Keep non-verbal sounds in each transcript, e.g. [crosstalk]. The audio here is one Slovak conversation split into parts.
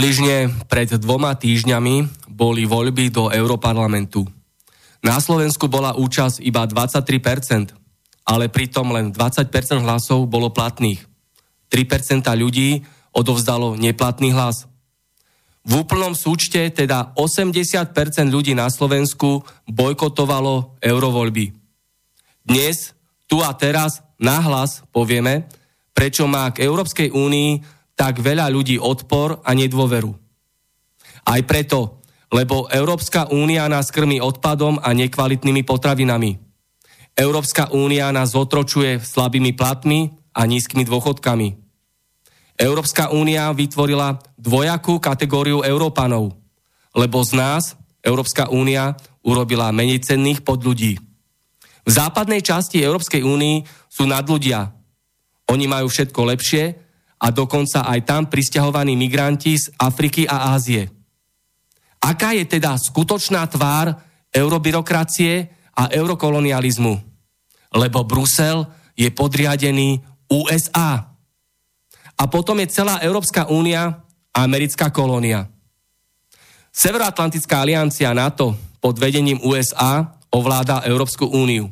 Približne pred dvoma týždňami boli voľby do Európarlamentu. Na Slovensku bola účasť iba 23%, ale pritom len 20% hlasov bolo platných. 3% ľudí odovzdalo neplatný hlas. V úplnom súčte teda 80% ľudí na Slovensku bojkotovalo eurovoľby. Dnes, tu a teraz, nahlas povieme, prečo má k Európskej únii tak veľa ľudí odpor a nedôveru. Aj preto, lebo Európska únia nás krmi odpadom a nekvalitnými potravinami. Európska únia nás otročuje slabými platmi a nízkymi dôchodkami. Európska únia vytvorila dvojakú kategóriu Európanov, lebo z nás Európska únia urobila menej cenných pod ľudí. V západnej časti Európskej únii sú nadľudia. Oni majú všetko lepšie a dokonca aj tam pristahovaní migranti z Afriky a Ázie. Aká je teda skutočná tvár eurobyrokracie a eurokolonializmu? Lebo Brusel je podriadený USA. A potom je celá Európska únia americká kolónia. Severoatlantická aliancia NATO pod vedením USA ovláda Európsku úniu.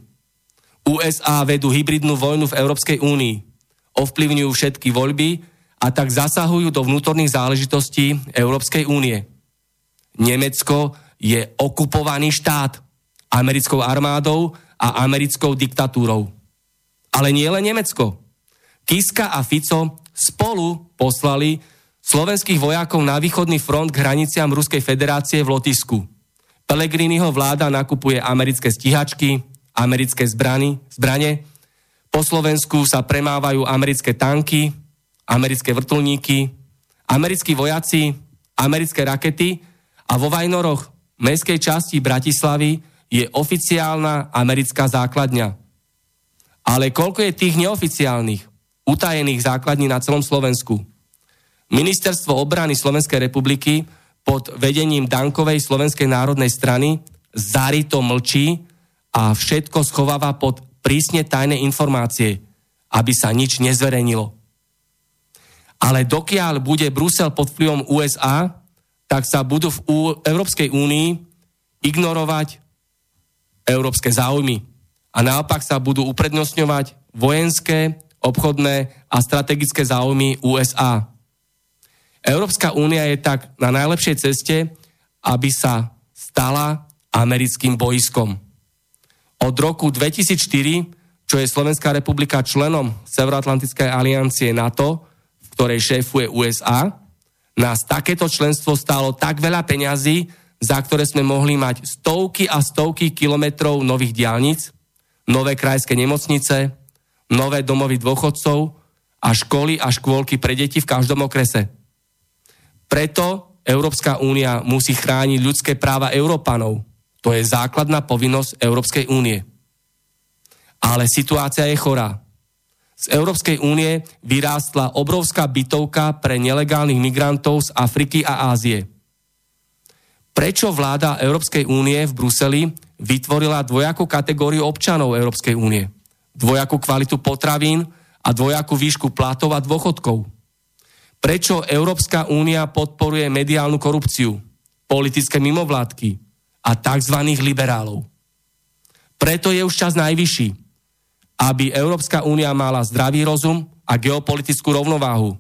USA vedú hybridnú vojnu v Európskej únii ovplyvňujú všetky voľby a tak zasahujú do vnútorných záležitostí Európskej únie. Nemecko je okupovaný štát americkou armádou a americkou diktatúrou. Ale nie len Nemecko. Kiska a Fico spolu poslali slovenských vojakov na východný front k hraniciam Ruskej federácie v Lotisku. Pelegriniho vláda nakupuje americké stíhačky, americké zbrany, zbrane po Slovensku sa premávajú americké tanky, americké vrtulníky, americkí vojaci, americké rakety a vo Vajnoroch, mestskej časti Bratislavy, je oficiálna americká základňa. Ale koľko je tých neoficiálnych, utajených základní na celom Slovensku? Ministerstvo obrany Slovenskej republiky pod vedením Dankovej Slovenskej národnej strany zarito mlčí a všetko schováva pod prísne tajné informácie, aby sa nič nezverejnilo. Ale dokiaľ bude Brusel pod vplyvom USA, tak sa budú v Európskej únii ignorovať európske záujmy. A naopak sa budú uprednostňovať vojenské, obchodné a strategické záujmy USA. Európska únia je tak na najlepšej ceste, aby sa stala americkým boiskom. Od roku 2004, čo je Slovenská republika členom Severoatlantickej aliancie NATO, v ktorej šéfuje USA, nás takéto členstvo stálo tak veľa peňazí, za ktoré sme mohli mať stovky a stovky kilometrov nových diálnic, nové krajské nemocnice, nové domovy dôchodcov a školy a škôlky pre deti v každom okrese. Preto Európska únia musí chrániť ľudské práva Európanov, to je základná povinnosť Európskej únie. Ale situácia je chorá. Z Európskej únie vyrástla obrovská bytovka pre nelegálnych migrantov z Afriky a Ázie. Prečo vláda Európskej únie v Bruseli vytvorila dvojakú kategóriu občanov Európskej únie. Dvojakú kvalitu potravín a dvojakú výšku platov a dôchodkov. Prečo Európska únia podporuje mediálnu korupciu, politické mimovládky a tzv. liberálov? Preto je už čas najvyšší, aby Európska únia mala zdravý rozum a geopolitickú rovnováhu,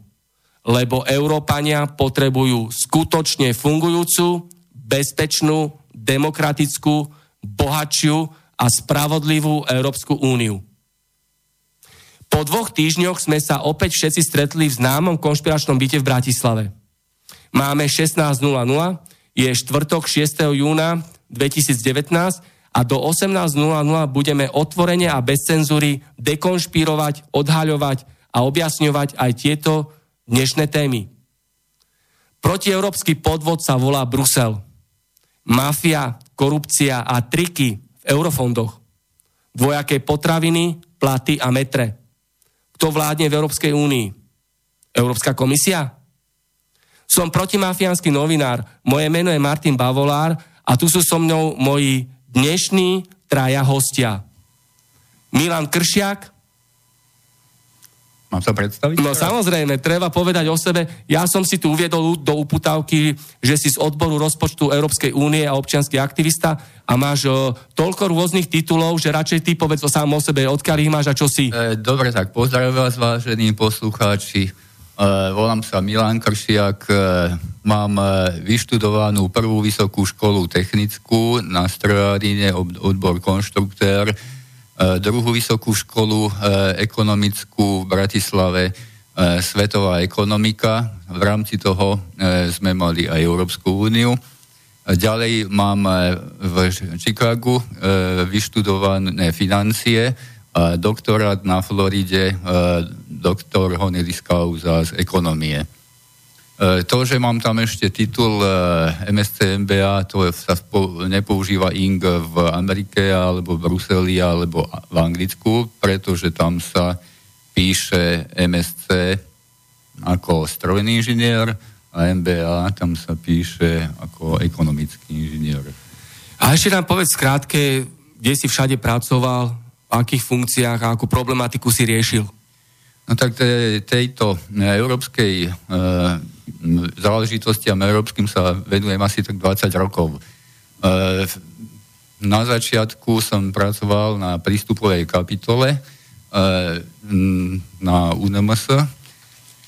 lebo Európania potrebujú skutočne fungujúcu, bezpečnú, demokratickú, bohatšiu a spravodlivú Európsku úniu. Po dvoch týždňoch sme sa opäť všetci stretli v známom konšpiračnom byte v Bratislave. Máme 16.00, je štvrtok 6. júna 2019 a do 18.00 budeme otvorene a bez cenzúry dekonšpirovať, odhaľovať a objasňovať aj tieto dnešné témy. Protieurópsky podvod sa volá Brusel. Mafia, korupcia a triky v eurofondoch. Dvojaké potraviny, platy a metre. Kto vládne v Európskej únii? Európska komisia? Som protimafiánsky novinár, moje meno je Martin Bavolár a tu sú so mnou moji dnešní traja hostia. Milan Kršiak. Mám sa predstaviť? No samozrejme, treba povedať o sebe. Ja som si tu uviedol do uputávky, že si z odboru rozpočtu Európskej únie a občianský aktivista a máš o, toľko rôznych titulov, že radšej ty povedz o sám o sebe, odkiaľ ich máš a čo si. E, dobre, tak pozdravujem vás, vážení poslucháči. E, volám sa Milan Kršiak, e, mám e, vyštudovanú prvú vysokú školu technickú na strojárine, odbor konštruktér, druhú vysokú školu ekonomickú v Bratislave, Svetová ekonomika. V rámci toho sme mali aj Európsku úniu. Ďalej mám v Chicagu vyštudované financie, doktorát na Floride, e, doktor honoris causa z ekonomie. E, to, že mám tam ešte titul e, MSC MBA, to sa nepoužíva ing v Amerike alebo v Bruseli alebo v Anglicku, pretože tam sa píše MSC ako strojný inžinier a MBA tam sa píše ako ekonomický inžinier. A ešte nám povedz krátke, kde si všade pracoval, akých funkciách a akú problematiku si riešil? No tak te, tejto e, európskej e, záležitostiam európskym sa venujem asi tak 20 rokov. E, na začiatku som pracoval na prístupovej kapitole e, na UNMS,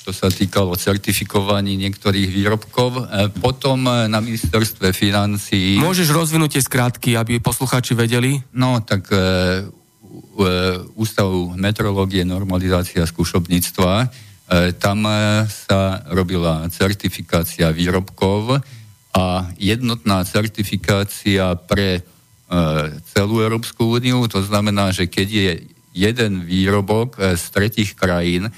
čo sa týkalo certifikovaní niektorých výrobkov. E, potom na ministerstve financí... Môžeš rozvinúť tie skrátky, aby poslucháči vedeli? No, tak e, E, Ústavu metrológie, normalizácia skúšobníctva. E, tam e, sa robila certifikácia výrobkov a jednotná certifikácia pre celú Európsku úniu. To znamená, že keď je jeden výrobok z tretich krajín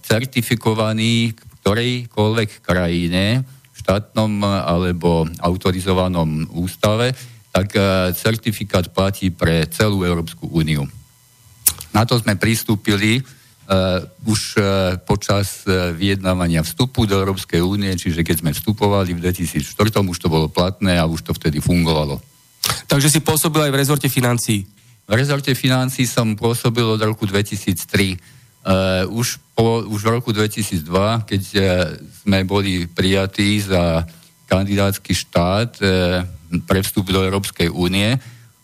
certifikovaný v ktorejkoľvek krajine, štátnom alebo autorizovanom ústave, tak e, certifikát platí pre celú Európsku úniu. Na to sme pristúpili uh, už uh, počas uh, vyjednávania vstupu do Európskej únie, čiže keď sme vstupovali v 2004, už to bolo platné a už to vtedy fungovalo. Takže si pôsobil aj v rezorte financií? V rezorte financií som pôsobil od roku 2003. Uh, už, po, už v roku 2002, keď uh, sme boli prijatí za kandidátsky štát, uh, pre vstup do Európskej únie,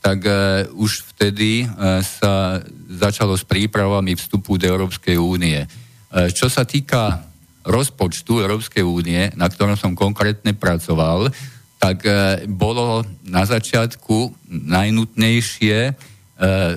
tak uh, už vtedy uh, sa začalo s prípravami vstupu do Európskej únie. Uh, čo sa týka rozpočtu Európskej únie, na ktorom som konkrétne pracoval, tak uh, bolo na začiatku najnutnejšie uh,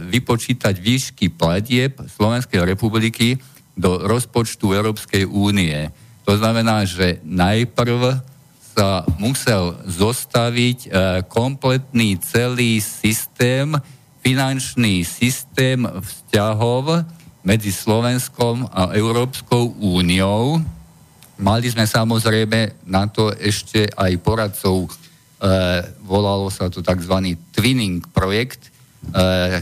vypočítať výšky platieb Slovenskej republiky do rozpočtu Európskej únie. To znamená, že najprv sa musel zostaviť e, kompletný celý systém, finančný systém vzťahov medzi Slovenskom a Európskou úniou. Mali sme samozrejme na to ešte aj poradcov, e, volalo sa to tzv. twinning projekt e,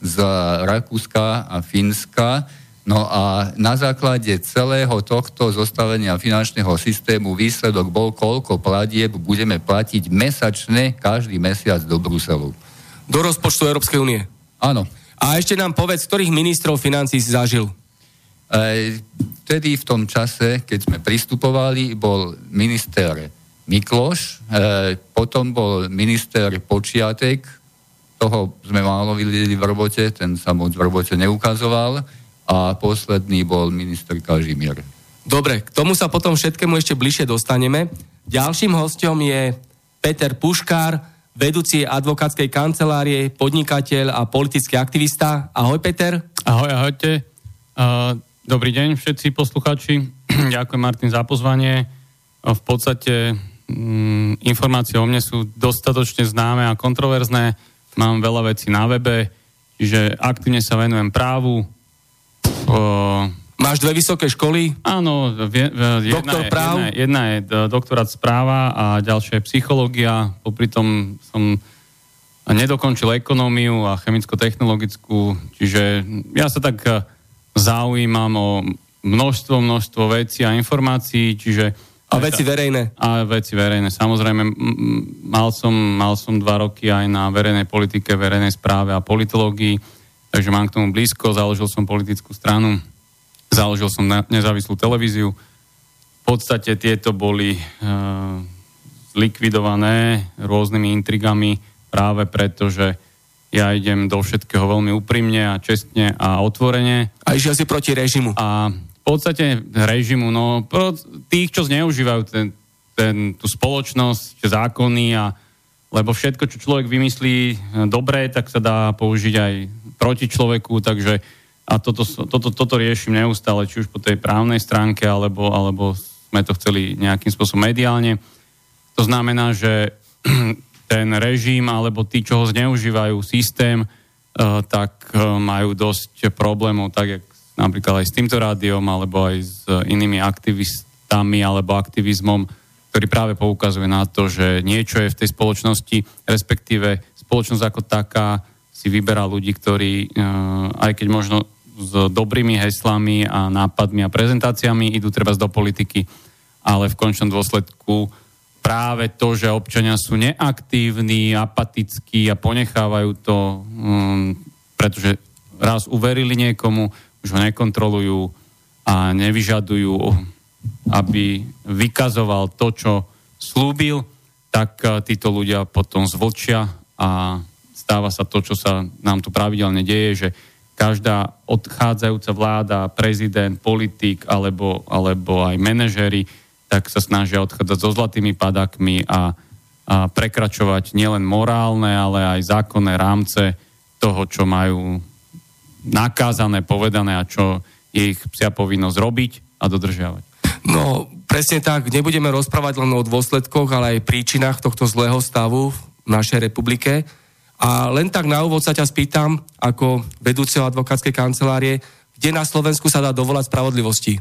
z Rakúska a Fínska, No a na základe celého tohto zostavenia finančného systému výsledok bol, koľko platieb budeme platiť mesačne každý mesiac do Bruselu. Do rozpočtu Európskej únie? Áno. A ešte nám povedz, ktorých ministrov financí si zažil? E, vtedy v tom čase, keď sme pristupovali, bol minister Mikloš, e, potom bol minister Počiatek, toho sme málo videli v robote, ten sa moc v robote neukazoval a posledný bol minister Kažimír. Dobre, k tomu sa potom všetkému ešte bližšie dostaneme. Ďalším hostom je Peter Puškár, vedúci advokátskej kancelárie, podnikateľ a politický aktivista. Ahoj Peter. Ahoj, ahojte. Uh, dobrý deň všetci posluchači. [clears throat] Ďakujem Martin za pozvanie. Uh, v podstate um, informácie o mne sú dostatočne známe a kontroverzné. Mám veľa vecí na webe, čiže aktívne sa venujem právu, Uh, Máš dve vysoké školy? Áno, jedna, Doktor je, práv? Jedna, jedna je doktorát správa a ďalšia je psychológia. Popri tom som nedokončil ekonómiu a chemicko-technologickú, čiže ja sa tak e, zaujímam o množstvo, množstvo vecí a informácií, čiže a veci verejné. A veci verejné. Samozrejme, mal som, mal som dva roky aj na verejnej politike, verejnej správe a politológii takže mám k tomu blízko, založil som politickú stranu, založil som nezávislú televíziu. V podstate tieto boli e, zlikvidované rôznymi intrigami práve preto, že ja idem do všetkého veľmi úprimne a čestne a otvorene. A išiel si proti režimu. A v podstate režimu, no pro tých, čo zneužívajú ten, ten, tú spoločnosť, zákony a lebo všetko, čo človek vymyslí e, dobre, tak sa dá použiť aj proti človeku, takže a toto, toto, toto riešim neustále, či už po tej právnej stránke, alebo, alebo sme to chceli nejakým spôsobom mediálne. To znamená, že [clears throat] ten režim alebo tí, čo ho zneužívajú systém, e, tak e, majú dosť problémov, tak jak napríklad aj s týmto rádiom, alebo aj s inými aktivistami alebo aktivizmom, ktorý práve poukazuje na to, že niečo je v tej spoločnosti, respektíve spoločnosť ako taká si vyberá ľudí, ktorí, eh, aj keď možno s dobrými heslami a nápadmi a prezentáciami idú treba do politiky, ale v končnom dôsledku práve to, že občania sú neaktívni, apatickí a ponechávajú to, um, pretože raz uverili niekomu, už ho nekontrolujú a nevyžadujú, aby vykazoval to, čo slúbil, tak eh, títo ľudia potom zvlčia a stáva sa to, čo sa nám tu pravidelne deje, že každá odchádzajúca vláda, prezident, politik alebo, alebo aj manažéri, tak sa snažia odchádzať so zlatými padakmi a, a prekračovať nielen morálne, ale aj zákonné rámce toho, čo majú nakázané, povedané a čo je ich psia povinnosť robiť a dodržiavať. No, presne tak. Nebudeme rozprávať len o dôsledkoch, ale aj príčinách tohto zlého stavu v našej republike. A len tak na úvod sa ťa spýtam, ako vedúceho advokátskej kancelárie, kde na Slovensku sa dá dovolať spravodlivosti?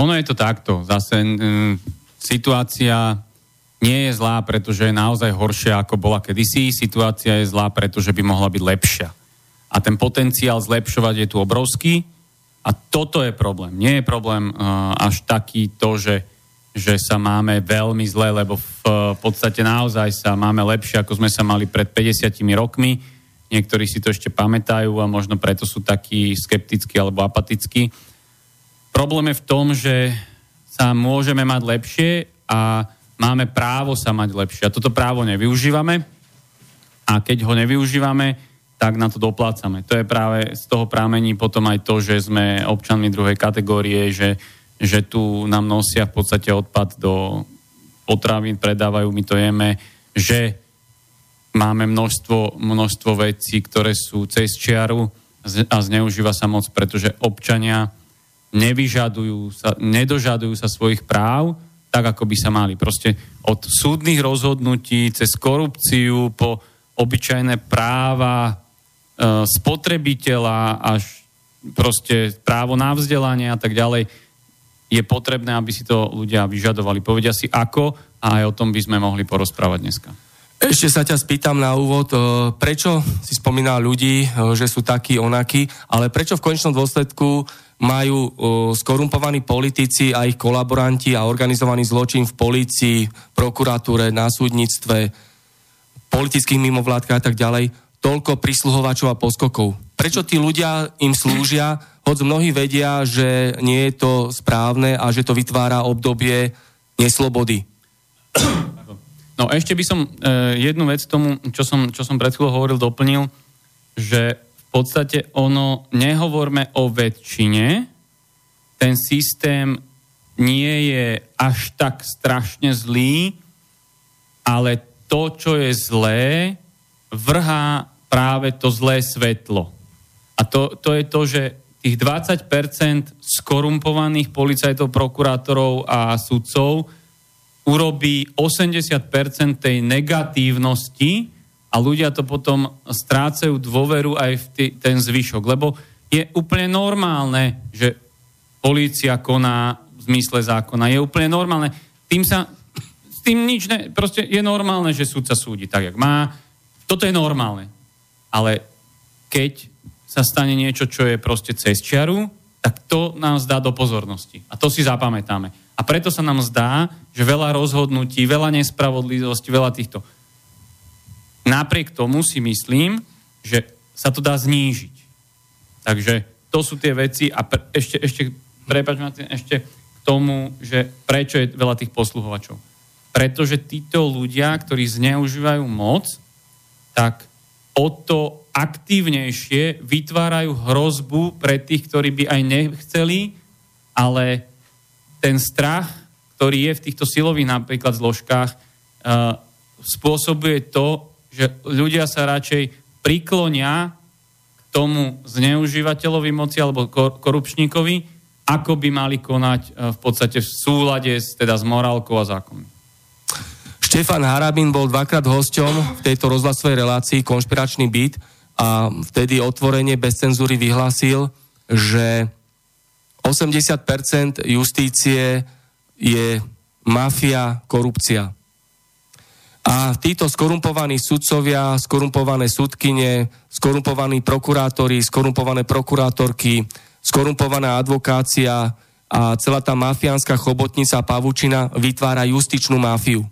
Ono je to takto. Zase m, situácia nie je zlá, pretože je naozaj horšia, ako bola kedysi. Situácia je zlá, pretože by mohla byť lepšia. A ten potenciál zlepšovať je tu obrovský. A toto je problém. Nie je problém uh, až taký to, že že sa máme veľmi zle, lebo v podstate naozaj sa máme lepšie, ako sme sa mali pred 50 rokmi. Niektorí si to ešte pamätajú a možno preto sú takí skeptickí alebo apatickí. Problém je v tom, že sa môžeme mať lepšie a máme právo sa mať lepšie. A toto právo nevyužívame a keď ho nevyužívame, tak na to doplácame. To je práve z toho prámení potom aj to, že sme občanmi druhej kategórie, že že tu nám nosia v podstate odpad do potravín, predávajú, my to jeme, že máme množstvo, množstvo vecí, ktoré sú cez čiaru a zneužíva sa moc, pretože občania nevyžadujú sa, nedožadujú sa svojich práv, tak ako by sa mali. Proste od súdnych rozhodnutí cez korupciu po obyčajné práva e, spotrebiteľa až proste právo na vzdelanie a tak ďalej je potrebné, aby si to ľudia vyžadovali. Povedia si ako a aj o tom by sme mohli porozprávať dneska. Ešte sa ťa spýtam na úvod, prečo si spomínal ľudí, že sú takí, onakí, ale prečo v konečnom dôsledku majú skorumpovaní politici a ich kolaboranti a organizovaný zločin v policii, prokuratúre, na súdnictve, politických mimovládkach a tak ďalej, toľko prisluhovačov a poskokov. Prečo tí ľudia im slúžia, hoď mnohí vedia, že nie je to správne a že to vytvára obdobie neslobody. No ešte by som e, jednu vec tomu, čo som, čo som pred chvíľou hovoril, doplnil, že v podstate ono, nehovorme o väčšine, ten systém nie je až tak strašne zlý, ale to, čo je zlé, vrhá práve to zlé svetlo. A to, to je to, že tých 20% skorumpovaných policajtov, prokurátorov a sudcov urobí 80% tej negatívnosti, a ľudia to potom strácajú dôveru aj v tý, ten zvyšok, lebo je úplne normálne, že polícia koná v zmysle zákona. Je úplne normálne. Tým sa, s tým nič ne, proste je normálne, že súd sa súdi tak, jak má. Toto je normálne. Ale keď sa stane niečo, čo je proste cez čiaru, tak to nám zdá do pozornosti. A to si zapamätáme. A preto sa nám zdá, že veľa rozhodnutí, veľa nespravodlivosti, veľa týchto Napriek tomu si myslím, že sa to dá znížiť. Takže to sú tie veci a pre, ešte, ešte, prepáč ešte k tomu, že prečo je veľa tých posluhovačov. Pretože títo ľudia, ktorí zneužívajú moc, tak o to aktívnejšie vytvárajú hrozbu pre tých, ktorí by aj nechceli, ale ten strach, ktorý je v týchto silových napríklad zložkách, uh, spôsobuje to, že ľudia sa radšej priklonia k tomu zneužívateľovi moci alebo korupčníkovi, ako by mali konať e, v podstate v súlade s, teda s morálkou a zákonom. Štefan Harabin bol dvakrát hosťom v tejto rozhlasovej relácii Konšpiračný byt a vtedy otvorene bez cenzúry vyhlásil, že 80% justície je mafia, korupcia. A títo skorumpovaní sudcovia, skorumpované sudkyne, skorumpovaní prokurátori, skorumpované prokurátorky, skorumpovaná advokácia a celá tá mafiánska chobotnica a pavučina vytvára justičnú mafiu.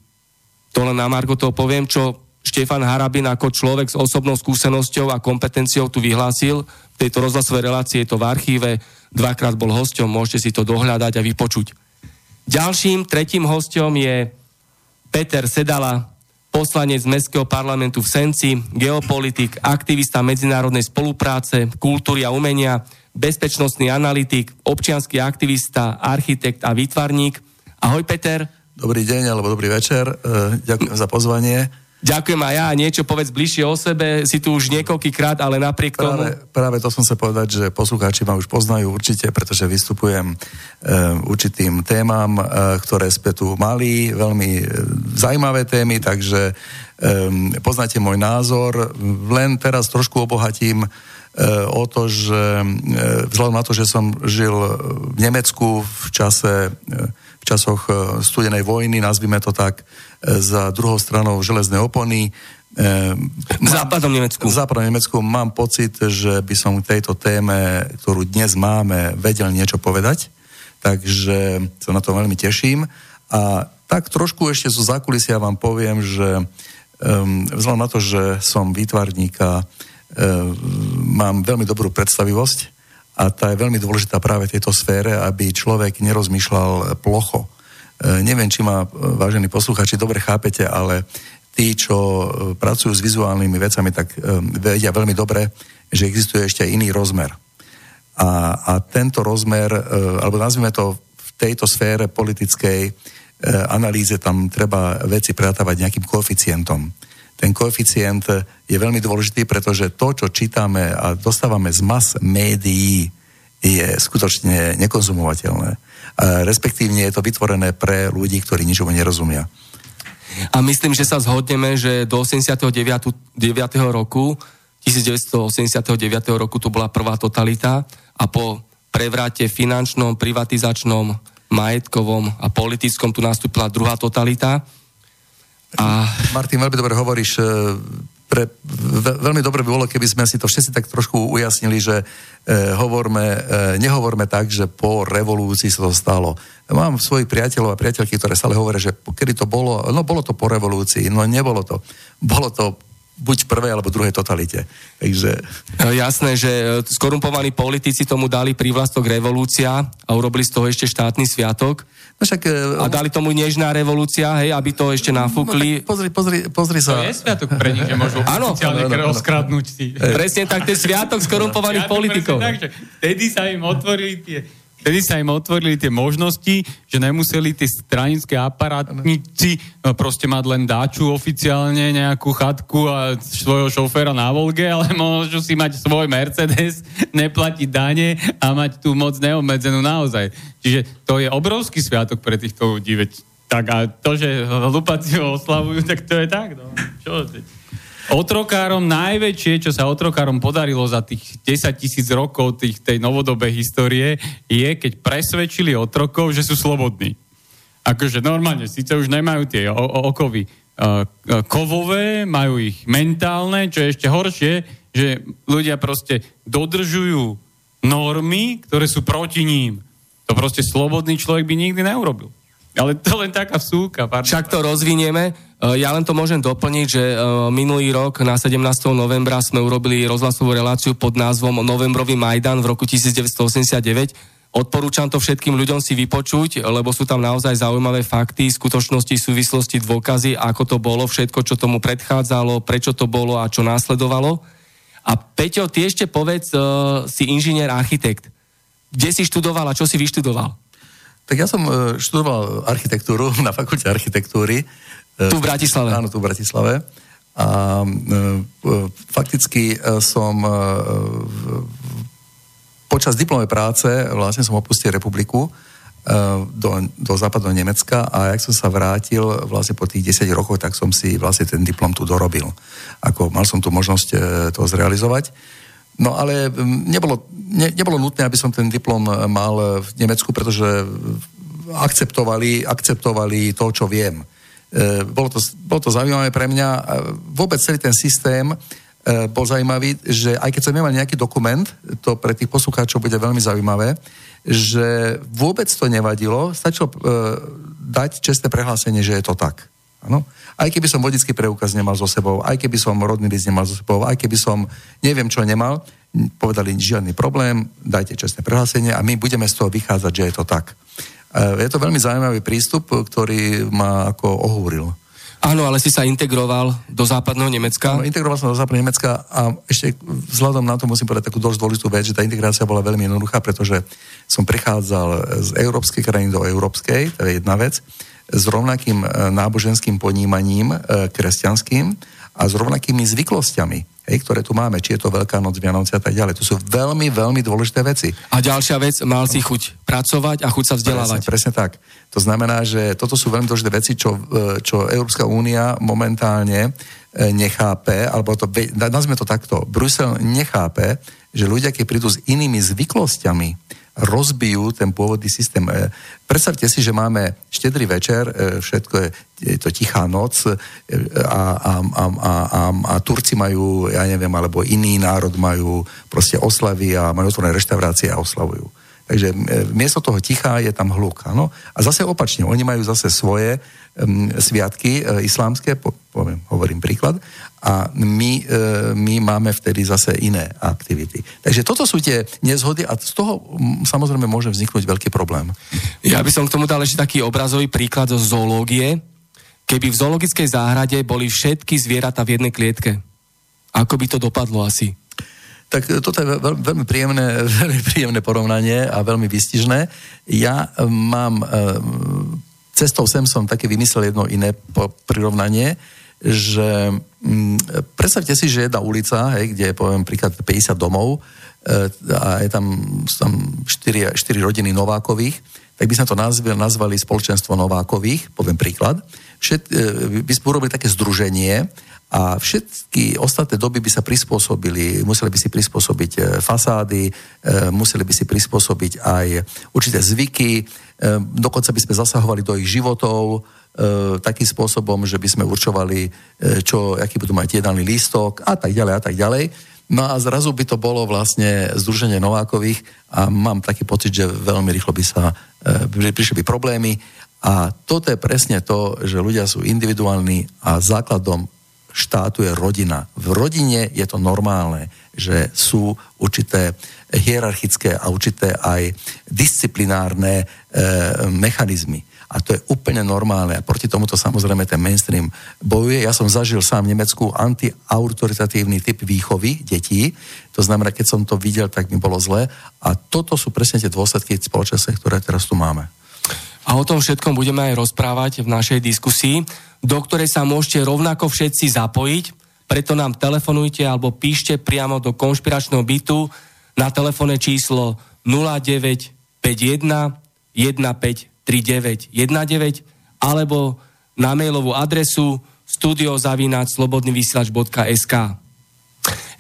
To len na Margo toho poviem, čo Štefan Harabin ako človek s osobnou skúsenosťou a kompetenciou tu vyhlásil. V tejto rozhlasovej relácii je to v archíve, dvakrát bol hosťom, môžete si to dohľadať a vypočuť. Ďalším, tretím hosťom je Peter Sedala, poslanec Mestského parlamentu v Senci, geopolitik, aktivista medzinárodnej spolupráce, kultúry a umenia, bezpečnostný analytik, občianský aktivista, architekt a výtvarník. Ahoj Peter. Dobrý deň alebo dobrý večer. E, ďakujem za pozvanie. Ďakujem aj ja. Niečo povedz bližšie o sebe. Si tu už niekoľkýkrát, ale napriek práve, tomu... Práve to som sa povedať, že poslucháči ma už poznajú určite, pretože vystupujem e, určitým témam, e, ktoré sme tu mali, veľmi e, zaujímavé témy, takže e, poznáte môj názor. Len teraz trošku obohatím e, o to, že e, vzhľadom na to, že som žil v Nemecku v čase, v časoch e, studenej vojny, nazvime to tak, za druhou stranou železné opony. V západnom Nemecku. V západnom Nemecku mám pocit, že by som k tejto téme, ktorú dnes máme, vedel niečo povedať, takže sa na to veľmi teším. A tak trošku ešte zo zákulisia vám poviem, že vzhľadom na to, že som výtvarník a mám veľmi dobrú predstavivosť a tá je veľmi dôležitá práve v tejto sfére, aby človek nerozmýšľal plocho E, neviem, či ma, e, vážení posluchači, dobre chápete, ale tí, čo e, pracujú s vizuálnymi vecami, tak vedia veľmi dobre, že existuje ešte iný rozmer. A, a tento rozmer, alebo nazvime to v tejto sfére politickej analýze, tam treba veci pretávať nejakým koeficientom. Ten koeficient je veľmi dôležitý, pretože to, čo čítame a dostávame z mas médií, je skutočne nekonzumovateľné respektívne je to vytvorené pre ľudí, ktorí ničomu nerozumia. A myslím, že sa zhodneme, že do 89. 9. roku 1989. roku tu bola prvá totalita a po prevrate finančnom, privatizačnom, majetkovom a politickom tu nastúpila druhá totalita. A... Martin, veľmi dobre hovoríš, pre, ve, veľmi dobre by bolo, keby sme si to všetci tak trošku ujasnili, že e, hovorme, e, nehovorme tak, že po revolúcii sa to stalo. Mám svojich priateľov a priateľky, ktoré stále hovoria, že kedy to bolo, no bolo to po revolúcii, no nebolo to. Bolo to buď v prvej alebo druhej totalite. Takže... No, jasné, že e, skorumpovaní politici tomu dali prívlastok revolúcia a urobili z toho ešte štátny sviatok. No však, e, a dali tomu nežná revolúcia, hej, aby to ešte nafúkli. No, pozri, pozri, pozri sa. To je sviatok pre nich, že môžu oficiálne rozkradnúť si. Presne tak, to je sviatok skorumpovaných politikov. Tak, že vtedy sa im otvorili tie Vtedy sa im otvorili tie možnosti, že nemuseli tie stranické aparátnici no, proste mať len dáču oficiálne, nejakú chatku a svojho šoféra na Volge, ale [laughs] môžu si mať svoj Mercedes, neplatiť dane a mať tú moc neobmedzenú naozaj. Čiže to je obrovský sviatok pre týchto ľudí, veď tak a to, že hlupáci ho oslavujú, [laughs] tak to je tak, no. Čo? Otrokárom najväčšie, čo sa otrokárom podarilo za tých 10 tisíc rokov tých, tej novodobej histórie, je, keď presvedčili otrokov, že sú slobodní. Akože normálne, síce už nemajú tie o- okovy uh, kovové, majú ich mentálne, čo je ešte horšie, že ľudia proste dodržujú normy, ktoré sú proti ním. To proste slobodný človek by nikdy neurobil. Ale to len taká vsúka. Pardon. Však to rozvinieme. E, ja len to môžem doplniť, že e, minulý rok na 17. novembra sme urobili rozhlasovú reláciu pod názvom Novembrový Majdan v roku 1989. Odporúčam to všetkým ľuďom si vypočuť, lebo sú tam naozaj zaujímavé fakty, skutočnosti, súvislosti, dôkazy, ako to bolo, všetko, čo tomu predchádzalo, prečo to bolo a čo následovalo. A Peťo, ty ešte povedz, uh, si inžinier architekt. Kde si študoval a čo si vyštudoval? Tak ja som e, študoval architektúru [laughs] na fakulte architektúry. E, tu v Bratislave. Áno, tu v Bratislave. A e, fakticky som počas diplomovej práce vlastne som opustil republiku do, do západného Nemecka a jak som sa vrátil vlastne po tých 10 rokoch, tak som si vlastne ten diplom tu dorobil. Ako mal som tu možnosť to zrealizovať. No ale nebolo, ne, nebolo nutné, aby som ten diplom e, mal v Nemecku, pretože akceptovali, akceptovali to, čo viem. E, bolo, to, bolo to zaujímavé pre mňa. Vôbec celý ten systém e, bol zaujímavý, že aj keď som nemal nejaký dokument, to pre tých poslucháčov bude veľmi zaujímavé, že vôbec to nevadilo, stačilo e, dať čestné prehlásenie, že je to tak. Ano? Aj keby som vodický preukaz nemal so sebou, aj keby som rodný list nemal so sebou, aj keby som neviem čo nemal, povedali žiadny problém, dajte čestné prehlásenie a my budeme z toho vychádzať, že je to tak. E, je to veľmi zaujímavý prístup, ktorý ma ako ohúril. Áno, ale si sa integroval do západného Nemecka. No, integroval som do západného Nemecka a ešte vzhľadom na to musím povedať takú dosť dôležitú vec, že tá integrácia bola veľmi jednoduchá, pretože som prichádzal z európskej krajiny do európskej, to je jedna vec s rovnakým e, náboženským ponímaním e, kresťanským a s rovnakými zvyklostiami, hej, ktoré tu máme, či je to Veľká noc, Vianoce a tak ďalej. To sú veľmi, veľmi dôležité veci. A ďalšia vec, mal si chuť pracovať a chuť sa vzdelávať. Presne, presne tak. To znamená, že toto sú veľmi dôležité veci, čo, e, čo Európska únia momentálne nechápe, alebo to, nazvime to takto, Brusel nechápe, že ľudia, keď prídu s inými zvyklostiami, rozbijú ten pôvodný systém. E, predstavte si, že máme štedrý večer, e, všetko je, je to tichá noc e, a, a, a, a, a, a Turci majú, ja neviem, alebo iný národ majú proste oslavy a majú otvorené reštaurácie a oslavujú. Takže miesto toho ticha je tam hluk. Ano? A zase opačne, oni majú zase svoje sviatky e, islámske, po, poviem, hovorím príklad, a my, e, my máme vtedy zase iné aktivity. Takže toto sú tie nezhody a z toho samozrejme môže vzniknúť veľký problém. Ja by som k tomu dal ešte taký obrazový príklad zo zoológie. Keby v zoologickej záhrade boli všetky zvieratá v jednej klietke, ako by to dopadlo asi? Tak toto je veľ, veľmi, príjemné, [laughs] veľmi príjemné porovnanie a veľmi vystižné. Ja mám, e, cestou sem som také vymyslel jedno iné prirovnanie, že mm, predstavte si, že jedna ulica, hej, kde je poviem príklad 50 domov e, a je tam, tam 4, 4 rodiny Novákových, tak by sme to nazvali, nazvali spoločenstvo Novákových, poviem príklad. Všet, e, by sme urobili také združenie a všetky ostatné doby by sa prispôsobili, museli by si prispôsobiť e, fasády, e, museli by si prispôsobiť aj určité zvyky, dokonca by sme zasahovali do ich životov, takým spôsobom, že by sme určovali, e, čo, aký budú mať jedálny lístok a tak ďalej a tak ďalej. No a zrazu by to bolo vlastne Združenie Novákových a mám taký pocit, že veľmi rýchlo by sa prišli by problémy a toto je presne to, že ľudia sú individuálni a základom štátu je rodina. V rodine je to normálne, že sú určité hierarchické a určité aj disciplinárne e, mechanizmy. A to je úplne normálne. A proti tomuto samozrejme ten mainstream bojuje. Ja som zažil sám v Nemecku antiautoritatívny typ výchovy detí. To znamená, keď som to videl, tak mi bolo zle. A toto sú presne tie dôsledky spoločnosti, ktoré teraz tu máme. A o tom všetkom budeme aj rozprávať v našej diskusii, do ktorej sa môžete rovnako všetci zapojiť, preto nám telefonujte alebo píšte priamo do konšpiračného bytu na telefónne číslo 0951 15 3919 alebo na mailovú adresu studiozavináč.slobodnyvysielač.sk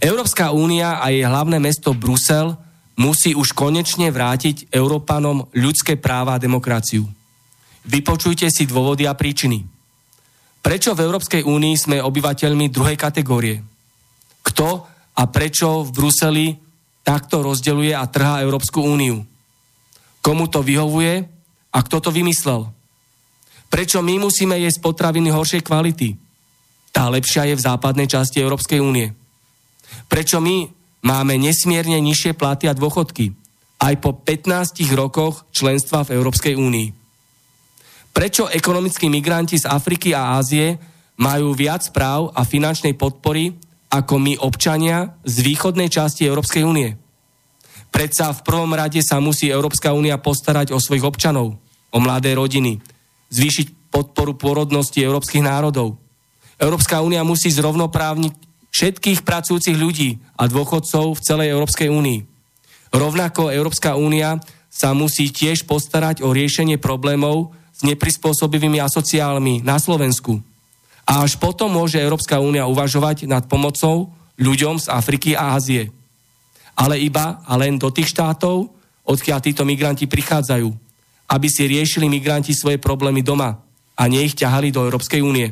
Európska únia a jej hlavné mesto Brusel musí už konečne vrátiť Európanom ľudské práva a demokraciu. Vypočujte si dôvody a príčiny. Prečo v Európskej únii sme obyvateľmi druhej kategórie? Kto a prečo v Bruseli takto rozdeluje a trhá Európsku úniu? Komu to vyhovuje a kto to vymyslel? Prečo my musíme jesť potraviny horšej kvality? Tá lepšia je v západnej časti Európskej únie. Prečo my máme nesmierne nižšie platy a dôchodky aj po 15 rokoch členstva v Európskej únii? Prečo ekonomickí migranti z Afriky a Ázie majú viac práv a finančnej podpory ako my občania z východnej časti Európskej únie? Predsa v prvom rade sa musí Európska únia postarať o svojich občanov, o mladé rodiny, zvýšiť podporu pôrodnosti európskych národov. Európska únia musí zrovnoprávniť všetkých pracujúcich ľudí a dôchodcov v celej Európskej únii. Rovnako Európska únia sa musí tiež postarať o riešenie problémov neprispôsobivými asociálmi na Slovensku. A až potom môže Európska únia uvažovať nad pomocou ľuďom z Afriky a Ázie ale iba a len do tých štátov, odkiaľ títo migranti prichádzajú, aby si riešili migranti svoje problémy doma a nie ich ťahali do Európskej únie.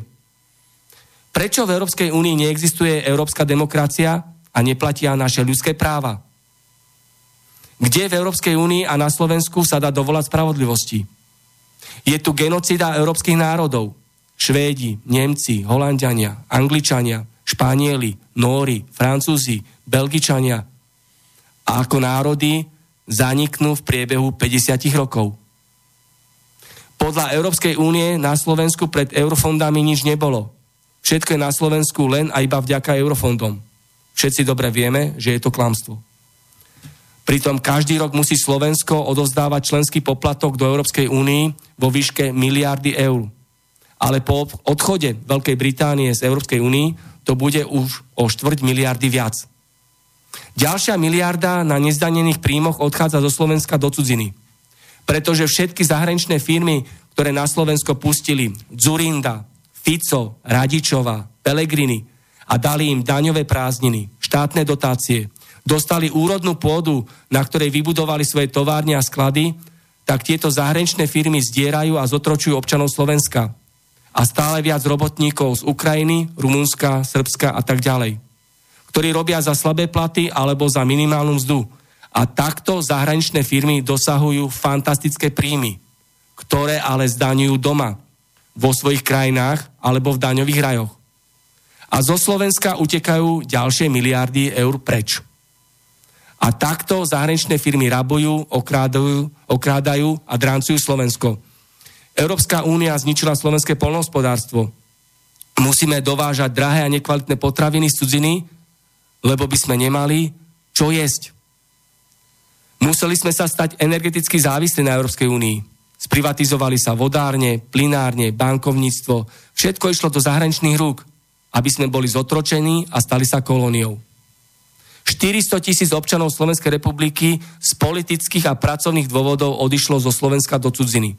Prečo v Európskej únii neexistuje európska demokracia a neplatia naše ľudské práva? Kde v Európskej únii a na Slovensku sa dá dovolať spravodlivosti? Je tu genocida európskych národov. Švédi, Nemci, Holandiania, Angličania, Španieli, Nóri, Francúzi, Belgičania, a ako národy zaniknú v priebehu 50 rokov. Podľa Európskej únie na Slovensku pred eurofondami nič nebolo. Všetko je na Slovensku len a iba vďaka eurofondom. Všetci dobre vieme, že je to klamstvo. Pritom každý rok musí Slovensko odovzdávať členský poplatok do Európskej únii vo výške miliardy eur. Ale po odchode Veľkej Británie z Európskej únii to bude už o štvrť miliardy viac. Ďalšia miliarda na nezdanených príjmoch odchádza zo Slovenska do cudziny. Pretože všetky zahraničné firmy, ktoré na Slovensko pustili Zurinda, Fico, Radičova, Pelegrini a dali im daňové prázdniny, štátne dotácie, dostali úrodnú pôdu, na ktorej vybudovali svoje továrne a sklady, tak tieto zahraničné firmy zdierajú a zotročujú občanov Slovenska. A stále viac robotníkov z Ukrajiny, Rumunska, Srbska a tak ďalej ktorí robia za slabé platy alebo za minimálnu mzdu. A takto zahraničné firmy dosahujú fantastické príjmy, ktoré ale zdaňujú doma, vo svojich krajinách alebo v daňových rajoch. A zo Slovenska utekajú ďalšie miliardy eur preč. A takto zahraničné firmy rabujú, okrádajú, okrádajú a dráncujú Slovensko. Európska únia zničila slovenské polnohospodárstvo. Musíme dovážať drahé a nekvalitné potraviny z cudziny, lebo by sme nemali čo jesť. Museli sme sa stať energeticky závislí na Európskej únii. Sprivatizovali sa vodárne, plinárne, bankovníctvo. Všetko išlo do zahraničných rúk, aby sme boli zotročení a stali sa kolóniou. 400 tisíc občanov Slovenskej republiky z politických a pracovných dôvodov odišlo zo Slovenska do cudziny.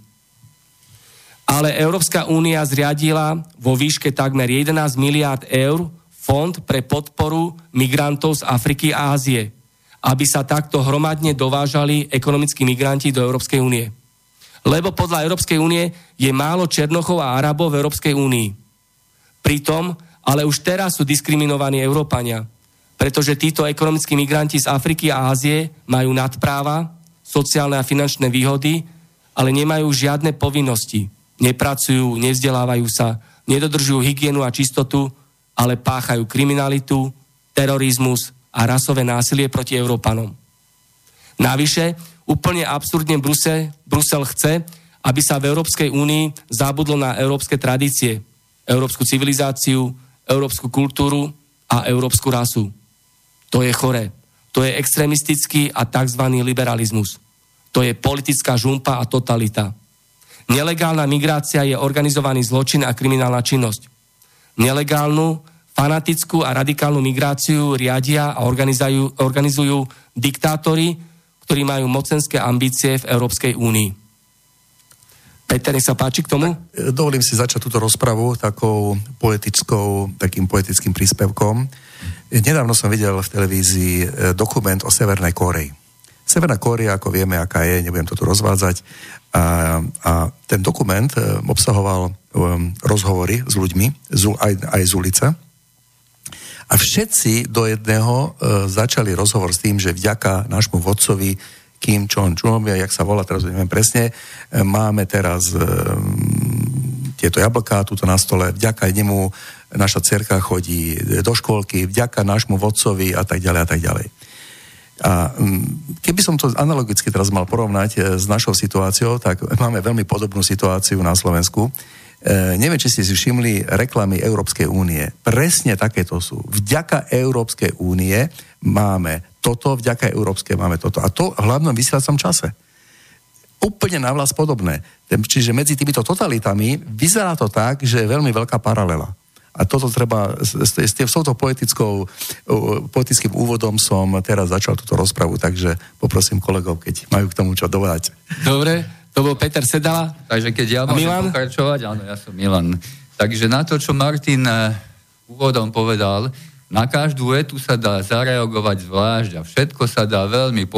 Ale Európska únia zriadila vo výške takmer 11 miliárd eur fond pre podporu migrantov z Afriky a Ázie, aby sa takto hromadne dovážali ekonomickí migranti do Európskej únie. Lebo podľa Európskej únie je málo Černochov a Arabov v Európskej únii. Pritom, ale už teraz sú diskriminovaní Európania, pretože títo ekonomickí migranti z Afriky a Ázie majú nadpráva, sociálne a finančné výhody, ale nemajú žiadne povinnosti. Nepracujú, nevzdelávajú sa, nedodržujú hygienu a čistotu, ale páchajú kriminalitu, terorizmus a rasové násilie proti Európanom. Navyše, úplne absurdne Brusel, Brusel chce, aby sa v Európskej únii zabudlo na európske tradície, európsku civilizáciu, európsku kultúru a európsku rasu. To je chore. To je extrémistický a tzv. liberalizmus. To je politická žumpa a totalita. Nelegálna migrácia je organizovaný zločin a kriminálna činnosť. Nelegálnu, fanatickú a radikálnu migráciu riadia a organizujú, organizujú diktátori, ktorí majú mocenské ambície v Európskej únii. Peter, nech sa páči k tomu? E, dovolím si začať túto rozpravu takou poetickou, takým poetickým príspevkom. Nedávno som videl v televízii e, dokument o Severnej Koreji. Severná Kórea, ako vieme, aká je, nebudem to tu rozvádzať. A, a ten dokument e, obsahoval um, rozhovory s ľuďmi, z, aj, aj z ulice. A všetci do jedného uh, začali rozhovor s tým, že vďaka nášmu vodcovi Kim Jong-un, jak sa volá, teraz neviem presne, máme teraz um, tieto jablká tuto na stole, vďaka nemu naša cerka chodí do školky, vďaka nášmu vodcovi a tak ďalej a tak ďalej. A keby som to analogicky teraz mal porovnať e, s našou situáciou, tak [laughs] máme veľmi podobnú situáciu na Slovensku. E, neviem, či ste si všimli reklamy Európskej únie. Presne takéto sú. Vďaka Európskej únie máme toto, vďaka Európskej máme toto. A to v hlavnom vysielacom čase. Úplne na vlast podobné. Čiže medzi týmito totalitami vyzerá to tak, že je veľmi veľká paralela. A toto treba, s, s, s touto poetickou, poetickým úvodom som teraz začal túto rozpravu, takže poprosím kolegov, keď majú k tomu čo dovať. Dobre, to bol Peter Sedala. Takže keď ja môžem Milan? pokračovať, áno, ja som Milan. Takže na to, čo Martin eh, úvodom povedal, na každú vetu sa dá zareagovať zvlášť a všetko sa dá veľmi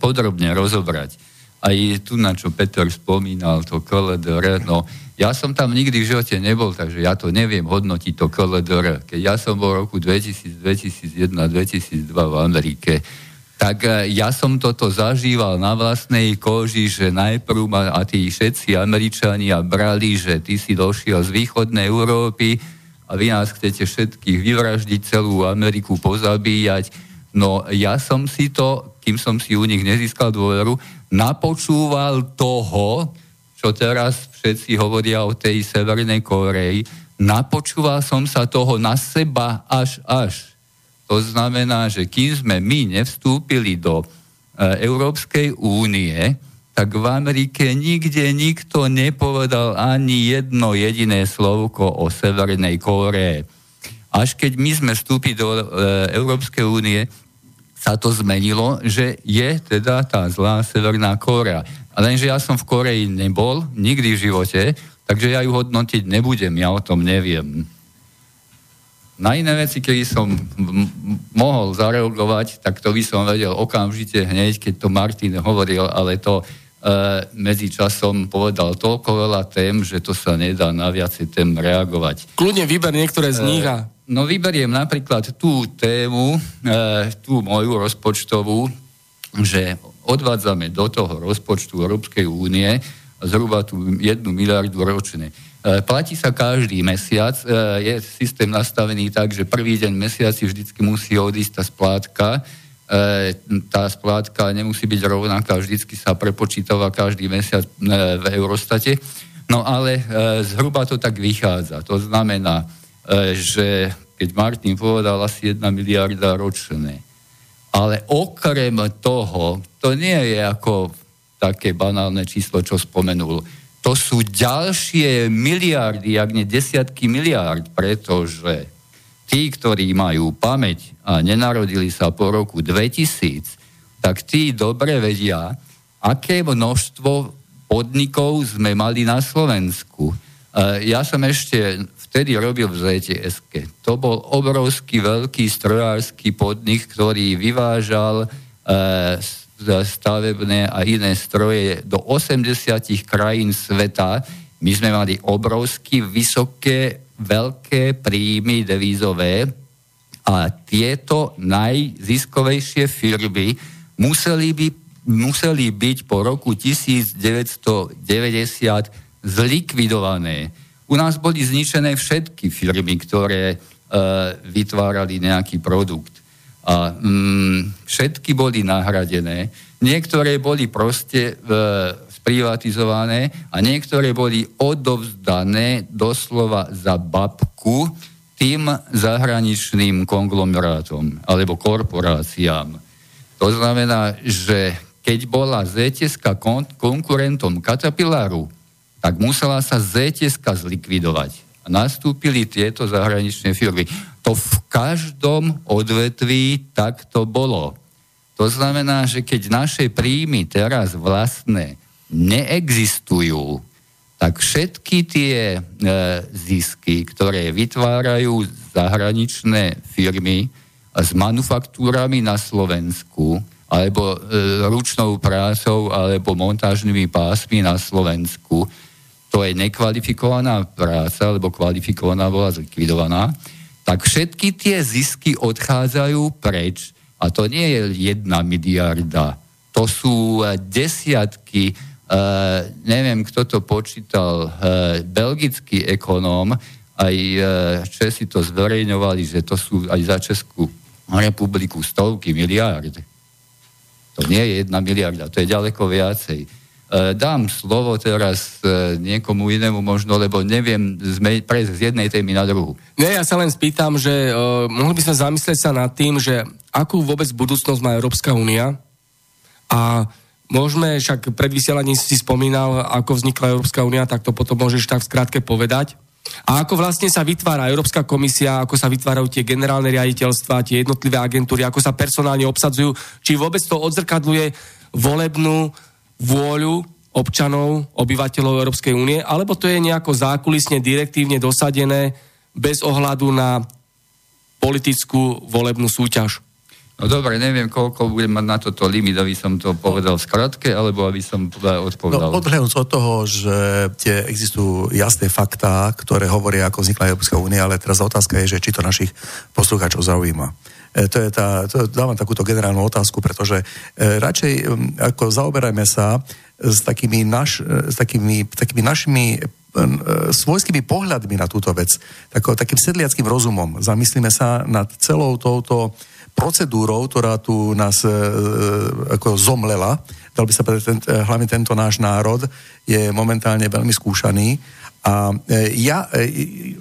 podrobne rozobrať. Aj tu, na čo Peter spomínal, to KLDR, no ja som tam nikdy v živote nebol, takže ja to neviem hodnotiť to KLDR. Keď ja som bol v roku 2000, 2001, 2002 v Amerike, tak e, ja som toto zažíval na vlastnej koži, že najprv ma a tí všetci Američania brali, že ty si došiel z východnej Európy a vy nás chcete všetkých vyvraždiť, celú Ameriku pozabíjať. No ja som si to, kým som si u nich nezískal dôveru, napočúval toho, čo teraz všetci hovoria o tej Severnej Koreji, napočúval som sa toho na seba až až. To znamená, že kým sme my nevstúpili do e, Európskej únie, tak v Amerike nikde nikto nepovedal ani jedno jediné slovko o Severnej Kóree. Až keď my sme vstúpili do e, Európskej únie, sa to zmenilo, že je teda tá zlá Severná Kórea. A lenže ja som v Koreji nebol, nikdy v živote, takže ja ju hodnotiť nebudem, ja o tom neviem. Na iné veci, keď som m- mohol zareagovať, tak to by som vedel okamžite hneď, keď to Martin hovoril, ale to e, medzi časom povedal toľko veľa tém, že to sa nedá na viacej tém reagovať. Kľudne vyber niektoré z nich a... E, no vyberiem napríklad tú tému, e, tú moju rozpočtovú, že odvádzame do toho rozpočtu Európskej únie zhruba tú jednu miliardu ročne. E, platí sa každý mesiac, e, je systém nastavený tak, že prvý deň mesiaci vždycky musí odísť tá splátka, e, tá splátka nemusí byť rovnaká, vždycky sa prepočítava každý mesiac v Eurostate, no ale zhruba to tak vychádza. To znamená, že keď Martin povedal asi 1 miliarda ročne, ale okrem toho, to nie je ako také banálne číslo, čo spomenul. To sú ďalšie miliardy, ak nie desiatky miliard, pretože tí, ktorí majú pamäť a nenarodili sa po roku 2000, tak tí dobre vedia, aké množstvo podnikov sme mali na Slovensku. Ja som ešte vtedy robil v zts To bol obrovský veľký strojársky podnik, ktorý vyvážal e, stavebné a iné stroje do 80 krajín sveta. My sme mali obrovsky vysoké, veľké príjmy devízové a tieto najziskovejšie firmy museli, by, museli byť po roku 1990 zlikvidované. U nás boli zničené všetky firmy, ktoré e, vytvárali nejaký produkt. A mm, všetky boli nahradené. Niektoré boli proste e, sprivatizované a niektoré boli odovzdané doslova za babku tým zahraničným konglomerátom alebo korporáciám. To znamená, že keď bola ZTS kon- konkurentom Caterpillaru, tak musela sa ZTS zlikvidovať. A nastúpili tieto zahraničné firmy. To v každom odvetví takto bolo. To znamená, že keď naše príjmy teraz vlastné neexistujú, tak všetky tie e, zisky, ktoré vytvárajú zahraničné firmy s manufaktúrami na Slovensku, alebo e, ručnou prácou, alebo montážnymi pásmi na Slovensku, to je nekvalifikovaná práca, lebo kvalifikovaná bola zlikvidovaná, tak všetky tie zisky odchádzajú preč. A to nie je jedna miliarda. To sú e, desiatky, uh, neviem, kto to počítal, uh, belgický ekonóm, aj uh, Česi to zverejňovali, že to sú aj za Českú republiku stovky miliárd. To nie je jedna miliarda, to je ďaleko viacej. E, dám slovo teraz e, niekomu inému možno, lebo neviem sme prejsť z jednej témy na druhú. Nie, ja sa len spýtam, že uh, mohli by sme zamyslieť sa nad tým, že akú vôbec budúcnosť má Európska únia a môžeme, však pred vysielaním si spomínal, ako vznikla Európska únia, tak to potom môžeš tak v skratke povedať. A ako vlastne sa vytvára Európska komisia, ako sa vytvárajú tie generálne riaditeľstva, tie jednotlivé agentúry, ako sa personálne obsadzujú, či vôbec to odzrkadluje volebnú vôľu občanov, obyvateľov Európskej únie, alebo to je nejako zákulisne, direktívne dosadené bez ohľadu na politickú volebnú súťaž? No dobre, neviem, koľko budem mať na toto limit, aby som to povedal v skratke, alebo aby som odpovedal. No, odhľadnúť od toho, že tie existujú jasné faktá, ktoré hovoria, ako vznikla Európska únia, ale teraz otázka je, že či to našich poslucháčov zaujíma. E, to je tá, to, dávam takúto generálnu otázku, pretože e, radšej ako zaoberajme sa s takými, naš, e, s takými, takými našimi svojskými pohľadmi na túto vec, tako, takým sedliackým rozumom. Zamyslíme sa nad celou touto procedúrou, ktorá tu nás e, ako zomlela, dal by sa povedať, ten, e, hlavne tento náš národ je momentálne veľmi skúšaný. A e, ja e,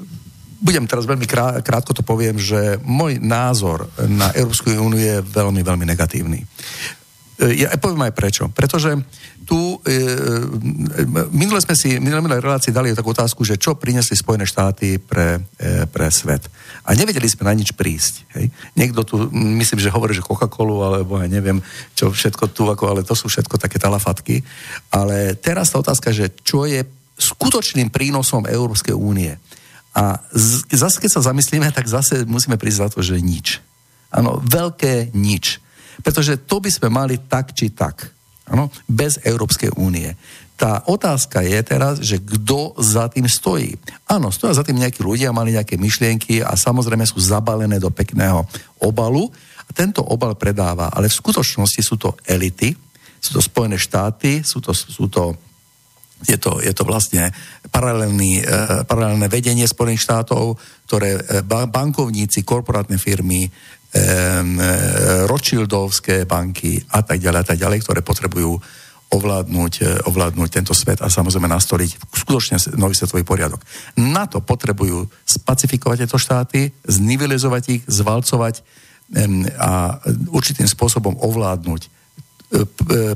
budem teraz veľmi krá, krátko to poviem, že môj názor na Európsku úniu je veľmi, veľmi negatívny. E, ja poviem aj prečo. Pretože tu e, minule sme si, minulé relácii dali takú otázku, že čo priniesli Spojené štáty pre, e, pre svet. A nevedeli sme na nič prísť. Hej. Niekto tu, myslím, že hovorí, že Coca-Colu, alebo ja neviem, čo všetko tu, ako, ale to sú všetko také talafatky. Ale teraz tá otázka, že čo je skutočným prínosom Európskej únie. A z, zase, keď sa zamyslíme, tak zase musíme za to, že nič. Áno, veľké nič. Pretože to by sme mali tak či tak. Áno, bez Európskej únie. Tá otázka je teraz, že kto za tým stojí. Áno, stoja za tým nejakí ľudia, mali nejaké myšlienky a samozrejme sú zabalené do pekného obalu a tento obal predáva. Ale v skutočnosti sú to elity, sú to Spojené štáty, sú to, sú to je to, je to vlastne paralelný, e, paralelné vedenie Spojených štátov, ktoré e, bankovníci, korporátne firmy, e, Rothschildovské banky a tak ďalej a tak ďalej, ktoré potrebujú ovládnuť, e, ovládnuť tento svet a samozrejme nastoliť skutočne nový svetový poriadok. Na to potrebujú spacifikovať tieto štáty, znivelizovať ich, zvalcovať a určitým spôsobom ovládnuť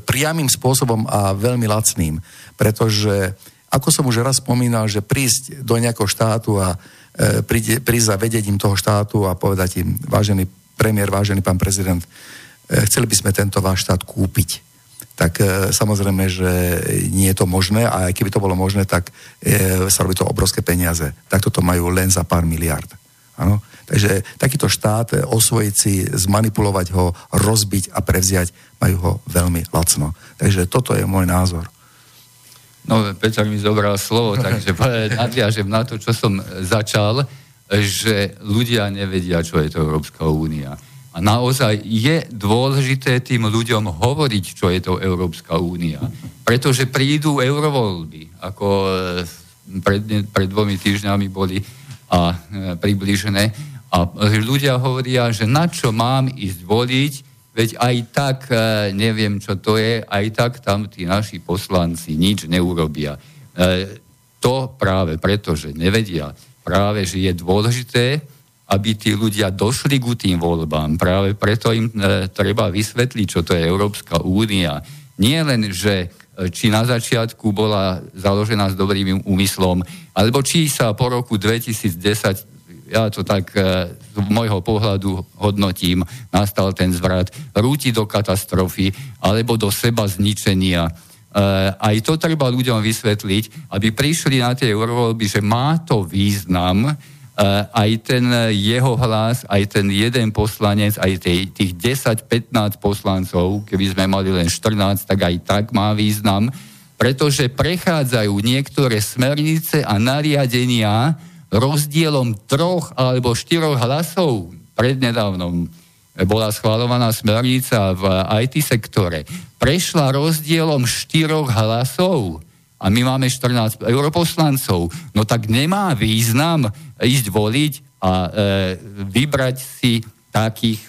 priamým spôsobom a veľmi lacným pretože ako som už raz spomínal, že prísť do nejakého štátu a e, prísť, za vedením toho štátu a povedať im, vážený premiér, vážený pán prezident, e, chceli by sme tento váš štát kúpiť. Tak e, samozrejme, že nie je to možné a aj keby to bolo možné, tak e, sa robí to obrovské peniaze. Tak toto majú len za pár miliard. Áno. Takže takýto štát osvojiť si, zmanipulovať ho, rozbiť a prevziať, majú ho veľmi lacno. Takže toto je môj názor. No, Peter mi zobral slovo, takže [laughs] nadviažem na to, čo som začal, že ľudia nevedia, čo je to Európska únia. A naozaj je dôležité tým ľuďom hovoriť, čo je to Európska únia. Pretože prídu eurovoľby, ako e, pred, pred dvomi týždňami boli a e, približené. A ľudia hovoria, že na čo mám ísť voliť, veď aj tak e, neviem, čo to je, aj tak tam tí naši poslanci nič neurobia. To práve preto, že nevedia, práve, že je dôležité, aby tí ľudia došli ku tým voľbám. Práve preto im e, treba vysvetliť, čo to je Európska únia. Nie len, že či na začiatku bola založená s dobrým úmyslom, alebo či sa po roku 2010 ja to tak e, z môjho pohľadu hodnotím, nastal ten zvrat, rúti do katastrofy alebo do seba zničenia. E, aj to treba ľuďom vysvetliť, aby prišli na tie eurovoľby, že má to význam, e, aj ten jeho hlas, aj ten jeden poslanec, aj tých 10-15 poslancov, keby sme mali len 14, tak aj tak má význam, pretože prechádzajú niektoré smernice a nariadenia, rozdielom troch alebo štyroch hlasov prednedávnom bola schválovaná smernica v IT sektore, prešla rozdielom štyroch hlasov. A my máme 14 europoslancov, no tak nemá význam ísť voliť a e, vybrať si takých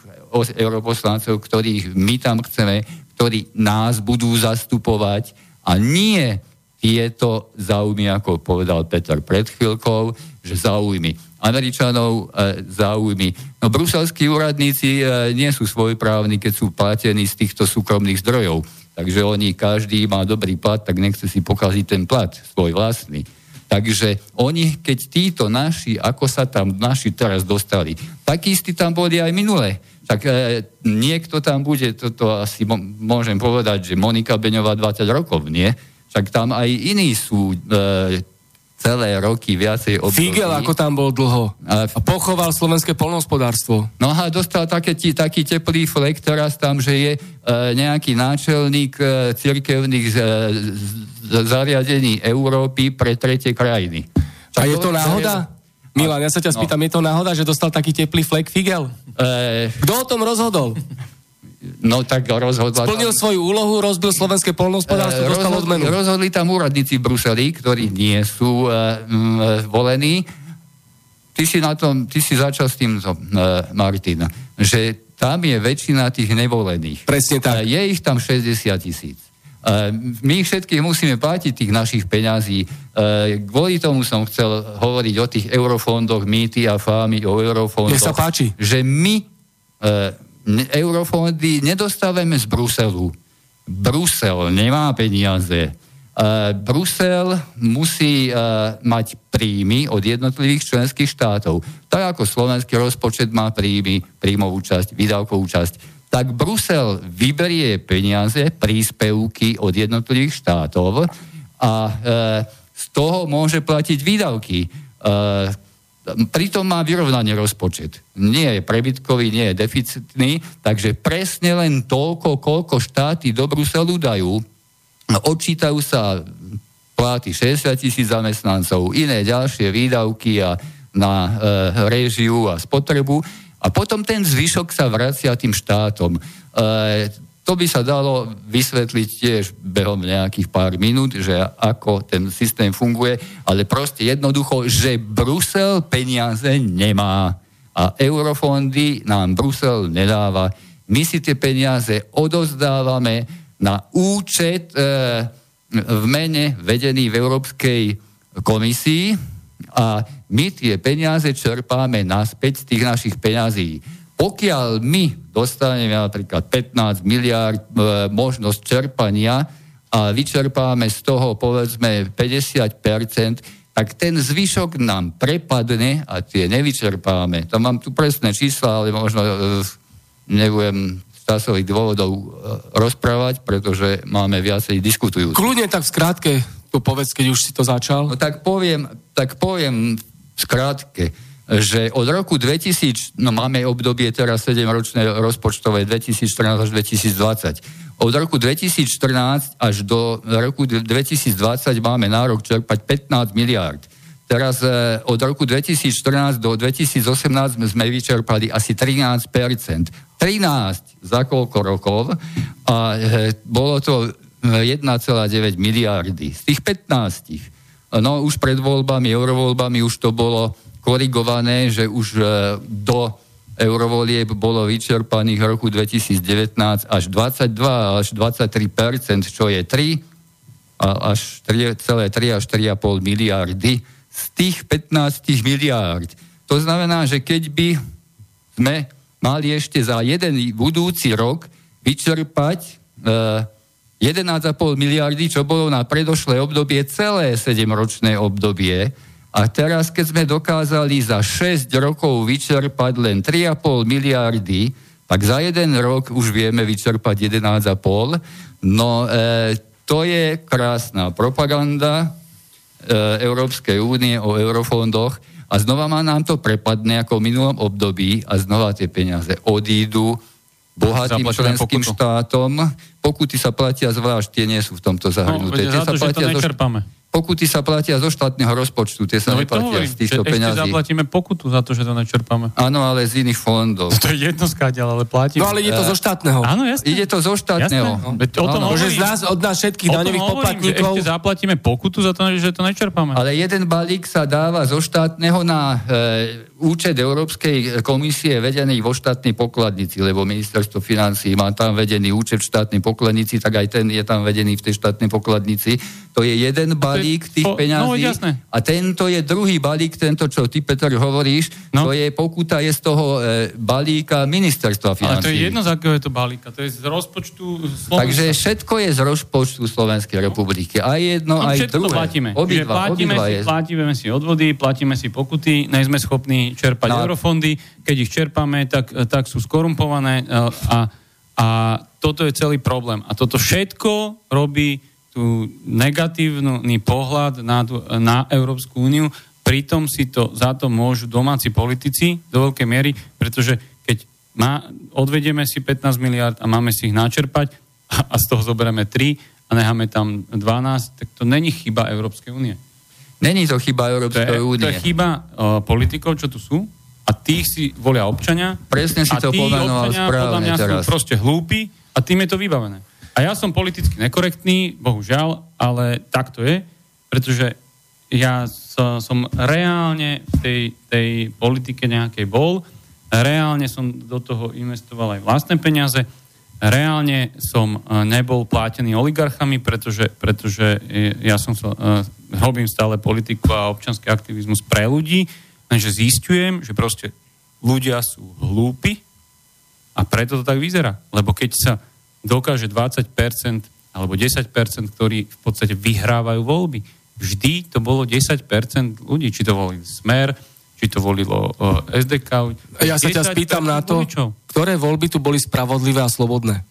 europoslancov, ktorých my tam chceme, ktorí nás budú zastupovať. A nie tieto záujmy, ako povedal Peter pred chvíľkou, že záujmy Američanov, e, záujmy. No bruselskí úradníci e, nie sú svojprávni, keď sú platení z týchto súkromných zdrojov. Takže oni, každý má dobrý plat, tak nechce si pokaziť ten plat, svoj vlastný. Takže oni, keď títo naši, ako sa tam naši teraz dostali, tak istí tam boli aj minule. Tak e, niekto tam bude, toto asi môžem povedať, že Monika Beňová 20 rokov, nie? Však tam aj iní sú e, celé roky viacej období. Figel, ako tam bol dlho. A, a pochoval slovenské polnohospodárstvo. No a dostal také, taký teplý flek teraz tam, že je e, nejaký náčelník e, cirkevných e, zariadení Európy pre tretie krajiny. a je to náhoda? Milan, ja sa ťa no. spýtam, je to náhoda, že dostal taký teplý flek Figel? E... Kto o tom rozhodol? [laughs] No tak rozhodla... Splnil tam... svoju úlohu, rozbil slovenské polnohospodárstvo, e, dostal odmenu. Rozhodli tam úradníci v Bruseli, ktorí nie sú e, m, volení. Ty si, na tom, ty si začal s tým, e, Martin, že tam je väčšina tých nevolených. Presne tak. E, je ich tam 60 tisíc. E, my všetkých musíme platiť tých našich peňazí. E, kvôli tomu som chcel hovoriť o tých eurofondoch, mýty a fámy o eurofondoch. Nech sa páči. Že my eurofondy nedostávame z Bruselu. Brusel nemá peniaze. Uh, Brusel musí uh, mať príjmy od jednotlivých členských štátov. Tak ako slovenský rozpočet má príjmy, príjmovú časť, výdavkovú časť, tak Brusel vyberie peniaze, príspevky od jednotlivých štátov a uh, z toho môže platiť výdavky. Uh, pritom má vyrovnaný rozpočet. Nie je prebytkový, nie je deficitný, takže presne len toľko, koľko štáty do Bruselu dajú, odčítajú sa platy 60 tisíc zamestnancov, iné ďalšie výdavky a na e, réžiu a spotrebu a potom ten zvyšok sa vracia tým štátom. E, to by sa dalo vysvetliť tiež behom nejakých pár minút, že ako ten systém funguje, ale proste jednoducho, že Brusel peniaze nemá a eurofondy nám Brusel nedáva. My si tie peniaze odozdávame na účet e, v mene vedený v Európskej komisii a my tie peniaze čerpáme naspäť z tých našich peňazí. Pokiaľ my dostaneme napríklad 15 miliard e, možnosť čerpania a vyčerpáme z toho povedzme 50%, tak ten zvyšok nám prepadne a tie nevyčerpáme. Tam mám tu presné čísla, ale možno e, nebudem z časových dôvodov e, rozprávať, pretože máme viacej diskutujúcich. Kľudne tak v skratke to povedz, keď už si to začal. No tak poviem, tak poviem v skratke že od roku 2000, no máme obdobie teraz 7-ročné rozpočtové 2014 až 2020. Od roku 2014 až do roku 2020 máme nárok čerpať 15 miliárd. Teraz e, od roku 2014 do 2018 sme vyčerpali asi 13% 13 za koľko rokov a e, bolo to 1,9 miliardy. Z tých 15. No už pred voľbami, eurovoľbami už to bolo korigované, že už e, do eurovolieb bolo vyčerpaných v roku 2019 až 22 až 23% čo je 3 až 3,3 až 4,5 miliardy z tých 15 miliárd. To znamená, že keď by sme mali ešte za jeden budúci rok vyčerpať e, 11,5 miliardy, čo bolo na predošlé obdobie celé 7-ročné obdobie, a teraz, keď sme dokázali za 6 rokov vyčerpať len 3,5 miliardy, tak za jeden rok už vieme vyčerpať 11,5. No e, to je krásna propaganda e, Európskej únie o eurofondoch a znova má nám to prepadne ako v minulom období a znova tie peniaze odídu bohatým členským pokutu. štátom. Pokuty sa platia zvlášť, tie nie sú v tomto zahrnuté. No, za to, sa platia že to nečerpáme. Zo pokuty sa platia zo štátneho rozpočtu, tie sa no, neplatia z týchto peňazí. Ešte zaplatíme pokutu za to, že to nečerpáme. Áno, ale z iných fondov. To je jedno skáďal, ale platíme. No ale ide to zo štátneho. Áno, jasne. Ide to zo štátneho. Jasne. O tom hovorím, že z nás, od nás všetkých daňových poplatníkov... ešte zaplatíme pokutu za to, že to nečerpáme. Ale jeden balík sa dáva zo štátneho na e, účet Európskej komisie vedený vo štátnej pokladnici, lebo ministerstvo financí má tam vedený účet v štátnej pokladnici, tak aj ten je tam vedený v tej štátnej pokladnici. To je jeden balík tých peňazí. No, a tento je druhý balík, tento, čo ty, Peter, hovoríš, no. to je pokuta je z toho e, balíka ministerstva financí. Ale to je jedno, z akého je to balíka. To je z rozpočtu Slovenska. Takže všetko je z rozpočtu Slovenskej republiky. Aj jedno, no, aj druhé. platíme. Obidva, platíme, obidva si, je... platíme si odvody, platíme si pokuty, nejsme schopní čerpať no. eurofondy. Keď ich čerpame, tak, tak sú skorumpované e, a, a toto je celý problém. A toto všetko robí tú negatívny pohľad na, na Európsku úniu, pritom si to za to môžu domáci politici do veľkej miery, pretože keď má, odvedieme si 15 miliard a máme si ich načerpať a, a z toho zoberieme 3 a necháme tam 12, tak to není chyba Európskej únie. Není to chyba Európskej únie. To je chyba uh, politikov, čo tu sú a tých si volia občania. Presne si to pomenoval správne podľa mňa teraz. sú proste hlúpi a tým je to vybavené. A ja som politicky nekorektný, bohužiaľ, ale tak to je, pretože ja som, reálne v tej, tej politike nejakej bol, reálne som do toho investoval aj vlastné peniaze, reálne som e, nebol plátený oligarchami, pretože, pretože ja som sa, uh, robím stále politiku a občanský aktivizmus pre ľudí, lenže zistujem, že proste ľudia sú hlúpi a preto to tak vyzerá. Lebo keď sa dokáže 20% alebo 10%, ktorí v podstate vyhrávajú voľby. Vždy to bolo 10% ľudí, či to volili Smer, či to volilo uh, SDK. Ja sa ťa spýtam na to, ktoré voľby tu boli spravodlivé a slobodné?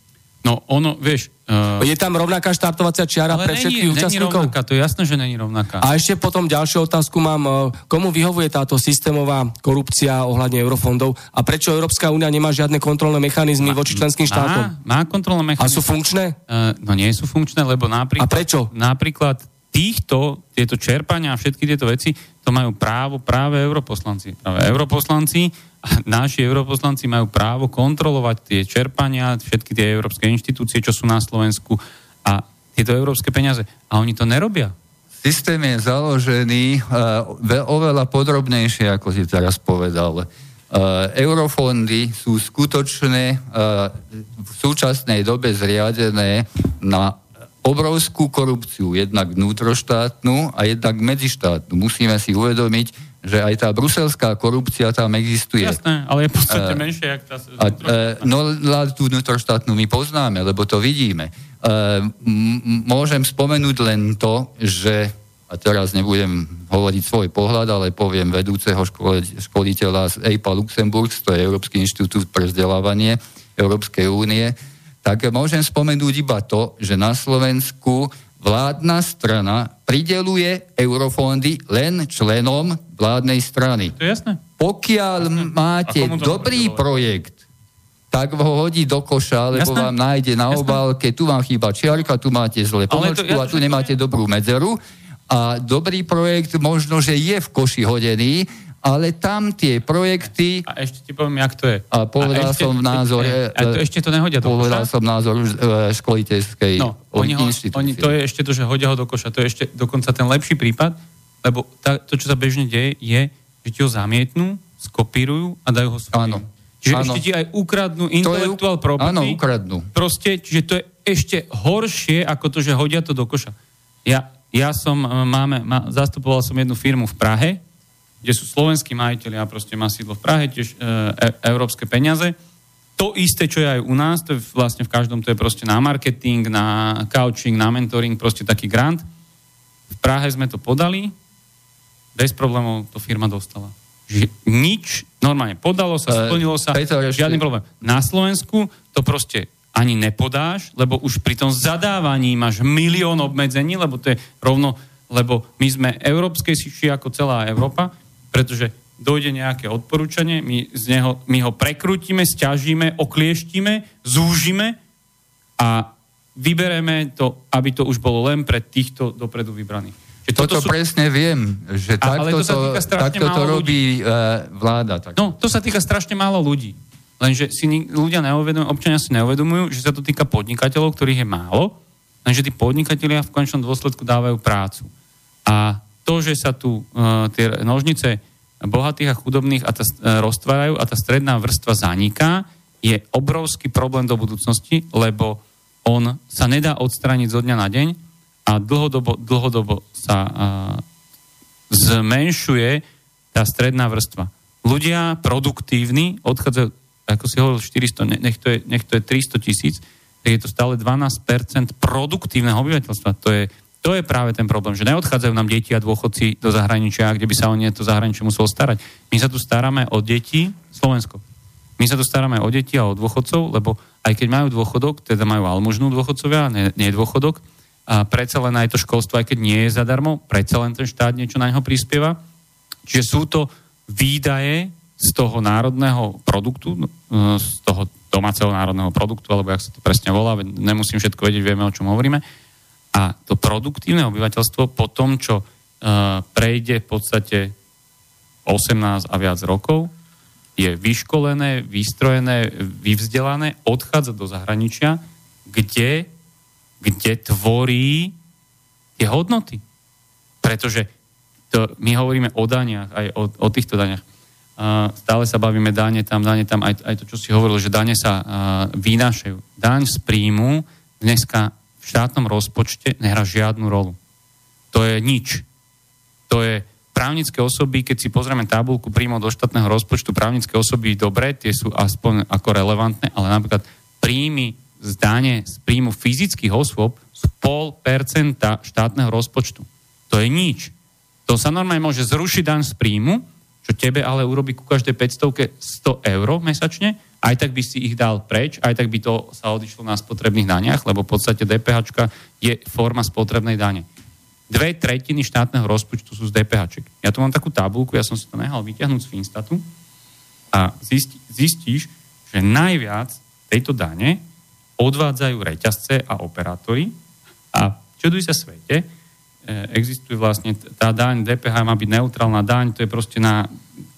No ono, vieš... Uh, je tam rovnaká štartovacia čiara pre všetkých není, účastníkov? rovnaká, to je jasné, že není rovnaká. A ešte potom ďalšiu otázku mám. E, komu vyhovuje táto systémová korupcia ohľadne eurofondov a prečo Európska únia nemá žiadne kontrolné mechanizmy voči členským štátom? Má, má kontrolné mechanizmy. A sú funkčné? Uh, no nie sú funkčné, lebo napríklad... A prečo? Napríklad týchto, tieto čerpania a všetky tieto veci, to majú právo práve europoslanci. Práve europoslanci a naši europoslanci majú právo kontrolovať tie čerpania, všetky tie európske inštitúcie, čo sú na Slovensku a tieto európske peniaze. A oni to nerobia. Systém je založený uh, oveľa podrobnejšie, ako si teraz povedal. Uh, eurofondy sú skutočne uh, v súčasnej dobe zriadené na obrovskú korupciu, jednak vnútroštátnu a jednak medzištátnu. Musíme si uvedomiť, že aj tá bruselská korupcia tam existuje. Jasné, ale je v podstate uh, menšia, jak tá... Uh, no, tú vnútroštátnu my poznáme, lebo to vidíme. Uh, m- môžem spomenúť len to, že a teraz nebudem hovoriť svoj pohľad, ale poviem vedúceho škole, školiteľa z EIPA Luxemburg, to je Európsky inštitút pre vzdelávanie Európskej únie, tak môžem spomenúť iba to, že na Slovensku vládna strana prideluje eurofondy len členom vládnej strany. To je jasné. pokiaľ máte komu to dobrý projekt, tak ho hodí do koša, lebo Jasné. vám nájde na Jasné. obálke, tu vám chýba čiarka, tu máte zle pomočku ja- a tu nemáte dobrú medzeru. A dobrý projekt možno, že je v koši hodený, ale tam tie projekty, A ešte ti poviem, jak to je. a povedal ešte, som v názore... A to ešte to nehodia do Povedal koša? som názor e, školiteľskej No, oni ho, oni, to je ešte to, že hodia ho do koša. To je ešte dokonca ten lepší prípad, lebo tá, to, čo sa bežne deje, je, že ti ho zamietnú, skopírujú a dajú ho svojim. Áno. Čiže Áno. ešte ti aj ukradnú To je- intellectual property. Áno, ukradnú. Proste, čiže to je ešte horšie, ako to, že hodia to do koša. Ja, ja som, e, máme, má, zastupoval som jednu firmu v Prahe, kde sú slovenskí majiteľi a proste má sídlo v Prahe, tiež e, e, európske peniaze. To isté, čo je aj u nás, to je vlastne v každom, to je proste na marketing, na coaching, na mentoring, proste taký grant. V Prahe sme to podali, bez problémov to firma dostala. Že nič, normálne podalo sa, splnilo sa, Peter, žiadny problém. Na Slovensku to proste ani nepodáš, lebo už pri tom zadávaní máš milión obmedzení, lebo to je rovno, lebo my sme európskejší ako celá Európa, pretože dojde nejaké odporúčanie, my, z neho, my ho prekrútime, stiažíme, oklieštime, zúžime a vybereme to, aby to už bolo len pre týchto dopredu vybraných. Že Toto presne viem, že A- ale takto to takto to robí e, vláda. Tak. No, to sa týka strašne málo ľudí. Lenže si ni- ľudia neuvedomujú, občania si neuvedomujú, že sa to týka podnikateľov, ktorých je málo, lenže tí podnikatelia v končnom dôsledku dávajú prácu. A to, že sa tu uh, tie nožnice bohatých a chudobných a tá, uh, roztvárajú a tá stredná vrstva zaniká, je obrovský problém do budúcnosti, lebo on sa nedá odstrániť zo dňa na deň a dlhodobo, dlhodobo sa uh, zmenšuje tá stredná vrstva. Ľudia produktívni odchádzajú, ako si hovoril, 400, ne- nech to je, nech to je 300 tisíc, tak je to stále 12% produktívneho obyvateľstva. To je, to je práve ten problém, že neodchádzajú nám deti a dôchodci do zahraničia, kde by sa o nie to zahraničie muselo starať. My sa tu staráme o deti, Slovensko. My sa tu staráme o deti a o dôchodcov, lebo aj keď majú dôchodok, teda majú almožnú dôchodcovia, nie, nie dôchodok, a predsa len aj to školstvo, aj keď nie je zadarmo, predsa len ten štát niečo na neho prispieva. Čiže sú to výdaje z toho národného produktu, no, e, z toho domáceho národného produktu, alebo jak sa to presne volá, nemusím všetko vedieť, vieme, o čom hovoríme. A to produktívne obyvateľstvo po tom, čo uh, prejde v podstate 18 a viac rokov, je vyškolené, vystrojené, vyvzdelané, odchádza do zahraničia, kde, kde tvorí tie hodnoty. Pretože to, my hovoríme o daniach, aj o, o týchto daniach. Uh, stále sa bavíme dane tam, dane tam, aj, aj to, čo si hovoril, že dane sa uh, vynášajú. Daň z príjmu dneska v štátnom rozpočte nehrá žiadnu rolu. To je nič. To je právnické osoby, keď si pozrieme tabulku príjmov do štátneho rozpočtu, právnické osoby dobre, tie sú aspoň ako relevantné, ale napríklad príjmy z dane z príjmu fyzických osôb sú pol percenta štátneho rozpočtu. To je nič. To sa normálne môže zrušiť daň z príjmu, čo tebe ale urobí ku každej 500 100 eur mesačne, aj tak by si ich dal preč, aj tak by to sa odišlo na spotrebných daniach, lebo v podstate DPH je forma spotrebnej dane. Dve tretiny štátneho rozpočtu sú z DPH. Ja tu mám takú tabulku, ja som si to nehal vyťahnuť z Finstatu a zistí, zistíš, že najviac tejto dane odvádzajú reťazce a operátori a čuduj sa svete, e, existuje vlastne tá daň, DPH má byť neutrálna daň, to je proste na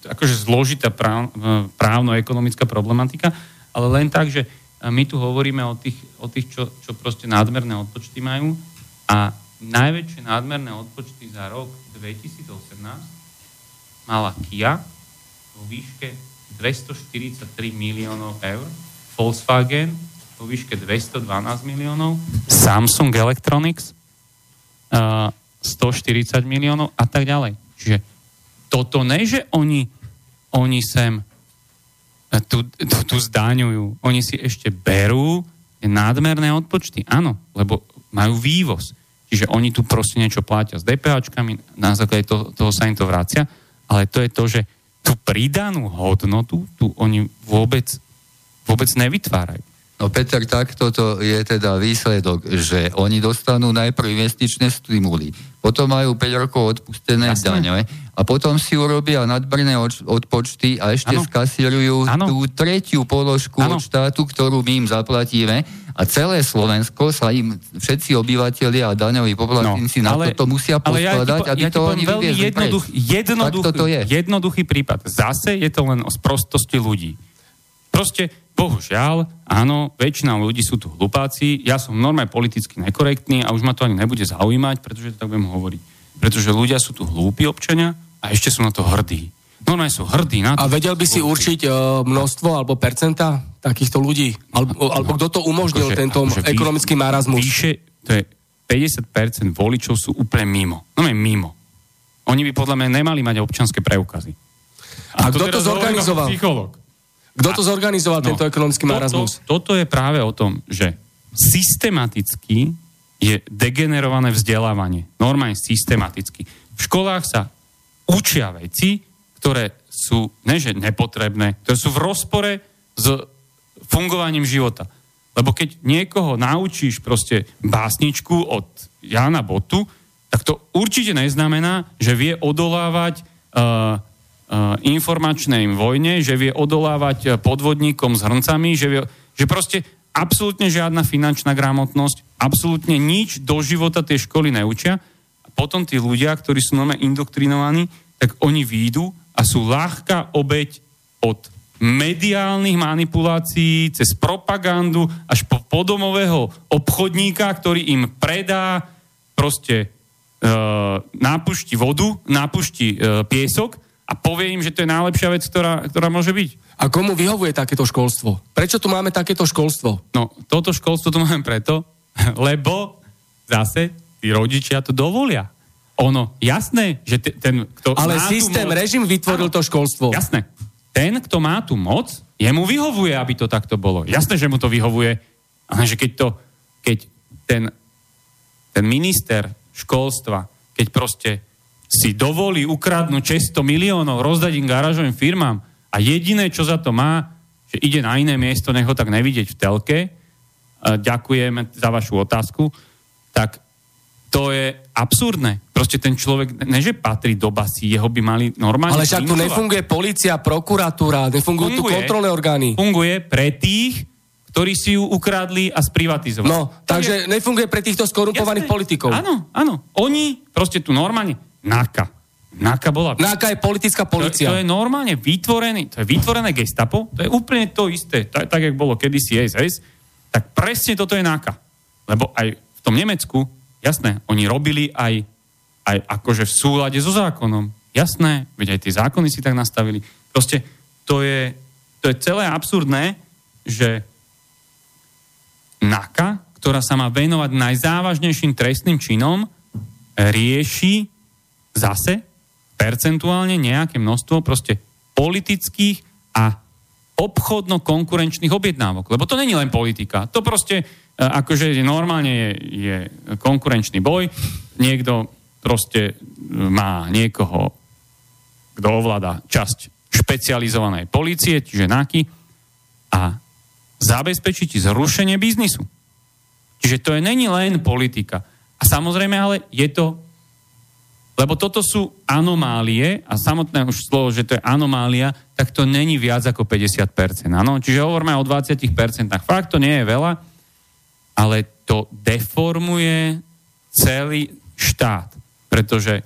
akože zložitá práv, e, právno-ekonomická problematika, ale len tak, že e, my tu hovoríme o tých, o tých čo, čo proste nadmerné odpočty majú a najväčšie nadmerné odpočty za rok 2018 mala Kia vo výške 243 miliónov eur, Volkswagen vo výške 212 miliónov, Samsung Electronics uh, 140 miliónov a tak ďalej. Čiže toto ne, že oni, oni sem uh, tu, tu, tu zdaňujú. Oni si ešte berú tie nádmerné odpočty. Áno, lebo majú vývoz. Čiže oni tu proste niečo platia s DPHčkami, na základe toho, toho sa im to vracia, ale to je to, že tú pridanú hodnotu tu oni vôbec, vôbec nevytvárajú. No Peter, takto to je teda výsledok, že oni dostanú najprv investičné stimuly, potom majú 5 rokov odpustené daňové a potom si urobia nadbrné odpočty a ešte ano. skasírujú ano. tú tretiu položku ano. od štátu, ktorú my im zaplatíme a celé Slovensko sa im všetci obyvateľia a daňoví poplatníci no, na toto musia poskladať, ja aby ja to oni veľmi jednoduch, jednoduchý, to je. jednoduchý prípad. Zase je to len o sprostosti ľudí. Proste Bohužiaľ, áno, väčšina ľudí sú tu hlupáci, ja som normálne politicky nekorektný a už ma to ani nebude zaujímať, pretože to tak budem hovoriť. Pretože ľudia sú tu hlúpi občania a ešte sú na to hrdí. Normálne sú hrdí na to. A vedel by si určiť uh, množstvo alebo percenta takýchto ľudí? Alebo, alebo kto to umožnil, akože, tento akože ekonomický marazmus? Výše, to je 50% voličov sú úplne mimo. No mimo. Oni by podľa mňa nemali mať občanské preukazy. A, a kto to zorganizoval? Psycholog. Kto to zorganizoval, no, tento ekonomický marazmus? Toto, toto je práve o tom, že systematicky je degenerované vzdelávanie. Normálne systematicky. V školách sa učia veci, ktoré sú, neže nepotrebné, ktoré sú v rozpore s fungovaním života. Lebo keď niekoho naučíš proste básničku od Jana Botu, tak to určite neznamená, že vie odolávať uh, informačnej vojne, že vie odolávať eh, podvodníkom s hrncami, že, vie, že proste absolútne žiadna finančná gramotnosť, absolútne nič do života tej školy neučia. A potom tí ľudia, ktorí sú normálne indoktrinovaní, tak oni výjdu a sú ľahká obeď od mediálnych manipulácií, cez propagandu, až po podomového obchodníka, ktorý im predá proste e, nápušti vodu, nápušti e, piesok a povie im, že to je najlepšia vec, ktorá, ktorá môže byť. A komu vyhovuje takéto školstvo? Prečo tu máme takéto školstvo? No, toto školstvo tu máme preto, [laughs] lebo zase tí rodičia to dovolia. Ono, jasné, že te, ten, kto Ale systém, moc, režim vytvoril áno, to školstvo. Jasné. Ten, kto má tú moc, jemu vyhovuje, aby to takto bolo. Jasné, že mu to vyhovuje, ale že keď to, keď ten, ten minister školstva, keď proste si dovolí ukradnúť 600 miliónov, rozdať im garážovým firmám a jediné, čo za to má, že ide na iné miesto, nech ho tak nevidieť v telke, ďakujem za vašu otázku, tak to je absurdné. Proste ten človek, neže patrí do basy, jeho by mali normálne... Ale však tu nefunguje policia, prokuratúra, nefungujú funguje, tu kontrolné orgány. Funguje pre tých, ktorí si ju ukradli a sprivatizovali. No, takže je... nefunguje pre týchto skorumpovaných Jasné. politikov. Áno, áno. Oni proste tu normálne NAKA. NAKA bola... NAKA je politická policia. To, to je normálne vytvorený, to je vytvorené gestapo, to je úplne to isté, tak, tak jak bolo kedysi SS, tak presne toto je NAKA. Lebo aj v tom Nemecku, jasné, oni robili aj, aj akože v súlade so zákonom. Jasné, veď aj tie zákony si tak nastavili. Proste to je, to je celé absurdné, že NAKA, ktorá sa má venovať najzávažnejším trestným činom, rieši zase percentuálne nejaké množstvo proste politických a obchodno-konkurenčných objednávok. Lebo to není len politika. To proste e, akože normálne je, je konkurenčný boj. Niekto proste e, má niekoho, kto ovláda časť špecializovanej policie, čiže NAKY, a zabezpečiť zrušenie biznisu. Čiže to je není len politika. A samozrejme, ale je to lebo toto sú anomálie a samotné už slovo, že to je anomália, tak to není viac ako 50%. Áno? Čiže hovoríme o 20%. Fakt to nie je veľa, ale to deformuje celý štát. Pretože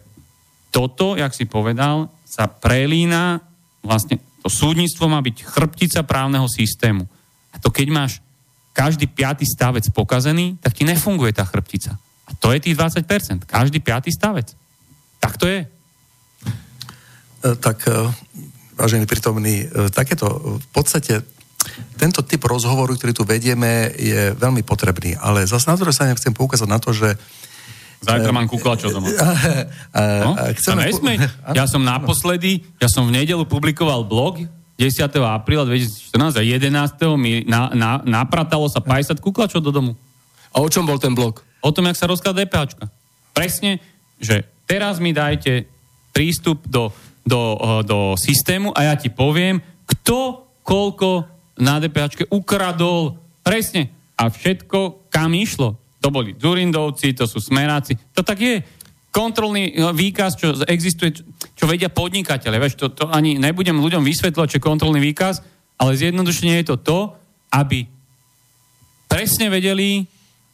toto, jak si povedal, sa prelína, vlastne to súdnictvo má byť chrbtica právneho systému. A to keď máš každý piatý stavec pokazený, tak ti nefunguje tá chrbtica. A to je tých 20%. Každý piatý stavec. Tak to je. E, tak, e, vážený prítomný, e, takéto v podstate tento typ rozhovoru, ktorý tu vedieme, je veľmi potrebný. Ale zase na druhej strane chcem poukázať na to, že Zajtra mám kuklačov doma. [laughs] No, chceme... [laughs] Ja som naposledy, ja som v nedelu publikoval blog 10. apríla 2014 a 11. mi na, na, napratalo sa 50 kuklačov do domu. A o čom bol ten blog? O tom, jak sa rozkladá DPHčka. Presne, že teraz mi dajte prístup do, do, do systému a ja ti poviem, kto koľko na DPH ukradol presne. A všetko, kam išlo. To boli Zurindovci, to sú Smeráci. To tak je. Kontrolný no, výkaz, čo existuje, čo vedia podnikateľe. Vieš, to, to ani nebudem ľuďom vysvetľovať, čo je kontrolný výkaz, ale zjednodušene je to to, aby presne vedeli,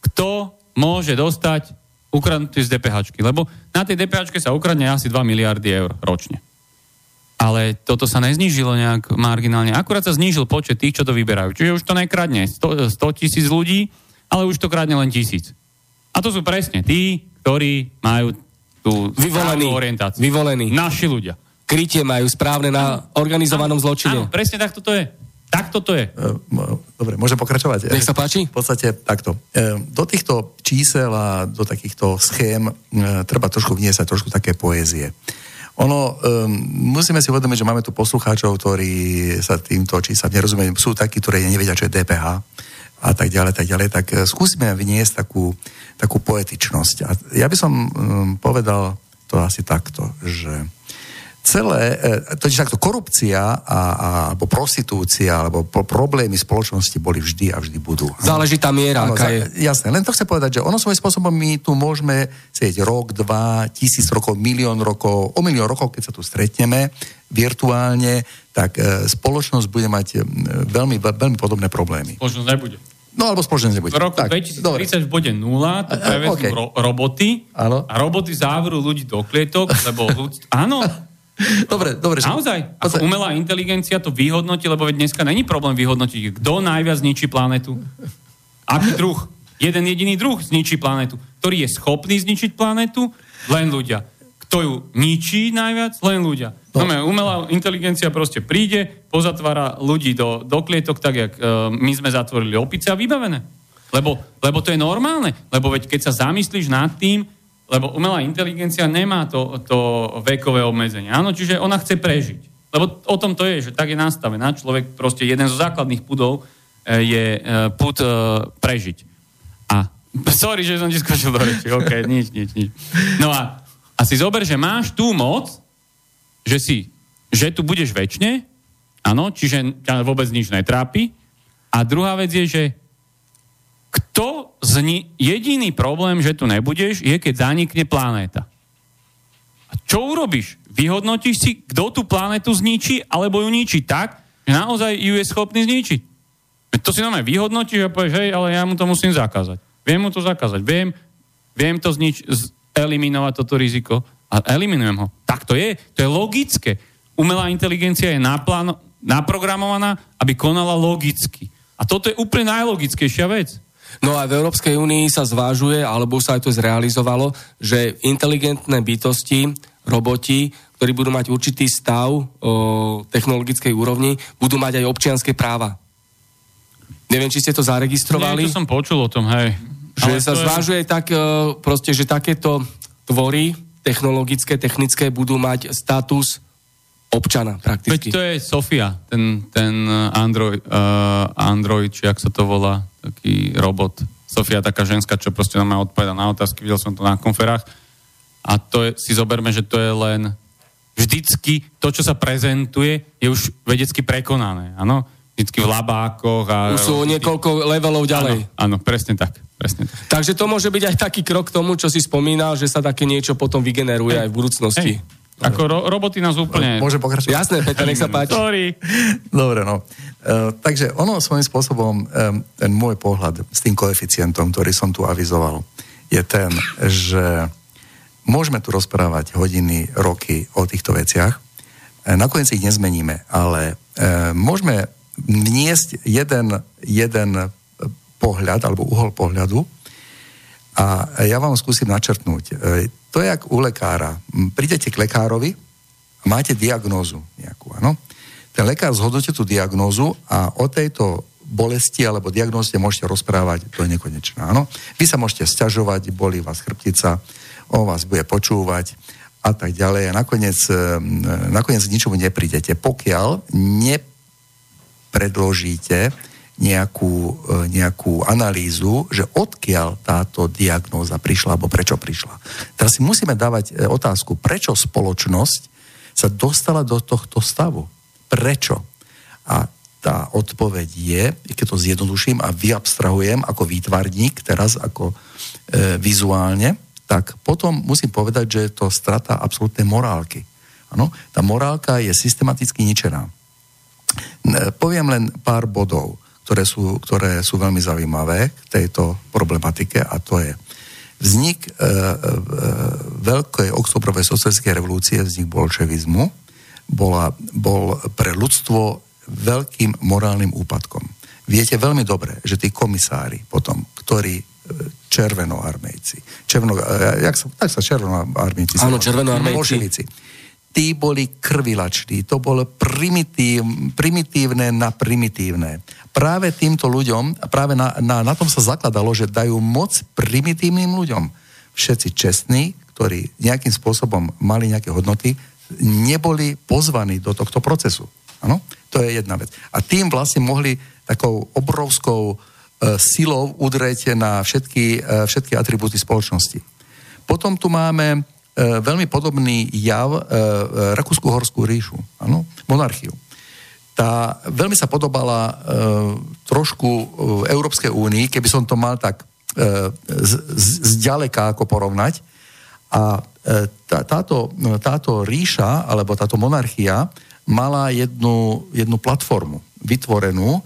kto môže dostať ukradnutý z DPH. Lebo na tej DPH sa ukradne asi 2 miliardy eur ročne. Ale toto sa neznížilo nejak marginálne. Akurát sa znížil počet tých, čo to vyberajú. Čiže už to nekradne 100 tisíc ľudí, ale už to kradne len tisíc. A to sú presne tí, ktorí majú tú vyvolení, orientáciu. Vyvolení. Naši ľudia. Krytie majú správne na organizovanom zločine. Áno, presne tak to je. Tak toto je. Dobre, môžem pokračovať? Nech sa páči. V podstate takto. Do týchto čísel a do takýchto schém treba trošku vniesať trošku také poézie. Ono, um, musíme si uvedomiť, že máme tu poslucháčov, ktorí sa týmto číslam nerozumejú. Sú takí, ktorí nevedia, čo je DPH a tak ďalej, tak ďalej. Tak skúsime vyniesť takú, takú poetičnosť. A ja by som um, povedal to asi takto, že celé, e, totiž takto korupcia a, a, alebo prostitúcia alebo problémy spoločnosti boli vždy a vždy budú. Záleží tá miera, ano, aká je. Jasné, len to chcem povedať, že ono svojím spôsobom my tu môžeme sedieť rok, dva, tisíc rokov, milión rokov, o milión rokov, keď sa tu stretneme virtuálne, tak e, spoločnosť bude mať e, veľmi, veľmi podobné problémy. Spoločnosť nebude. No alebo spoločnosť nebude. V roku tak, 2030 dobre. v bode 0 to prevezú okay. ro- roboty ano. a roboty záveru ľudí do klietok, lebo ľudí... Áno, dobre, dobre. Naozaj. Ako umelá inteligencia to vyhodnotí, lebo dneska není problém vyhodnotiť, kto najviac zničí planetu. Aký druh? Jeden jediný druh zničí planetu. Ktorý je schopný zničiť planetu? Len ľudia. Kto ju ničí najviac? Len ľudia. No. no umelá inteligencia proste príde, pozatvára ľudí do, do klietok, tak jak uh, my sme zatvorili opice a vybavené. Lebo, lebo to je normálne. Lebo veď keď sa zamyslíš nad tým, lebo umelá inteligencia nemá to, to vekové obmedzenie. Áno, čiže ona chce prežiť. Lebo o tom to je, že tak je nastavená. Človek proste jeden zo základných pudov e, je e, pud e, prežiť. A sorry, že som ti skočil do reči. OK, [laughs] nič, nič, nič. No a, a si zober, že máš tú moc, že si, že tu budeš väčšine, áno, čiže ťa vôbec nič netrápi. A druhá vec je, že kto zni- jediný problém, že tu nebudeš, je, keď zanikne planéta. A čo urobíš? Vyhodnotíš si, kto tú planetu zničí, alebo ju ničí tak, že naozaj ju je schopný zničiť. To si normálne vyhodnotíš a povieš, hej, ale ja mu to musím zakázať. Viem mu to zakázať. Viem, viem to znič, eliminovať toto riziko a eliminujem ho. Tak to je. To je logické. Umelá inteligencia je naplán, naprogramovaná, aby konala logicky. A toto je úplne najlogickejšia vec. No a v Európskej únii sa zvážuje, alebo sa aj to zrealizovalo, že inteligentné bytosti, roboti, ktorí budú mať určitý stav o technologickej úrovni, budú mať aj občianské práva. Neviem, či ste to zaregistrovali. Nie, to som počul o tom, hej. Že Ale sa zvážuje je... tak, e, proste, že takéto tvory technologické, technické budú mať status občana prakticky. Veď to je Sofia, ten, ten Android, uh, Android, či ak sa to volá, taký robot. Sofia, taká ženská, čo proste nám odpoveda na otázky, videl som to na konferách. A to je, si zoberme, že to je len vždycky to, čo sa prezentuje, je už vedecky prekonané, áno? Vždycky v labákoch a... Už sú niekoľko levelov ďalej. Áno, áno presne tak. Presne tak. Takže to môže byť aj taký krok k tomu, čo si spomínal, že sa také niečo potom vygeneruje hey. aj v budúcnosti. Hey. Ako ro- roboty nás úplne... Môže pokračovať? Jasné, Peter, nech sa páči. Sorry. Dobre, no. Uh, takže ono svojím spôsobom, um, ten môj pohľad s tým koeficientom, ktorý som tu avizoval, je ten, že môžeme tu rozprávať hodiny, roky o týchto veciach. Uh, nakoniec ich nezmeníme, ale uh, môžeme vniesť jeden, jeden pohľad alebo uhol pohľadu a ja vám skúsim načrtnúť to je jak u lekára. Prídete k lekárovi a máte diagnózu nejakú, áno? Ten lekár zhodnotí tú diagnózu a o tejto bolesti alebo diagnóze môžete rozprávať do nekonečná, áno? Vy sa môžete sťažovať, bolí vás chrbtica, on vás bude počúvať a tak ďalej. A nakoniec, nakoniec ničomu neprídete, pokiaľ nepredložíte nejakú, e, nejakú analýzu, že odkiaľ táto diagnóza prišla, alebo prečo prišla. Teraz si musíme dávať e, otázku, prečo spoločnosť sa dostala do tohto stavu. Prečo? A tá odpoveď je, keď to zjednoduším a vyabstrahujem ako výtvarník, teraz ako e, vizuálne, tak potom musím povedať, že je to strata absolútnej morálky. Ano? Tá morálka je systematicky ničená. Poviem len pár bodov, ktoré sú, ktoré sú veľmi zaujímavé k tejto problematike a to je vznik e, e, veľkej oktobrovej socialistickej revolúcie, vznik bolševizmu, bola, bol pre ľudstvo veľkým morálnym úpadkom. Viete veľmi dobre, že tí komisári potom, ktorí červenoarmejci. Červeno, jak sa, tak sa červenoarmejci. Áno, červenoarmejci. Bolševici. Tí boli krvilační, to bolo primitív, primitívne na primitívne. Práve týmto ľuďom, práve na, na, na tom sa zakladalo, že dajú moc primitívnym ľuďom. Všetci čestní, ktorí nejakým spôsobom mali nejaké hodnoty, neboli pozvaní do tohto procesu. Ano? To je jedna vec. A tým vlastne mohli takou obrovskou E, silou udrete na všetky, e, všetky atribúty spoločnosti. Potom tu máme veľmi podobný jav Rakúsku horskú ríšu, ano? monarchiu. Tá veľmi sa podobala trošku Európskej únii, keby som to mal tak zďaleka ako porovnať. A tá, táto, táto ríša, alebo táto monarchia mala jednu, jednu platformu vytvorenú,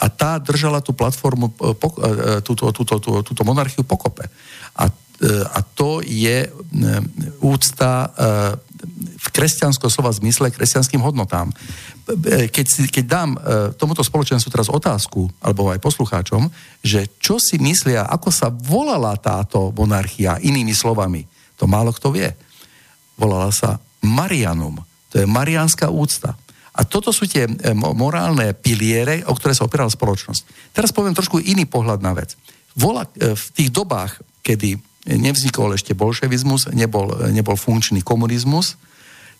a tá držala tú platformu, e, e, túto, túto, túto, túto monarchiu pokope. A, e, a to je úcta v kresťansko slova zmysle kresťanským hodnotám. Keď, si, keď dám tomuto spoločenstvu teraz otázku, alebo aj poslucháčom, že čo si myslia, ako sa volala táto monarchia inými slovami, to málo kto vie. Volala sa Marianum. To je mariánska úcta. A toto sú tie e, morálne piliere, o ktoré sa opierala spoločnosť. Teraz poviem trošku iný pohľad na vec. Vola, e, v tých dobách, kedy nevznikol ešte bolševizmus, nebol, nebol funkčný komunizmus,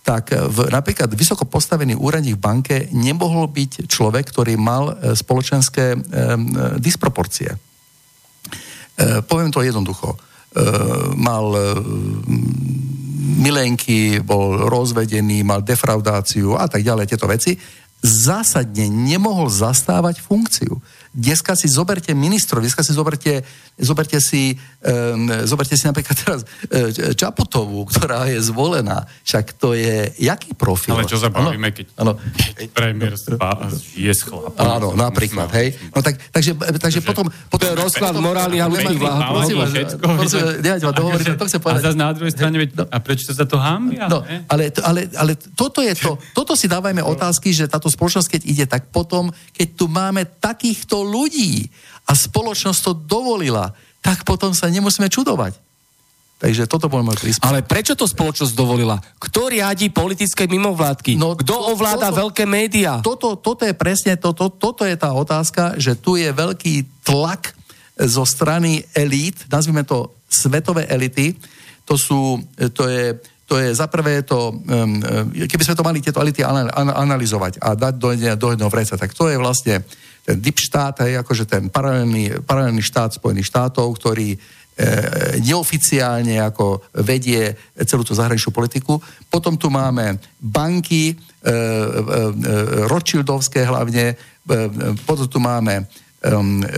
tak v, napríklad vysoko postavený úradník v banke nemohol byť človek, ktorý mal e, spoločenské e, disproporcie. E, poviem to jednoducho. E, mal e, milenky, bol rozvedený, mal defraudáciu a tak ďalej, tieto veci, zásadne nemohol zastávať funkciu. Dneska si zoberte ministrov, dneska si zoberte, zoberte si, um, zoberte si napríklad teraz uh, Čaputovú, ktorá je zvolená. Však to je, jaký profil? Ale čo sa bavíme, keď, ano, keď premiér je s chlapom. Áno, napríklad, hej. No tak, takže, takže potom, potom... To je rozklad morálnych a ľudských váh. to chcem povedať. A zase na druhej strane, no. a prečo sa to hambia? No, ale, ale, ale toto je to, toto si dávajme otázky, že táto spoločnosť, keď ide, tak potom, keď tu máme takýchto ľudí a spoločnosť to dovolila, tak potom sa nemusíme čudovať. Takže toto bol môj príspevok. Ale prečo to spoločnosť dovolila? Kto riadi politické mimovládky? No, Kto to, ovláda toto, veľké médiá? Toto, toto je presne, toto, toto je tá otázka, že tu je veľký tlak zo strany elít, nazvime to svetové elity, to sú, to je, to je za prvé to, keby sme to mali tieto elity analyzovať a dať do, do jedného vreca, tak to je vlastne ten deep štát, hej, akože ten paralelný, paralelný štát Spojených štátov, ktorý e, neoficiálne ako vedie celú tú zahraničnú politiku. Potom tu máme banky, e, e, Rothschildovské hlavne, potom tu máme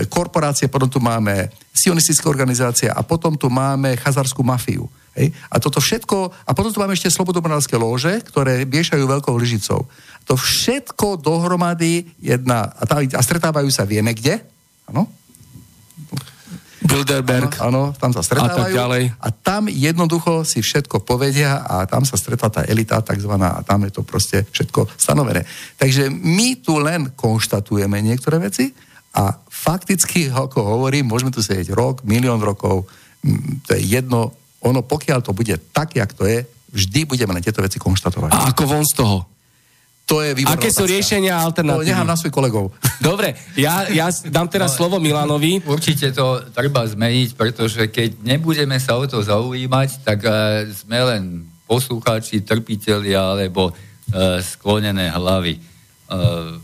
korporácie, potom tu máme sionistické organizácie a potom tu máme chazarskú mafiu. Hej? A toto všetko, a potom tu máme ešte slobodomorálske lóže, ktoré miešajú veľkou lyžicou. To všetko dohromady jedna, a, tá, a stretávajú sa vieme kde, áno? Bilderberg. Áno, tam sa stretávajú. A tak ďalej. A tam jednoducho si všetko povedia a tam sa stretla tá elita takzvaná a tam je to proste všetko stanovené. Takže my tu len konštatujeme niektoré veci a fakticky, ako hovorím, môžeme tu sedieť rok, milión rokov, to je jedno, ono pokiaľ to bude tak, jak to je, vždy budeme len tieto veci konštatovať. A ako von z toho? To je Aké sú riešenia a alternatívy? To nechám na svojich kolegov. Dobre, ja, ja dám teraz no, slovo Milanovi. Určite to treba zmeniť, pretože keď nebudeme sa o to zaujímať, tak uh, sme len poslucháči, trpitelia alebo uh, sklonené hlavy. Uh,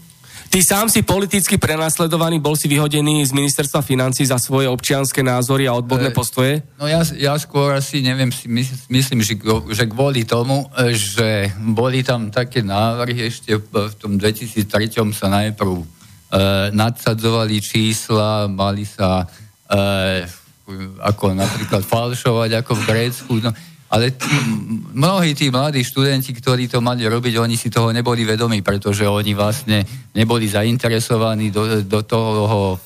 Ty sám si politicky prenasledovaný, bol si vyhodený z ministerstva financí za svoje občianské názory a odborné E, postoje? No ja, ja skôr asi neviem, si mys- myslím, že, že kvôli tomu, e, že boli tam také návrhy ešte v v tom 2003 sa najprv e, nadsadzovali čísla, mali sa e, ako napríklad falšovať ako v Grécku. No, ale tí, mnohí tí mladí študenti, ktorí to mali robiť, oni si toho neboli vedomi, pretože oni vlastne neboli zainteresovaní do, do toho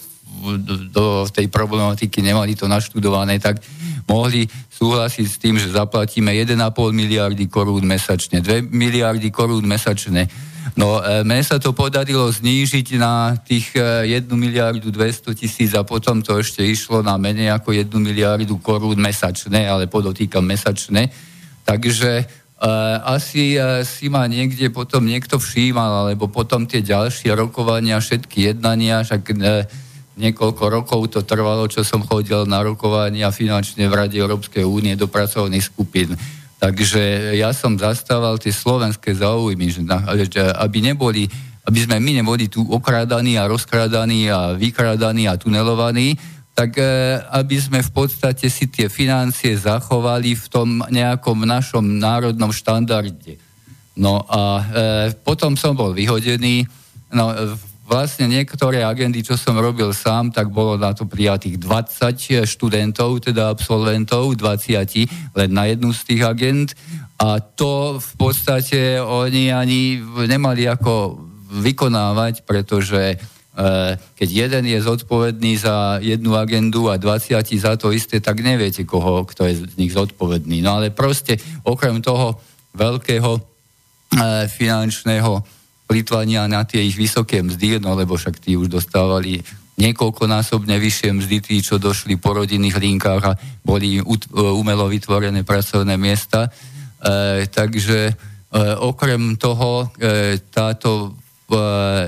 do tej problematiky, nemali to naštudované, tak mohli súhlasiť s tým, že zaplatíme 1,5 miliardy korún mesačne, 2 miliardy korún mesačne. No, e, mne sa to podarilo znížiť na tých e, 1 miliardu 200 tisíc a potom to ešte išlo na menej ako 1 miliardu korún mesačne, ale podotýkam mesačne. Takže Uh, asi si ma niekde potom niekto všímal, alebo potom tie ďalšie rokovania, všetky jednania, však uh, niekoľko rokov to trvalo, čo som chodil na rokovania finančne v Rade Európskej únie do pracovných skupín. Takže ja som zastával tie slovenské záujmy, že, že aby neboli, aby sme my neboli tu okrádaní a rozkrádaní a vykrádaní a tunelovaní, tak e, aby sme v podstate si tie financie zachovali v tom nejakom našom národnom štandarde. No a e, potom som bol vyhodený. No, vlastne niektoré agendy, čo som robil sám, tak bolo na to prijatých 20 študentov, teda absolventov, 20, len na jednu z tých agent. A to v podstate oni ani nemali ako vykonávať, pretože keď jeden je zodpovedný za jednu agendu a 20 za to isté, tak neviete, koho, kto je z nich zodpovedný. No ale proste okrem toho veľkého finančného plitvania na tie ich vysoké mzdy, no lebo však tí už dostávali niekoľkonásobne vyššie mzdy, tí, čo došli po rodinných linkách a boli umelo vytvorené pracovné miesta. E, takže e, okrem toho e, táto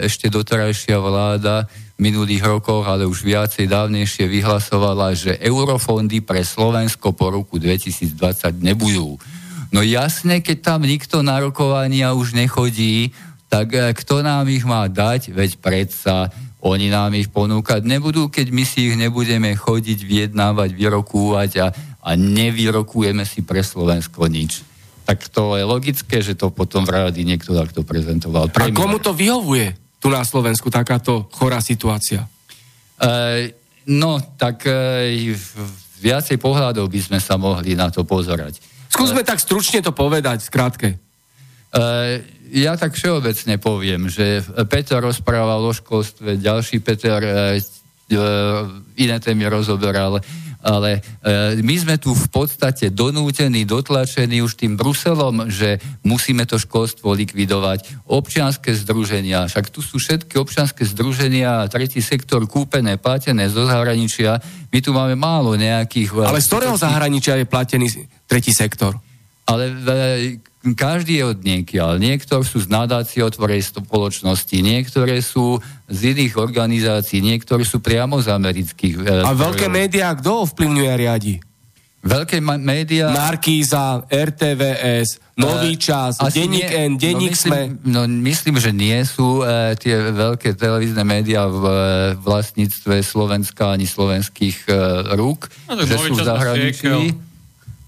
ešte doterajšia vláda v minulých rokoch, ale už viacej dávnejšie vyhlasovala, že eurofondy pre Slovensko po roku 2020 nebudú. No jasne, keď tam nikto na rokovania už nechodí, tak kto nám ich má dať? Veď predsa oni nám ich ponúkať nebudú, keď my si ich nebudeme chodiť, vyjednávať, vyrokúvať a, a nevyrokujeme si pre Slovensko nič tak to je logické, že to potom v rádi niekto takto prezentoval. Premiér. A komu to vyhovuje tu na Slovensku, takáto chorá situácia? E, no, tak e, viacej pohľadov by sme sa mohli na to pozerať. Skúsme e, tak stručne to povedať, skrátke. E, ja tak všeobecne poviem, že Peter rozprával o školstve, ďalší Peter e, iné témy rozoberal ale e, my sme tu v podstate donútení, dotlačení už tým Bruselom, že musíme to školstvo likvidovať. Občianské združenia, však tu sú všetky občianské združenia, tretí sektor kúpené, platené zo zahraničia. My tu máme málo nejakých... Ale z ktorého zahraničia je platený tretí sektor? Ale každý je od niekiaľ. Niektoré sú z nadácie otvorej spoločnosti, niektoré sú z iných organizácií, niektoré sú priamo z amerických. E, a veľké médiá kto ovplyvňuje a riadi? Veľké ma- médiá... Markíza, RTVS, Nový čas, uh, Denník N, Denník no myslím, Sme. No myslím, že nie sú uh, tie veľké televízne médiá v uh, vlastníctve Slovenska ani slovenských uh, rúk, no, že sú v zahraničí.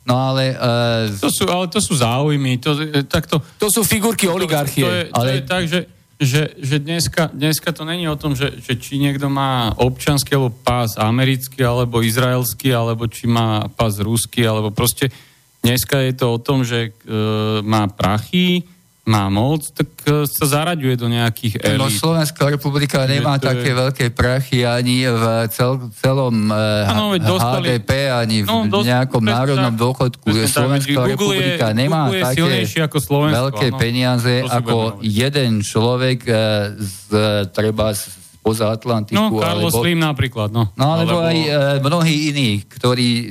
No ale... Uh, to sú, ale to sú záujmy. To, tak to, to sú figurky oligarchie. To, to, je, to ale... je tak, že, že, že dneska, dneska to není o tom, že, že či niekto má občanský alebo pás americký, alebo izraelský, alebo či má pás ruský, alebo proste dneska je to o tom, že uh, má prachy, má moc, tak sa zaraďuje do nejakých elít. No Slovenská republika nemá je... také veľké prachy ani v cel, celom ano, HDP, ani v no, nejakom presne, národnom dôchodku. Slovenská republika je, nemá Google také ako Slovensko, veľké ano. peniaze ako jeden človek z, treba z spoza Atlantiku. No, Carlos alebo, Slim napríklad, no. No, alebo, alebo aj e, mnohí iní, ktorí e,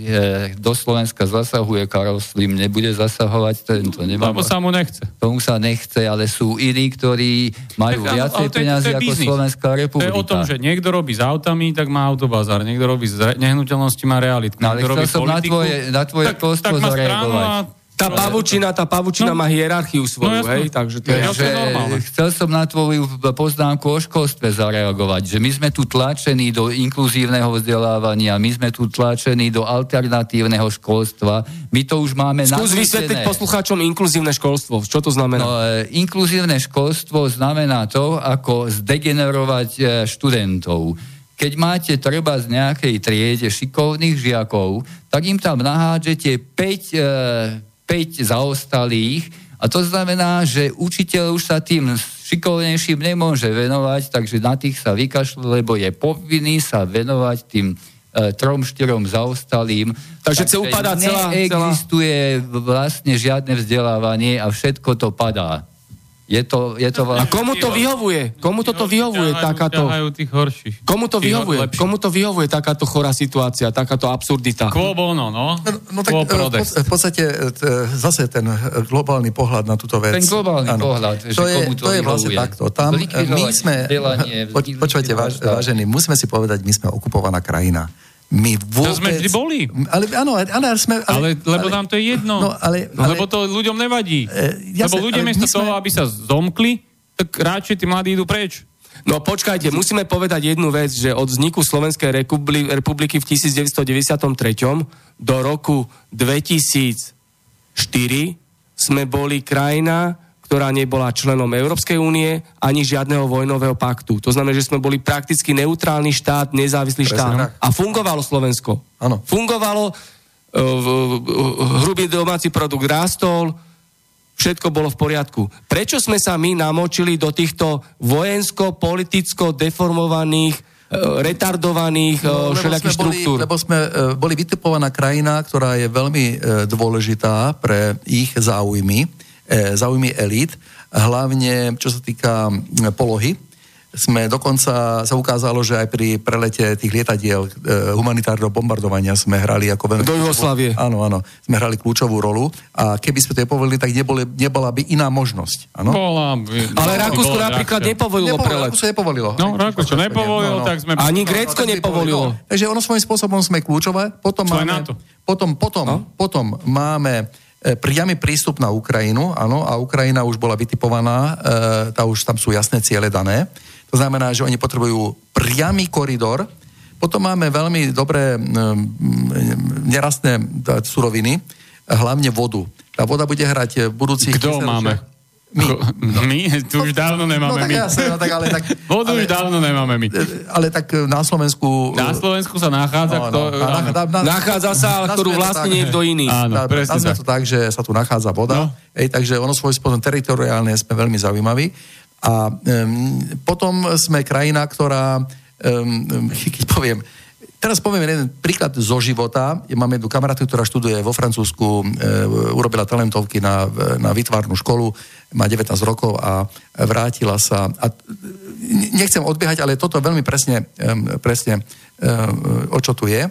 do Slovenska zasahuje, Carlos Slim nebude zasahovať, ten to nemá. Lebo sa mu nechce. Tomu sa nechce, ale sú iní, ktorí majú tak, viacej peniazy ako Slovenská republika. To je o tom, že niekto robí s autami, tak má autobazár, niekto robí s nehnuteľnosti, má realitku. No, ale chcel som politiku, na tvoje, na tvoje tak, tak zareagovať. Tá pavučina, tá pavučina No. má hierarchiu svoju, No, hej, takže to je... Ja- normálne. chcel som na tvoju poznámku o školstve zareagovať, že my sme tu tlačení do inkluzívneho vzdelávania, my sme tu tlačení do alternatívneho školstva, my to už máme Skús nanútené. vysvetliť poslucháčom inkluzívne školstvo. Čo to znamená? No, e, inkluzívne školstvo znamená to, ako zdegenerovať e, študentov. Keď máte treba z nejakej triede šikovných žiakov, tak im tam nahádžete 5, e, 5 zaostalých a to znamená, že učiteľ už sa tým šikovnejším nemôže venovať, takže na tých sa vykašľa, lebo je povinný sa venovať tým e, trom, štyrom zaostalým. Takže ce upadá celá- celá- Neexistuje vlastne žiadne vzdelávanie a všetko to padá. Je to, je to A komu to vyhovuje? Komu toto vyhovuje takáto... ťahajú tých horších. Komu to vyhovuje? Komu to vyhovuje takáto chorá situácia, takáto absurdita? Quo bono, no? No tak Quo e, v podstate e, zase ten e, globálny pohľad na túto vec. Ten globálny Áno. pohľad, že to je, komu to to je vlastne takto. Tam my sme, [laughs] štát. vážení, musíme si povedať, my sme okupovaná krajina. My vôbec... sme vždy boli. Ale áno, ale, ale sme... Ale, lebo nám to je jedno. No, ale, ale, lebo to ľuďom nevadí. E, jasne, lebo ľudia ale miesto sme- toho, aby sa zomkli, tak radšej tí mladí idú preč. No počkajte, musíme povedať jednu vec, že od vzniku Slovenskej republi- republiky v 1993 do roku 2004 sme boli krajina, ktorá nebola členom Európskej únie ani žiadneho vojnového paktu. To znamená, že sme boli prakticky neutrálny štát, nezávislý Presne štát. tak. A fungovalo Slovensko. Áno. Fungovalo, e, hrubý domáci produkt rástol, všetko bolo v poriadku. Prečo sme sa my namočili do týchto vojensko-politicko deformovaných, e, retardovaných no, všelijakých sme boli, štruktúr? lebo sme e, boli vytipovaná krajina, ktorá je veľmi e, dôležitá pre ich záujmy, e, záujmy elít, hlavne čo sa týka m, polohy. Sme dokonca, sa ukázalo, že aj pri prelete tých lietadiel e, humanitárneho bombardovania sme hrali ako veľmi... Do Jugoslávie. Áno, áno, sme hrali kľúčovú rolu a keby sme to nepovolili, tak neboli, nebola by iná možnosť. Áno? Bola, by- Ale Rakúsko napríklad nepovolilo Nepovolilo, prelet. Rakúsko nepovolilo. No, Rakúsko nepovolilo, No, no. tak sme... Ani No, Grécko by nepovolilo. No, takže ono svojím spôsobom sme kľúčové. Potom Čo máme, NATO? potom, potom, No. potom máme e, priamy prístup na Ukrajinu, áno, a Ukrajina už bola vytipovaná, e, tá už tam sú jasné ciele dané. To znamená, že oni potrebujú priamy koridor. Potom máme veľmi dobré mm, nerastné suroviny, hlavne vodu. Tá voda bude hrať v budúcich... Kto máme? My. My? Tu už dávno No nemáme tak my. jasne, no tak ale tak... [laughs] Vodu ale, už dávno nemáme my. ale tak e, na Slovensku... Na Slovensku sa nachádza... No, kto, no, áno. na- na- na- Nachádza sa, ale ktorú vlastní tak. niekto iný. Áno, Tá- presne tak. to tak, že sa tu nachádza voda. No. Ej, takže ono svoj spôsobom teritoriálne sme veľmi zaujímaví. A um, potom sme krajina, ktorá, um, [laughs] keď poviem, teraz poviem jeden príklad zo života. Ja mám jednu kamarátku, ktorá študuje vo Francúzsku, e, urobila talentovky na, na výtvarnú školu, má 19 rokov a vrátila sa. A e, nechcem odbiehať, ale toto veľmi presne, em, presne em, o čo tu je.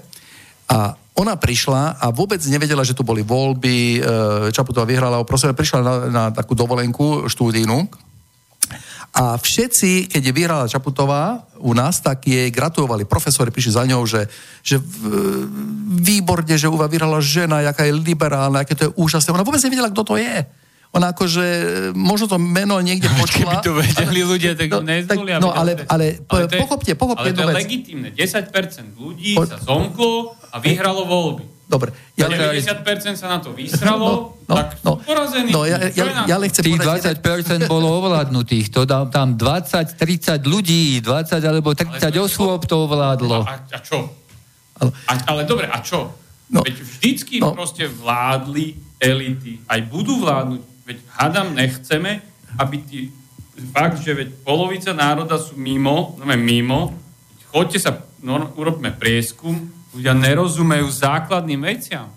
A ona prišla a vôbec nevedela, že tu boli voľby, e, Čaputová vyhrala, proste prišla na, na takú dovolenku štúdijnú a všetci, keď je vyhrala Čaputová u nás, tak jej gratulovali. Profesori prišli za ňou, že, že v- výborne, že Uva vyhrala žena, jaká je liberálna, aké to je úžasné. Ona vôbec nevedela, kto to je. Ona akože, možno to meno niekde [laughs] počula. Keby to vedeli ľudia, tak No, nezvolia. tak- no, ale- ale po- to je- pochopte, pochopte Ale to je vec. legitímne. 10% ľudí Po- sa zomklo a vyhralo voľby. Dobre. Ja Ja, 90% sa na to vysralo, No, no, tak no. sú porazení. no, ja, ja, ja len chcem Tých povedať... 20% bolo ovládnutých, to dám tam 20-30 ľudí, 20 alebo 30 Ale osôb to ovládlo. A, a čo? Áno. A, ale dobre, a čo? No. Veď vždycky No. proste vládli elity. Aj budú vládnuť. Veď hádam nechceme, aby tí... Fakt, že veď polovica národa sú mimo, no mimo, choďte sa, no, urobme prieskum, ľudia nerozumejú základným veciam.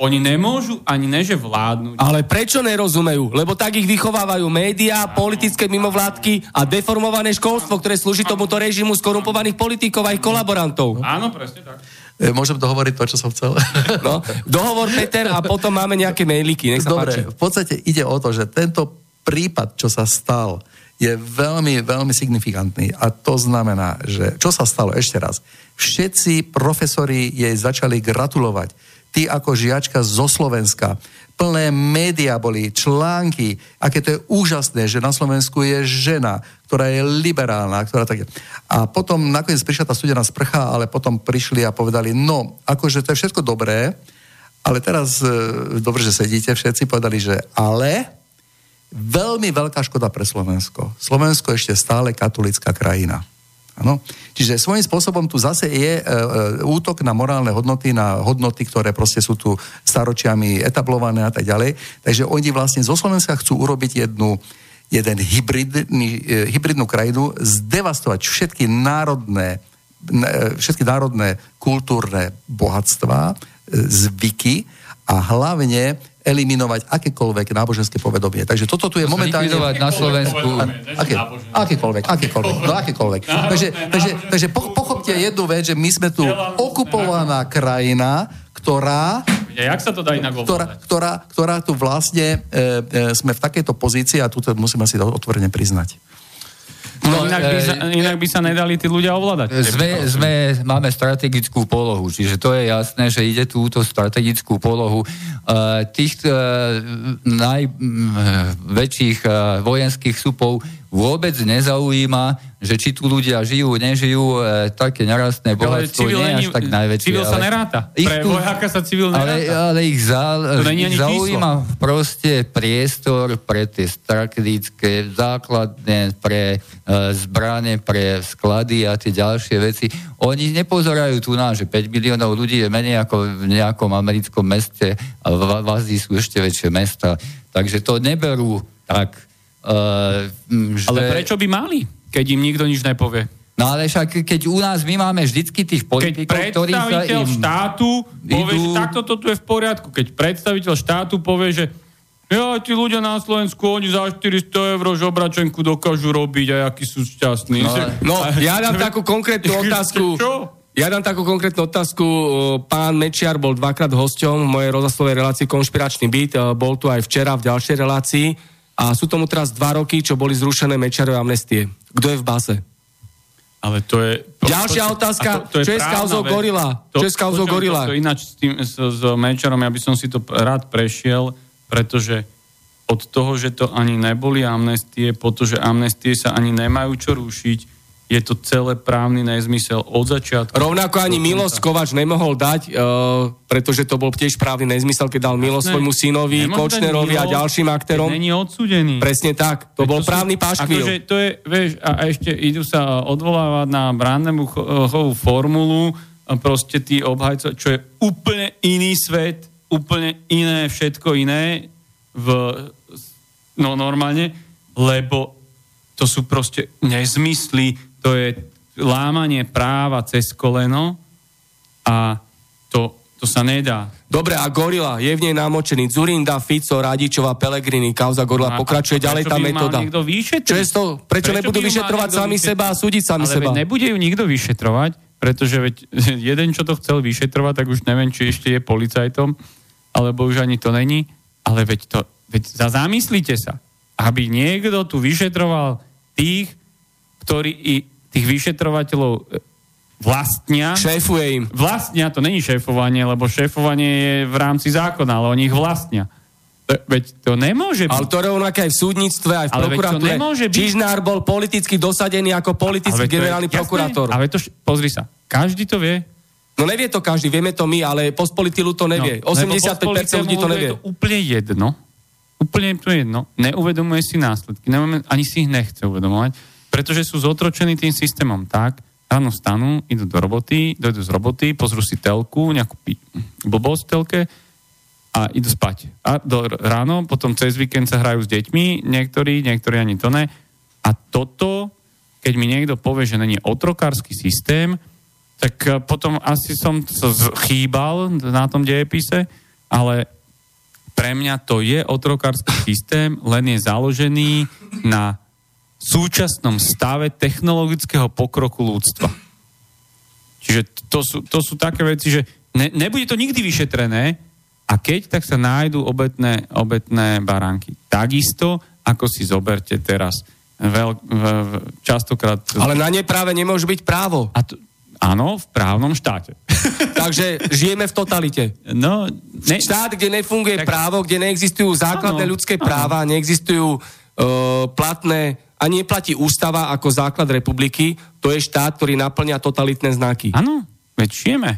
Oni nemôžu ani neže vládnuť. Ale prečo nerozumejú? Lebo tak ich vychovávajú médiá, politické mimovládky a deformované školstvo, ktoré slúži tomuto režimu skorumpovaných politikov a ich kolaborantov. Áno, presne tak. E, Môžem dohovoriť to, čo som chcel? [laughs] No, dohovor Peter a potom máme nejaké mailiky. Nech sa Dobre, páči. v podstate ide o to, že tento prípad, čo sa stal, je veľmi, veľmi signifikantný. A to znamená, že čo sa stalo ešte raz? Všetci profesori jej začali gratulovať. ty ako žiačka zo Slovenska. Plné médiá boli, články, aké to je úžasné, že na Slovensku je žena, ktorá je liberálna, ktorá tak je. A potom nakoniec prišla tá studená sprcha, ale potom prišli a povedali, no, akože to je všetko dobré, ale teraz, e, dobre, že sedíte všetci, povedali, že ale veľmi veľká škoda pre Slovensko. Slovensko je ešte stále katolická krajina. Ano? Čiže svojím spôsobom tu zase je e, e, útok na morálne hodnoty, na hodnoty, ktoré proste sú tu staročiami etablované a tak ďalej. Takže oni vlastne zo Slovenska chcú urobiť jednu, jeden hybridný, e, hybridnú krajinu, zdevastovať všetky národné, e, všetky národné kultúrne bohatstva, e, zvyky a hlavne eliminovať akékoľvek náboženské povedomie. Takže toto tu je momentálne... na Slovensku. Aké, akékoľvek, akékoľvek, no akékoľvek. Takže, takže, takže pochopte jednu vec, že my sme tu okupovaná krajina, ktorá... Jak sa to dá inak ktorá, ktorá, ktorá tu vlastne e, e, sme v takejto pozícii a tu musíme si to otvorene priznať. No, inak, by sa, e, inak by sa nedali tí ľudia ovládať. Sme, sme, máme strategickú polohu, čiže to je jasné, že ide túto strategickú polohu. Uh, tých uh, najväčších uh, vojenských supov vôbec nezaujíma, že či tu ľudia žijú, nežijú, e, také nerastné bohatstvo nie je až tak najväčšie. Civil sa neráta. Ich Pre tu, vojáka sa civil ale, neráta. Ale ich, za, ich zaujíma číslo. proste priestor pre tie strategické, základné, pre e, zbranie, pre sklady a tie ďalšie veci. Oni nepozerajú tu na, že 5 miliónov ľudí je menej ako v nejakom americkom meste a v, v Azii sú ešte väčšie mesta. Takže to neberú tak Uh, že... Ale prečo by mali, keď im nikto nič nepovie? No ale však keď u nás my máme vždycky tých politikov, ktorí sa im... štátu povie, idú... že takto to tu je v poriadku. Keď predstaviteľ štátu povie, že ja, tí ľudia na Slovensku, oni za 400 eur žobračenku dokážu robiť a akí sú šťastní. No, no ja dám takú konkrétnu [laughs] otázku. Čo? Ja dám takú konkrétnu otázku. Pán Mečiar bol dvakrát hosťom v mojej rozhlasovej relácii Konšpiračný byt. Bol tu aj včera v ďalšej relácii. A sú tomu teraz dva roky, čo boli zrušené Mečarové amnestie. Kto je v base? Ale to je... Ďalšia to, otázka, to, to je čo je s kauzou Gorila? To, čo je s kauzou Gorila? To, to ináč s, tým, s, s Mečarom, ja by som si to rád prešiel, pretože od toho, že to ani neboli amnestie, pretože amnestie sa ani nemajú čo rušiť, je to celé právny nezmysel od začiatku. Rovnako ani Milos Kovač nemohol dať, uh, pretože to bol tiež právny nezmysel, keď dal Milos svojmu synovi, Kočnerovi a ďalším aktérom. Není odsúdený. Presne tak, to Veď bol to právny sú, paškvil. Akože to je, vieš, a ešte idú sa odvolávať na Brandemuchovú formulu, a proste tí obhajcov, čo je úplne iný svet, úplne iné, všetko iné v, no normálne, lebo to sú proste nezmysly, to je lámanie práva cez koleno a to, to sa nedá. Dobre, a Gorila, je v nej namočený Zurinda, Fico, Radičová, Pelegrini, kauza Gorila, pokračuje ďalej tá metóda. Čo je to? Prečo, prečo nebudú vyšetrovať sami vyšetrovať? seba a súdiť sami Ale seba? nebude ju nikto vyšetrovať, pretože veď [laughs] jeden, čo to chcel vyšetrovať, tak už neviem, či ešte je policajtom, alebo už ani to není, ale veď to, veď zamyslite sa, aby niekto tu vyšetroval tých, ktorí i tých vyšetrovateľov e, vlastnia. Šéfuje im. Vlastnia, to není šéfovanie, lebo šéfovanie je v rámci zákona, ale oni ich vlastnia. Veď to nemôže byť. Ale to rovnaké aj v súdnictve, aj v ale prokuratúre. Byť... Čižnár bol politicky dosadený ako politický generálny je, prokurátor. Ale to, pozri sa, každý to vie. No nevie to každý, vieme to my, ale postpolitilu to nevie. No, 85% ľudí to nevie. Je to úplne jedno. Úplne to jedno. Neuvedomuje si následky. Ani si ich nechce uvedomovať pretože sú zotročení tým systémom tak, ráno stanú, idú do roboty, dojdu z roboty, pozrú si telku, nejakú blbosť v telke a idú spať. A do ráno, potom cez víkend sa hrajú s deťmi, niektorí, niektorí ani to ne. A toto, keď mi niekto povie, že není otrokársky systém, tak eh, potom asi som sa chýbal na tom dejepise, ale pre mňa to je otrokársky systém, len je založený na súčasnom stave technologického pokroku ľudstva. Čiže to sú, to sú také veci, že ne, nebude to nikdy vyšetrené a keď, tak sa nájdú obetné, obetné baránky. Takisto, ako si zoberte teraz veľ, v, častokrát... Ale na ne práve nemôže byť právo. A to, áno, v právnom štáte. [laughs] Takže žijeme v totalite. No, ne... Štát, kde nefunguje tak... právo, kde neexistujú základné ano, ľudské práva, ano. neexistujú platné a neplatí ústava ako základ republiky, to je štát, ktorý naplňa totalitné znaky. Áno, veď žijeme.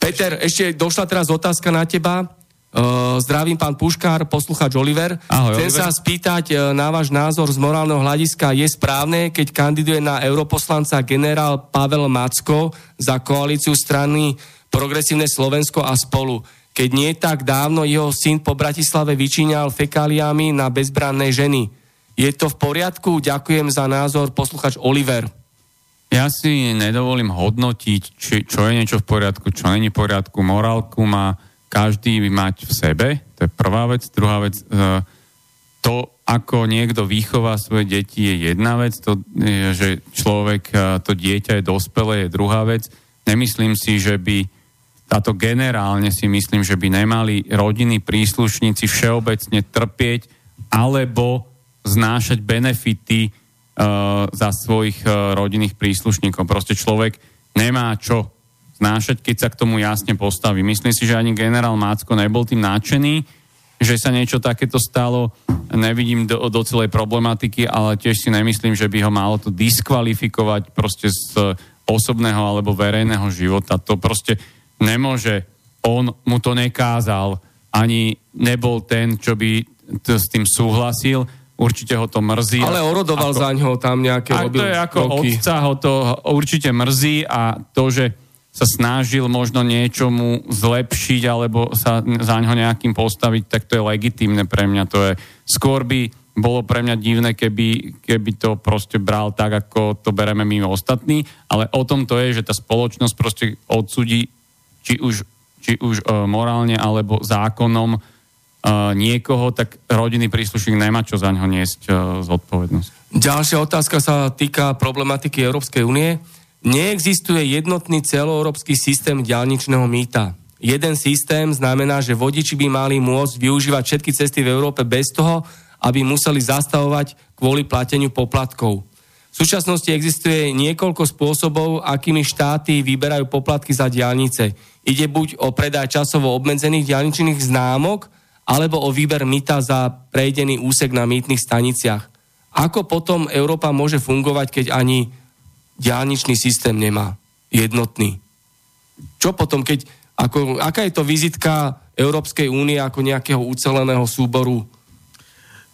Peter, ešte došla teraz otázka na teba. Uh, zdravím pán Puškár, posluchač Oliver. Ahoj, Chcem Oliver. sa spýtať uh, na váš názor z morálneho hľadiska. Je správne, keď kandiduje na europoslanca generál Pavel Macko za koalíciu strany Progresívne Slovensko a spolu. Keď nie tak dávno jeho syn po Bratislave vyčíňal fekáliami na bezbranné ženy. Je to v poriadku? Ďakujem za názor posluchač Oliver. Ja si nedovolím hodnotiť, či, čo je niečo v poriadku, čo není v poriadku. Morálku má každý mať v sebe, to je prvá vec. Druhá vec, e, to, ako niekto vychová svoje deti, je jedna vec, to, že človek, e, to dieťa je dospelé, je druhá vec. Nemyslím si, že by táto generálne si myslím, že by nemali rodiny príslušníci všeobecne trpieť alebo znášať benefity uh, za svojich uh, rodinných príslušníkov. Proste človek nemá čo znášať, keď sa k tomu jasne postaví. Myslím si, že ani generál Mácko nebol tým nadšený, že sa niečo takéto stalo. Nevidím do, do celej problematiky, ale tiež si nemyslím, že by ho malo to diskvalifikovať proste z osobného alebo verejného života. To proste nemôže. On mu to nekázal, ani nebol ten, čo by to s tým súhlasil. Určite ho to mrzí. Ale orodoval ako, za ňo tam nejaké A to je ako roky. otca, ho to určite mrzí a to, že sa snažil možno niečomu zlepšiť alebo sa za ňo nejakým postaviť, tak to je legitímne pre mňa. To je, skôr by bolo pre mňa divné, keby, keby to proste bral tak, ako to bereme my ostatní, ale o tom to je, že tá spoločnosť proste odsudí či už, či už uh, morálne alebo zákonom niekoho, tak rodinný príslušník nemá čo za ňo niesť uh, zodpovednosť. Ďalšia otázka sa týka problematiky Európskej únie. Neexistuje jednotný celoeurópsky systém diálničného mýta. Jeden systém znamená, že vodiči by mali môcť využívať všetky cesty v Európe bez toho, aby museli zastavovať kvôli plateniu poplatkov. V súčasnosti existuje niekoľko spôsobov, akými štáty vyberajú poplatky za diálnice. Ide buď o predaj časovo obmedzených diálničných známok, alebo o výber mýta za prejdený úsek na mýtnych staniciach. Ako potom Európa môže fungovať, keď ani diálničný systém nemá jednotný. Čo potom, keď, ako, aká je to vizitka Európskej únie ako nejakého uceleného súboru?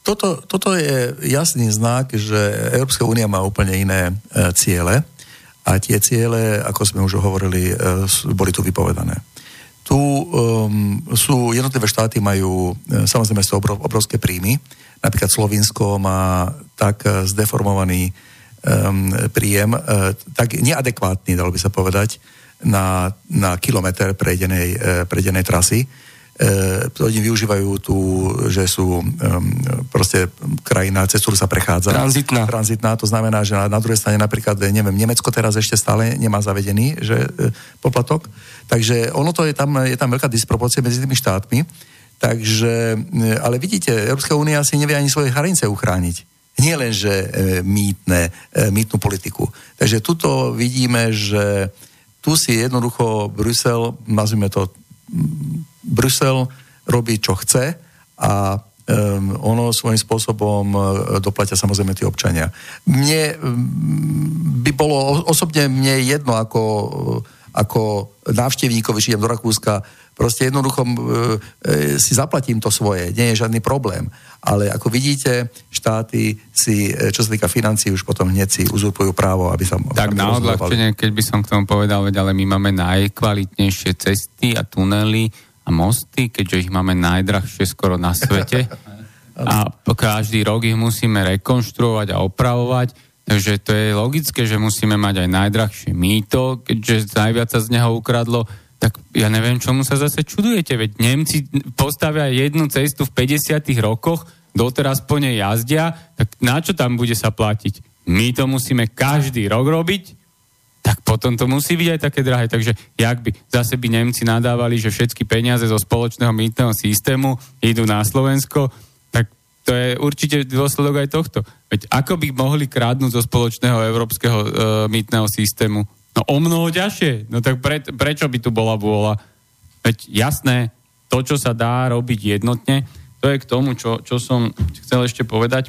Toto, toto je jasný znak, že Európska únia má úplne iné e, ciele a tie ciele, ako sme už hovorili, e, boli tu vypovedané. Tu um, sú jednotlivé štáty majú e, samozrejme z toho obrovské príjmy. Napríklad Slovinsko má tak e, zdeformovaný um, príjem, uh, tak neadekvátny, dalo by sa povedať, na, na kilometr prejdenej, uh, prejdenej trasy. Uh, oni využívajú tu, že sú proste krajina, cez ktorú sa prechádza. Tranzitná. Tranzitná, to znamená, že na, na druhej strane napríklad, neviem, Nemecko teraz ešte stále nemá zavedený že, uh, poplatok. Takže ono to je tam, je tam veľká disproporcia medzi tými štátmi. Takže, ale vidíte, Európska únia si nevie ani svoje hranice uchrániť nie len, že e, mýtne, e, mýtnu politiku. Takže tuto vidíme, že tu si jednoducho Brusel, nazvime to Brusel, robí čo chce a um, ono svojím spôsobom uh, doplatia samozrejme tí občania. Mne um, by bolo osobne mne jedno ako, ako návštevníkovi, či do Rakúska, proste jednoducho e, e, si zaplatím to svoje, nie je žiadny problém. Ale ako vidíte, štáty si, e, čo sa týka financií, už potom hneď si uzurpujú právo, aby sa... Tak na odľahčenie, keď by som k tomu povedal, veď ale my máme najkvalitnejšie cesty a tunely a mosty, keďže ich máme najdrahšie skoro na svete. a každý rok ich musíme rekonštruovať a opravovať. Takže to je logické, že musíme mať aj najdrahšie mýto, keďže najviac sa z neho ukradlo tak ja neviem, čomu sa zase čudujete, veď Nemci postavia jednu cestu v 50 rokoch, doteraz po nej jazdia, tak na čo tam bude sa platiť? My to musíme každý rok robiť, tak potom to musí byť aj také drahé. Takže jak by zase by Nemci nadávali, že všetky peniaze zo spoločného mýtneho systému idú na Slovensko, tak to je určite dôsledok aj tohto. Veď ako by mohli krádnuť zo spoločného európskeho e, mýtneho systému? No o mnoho ťažšie. No tak pre, prečo by tu bola vôľa? Veď jasné, to, čo sa dá robiť jednotne, to je k tomu, čo, čo som chcel ešte povedať.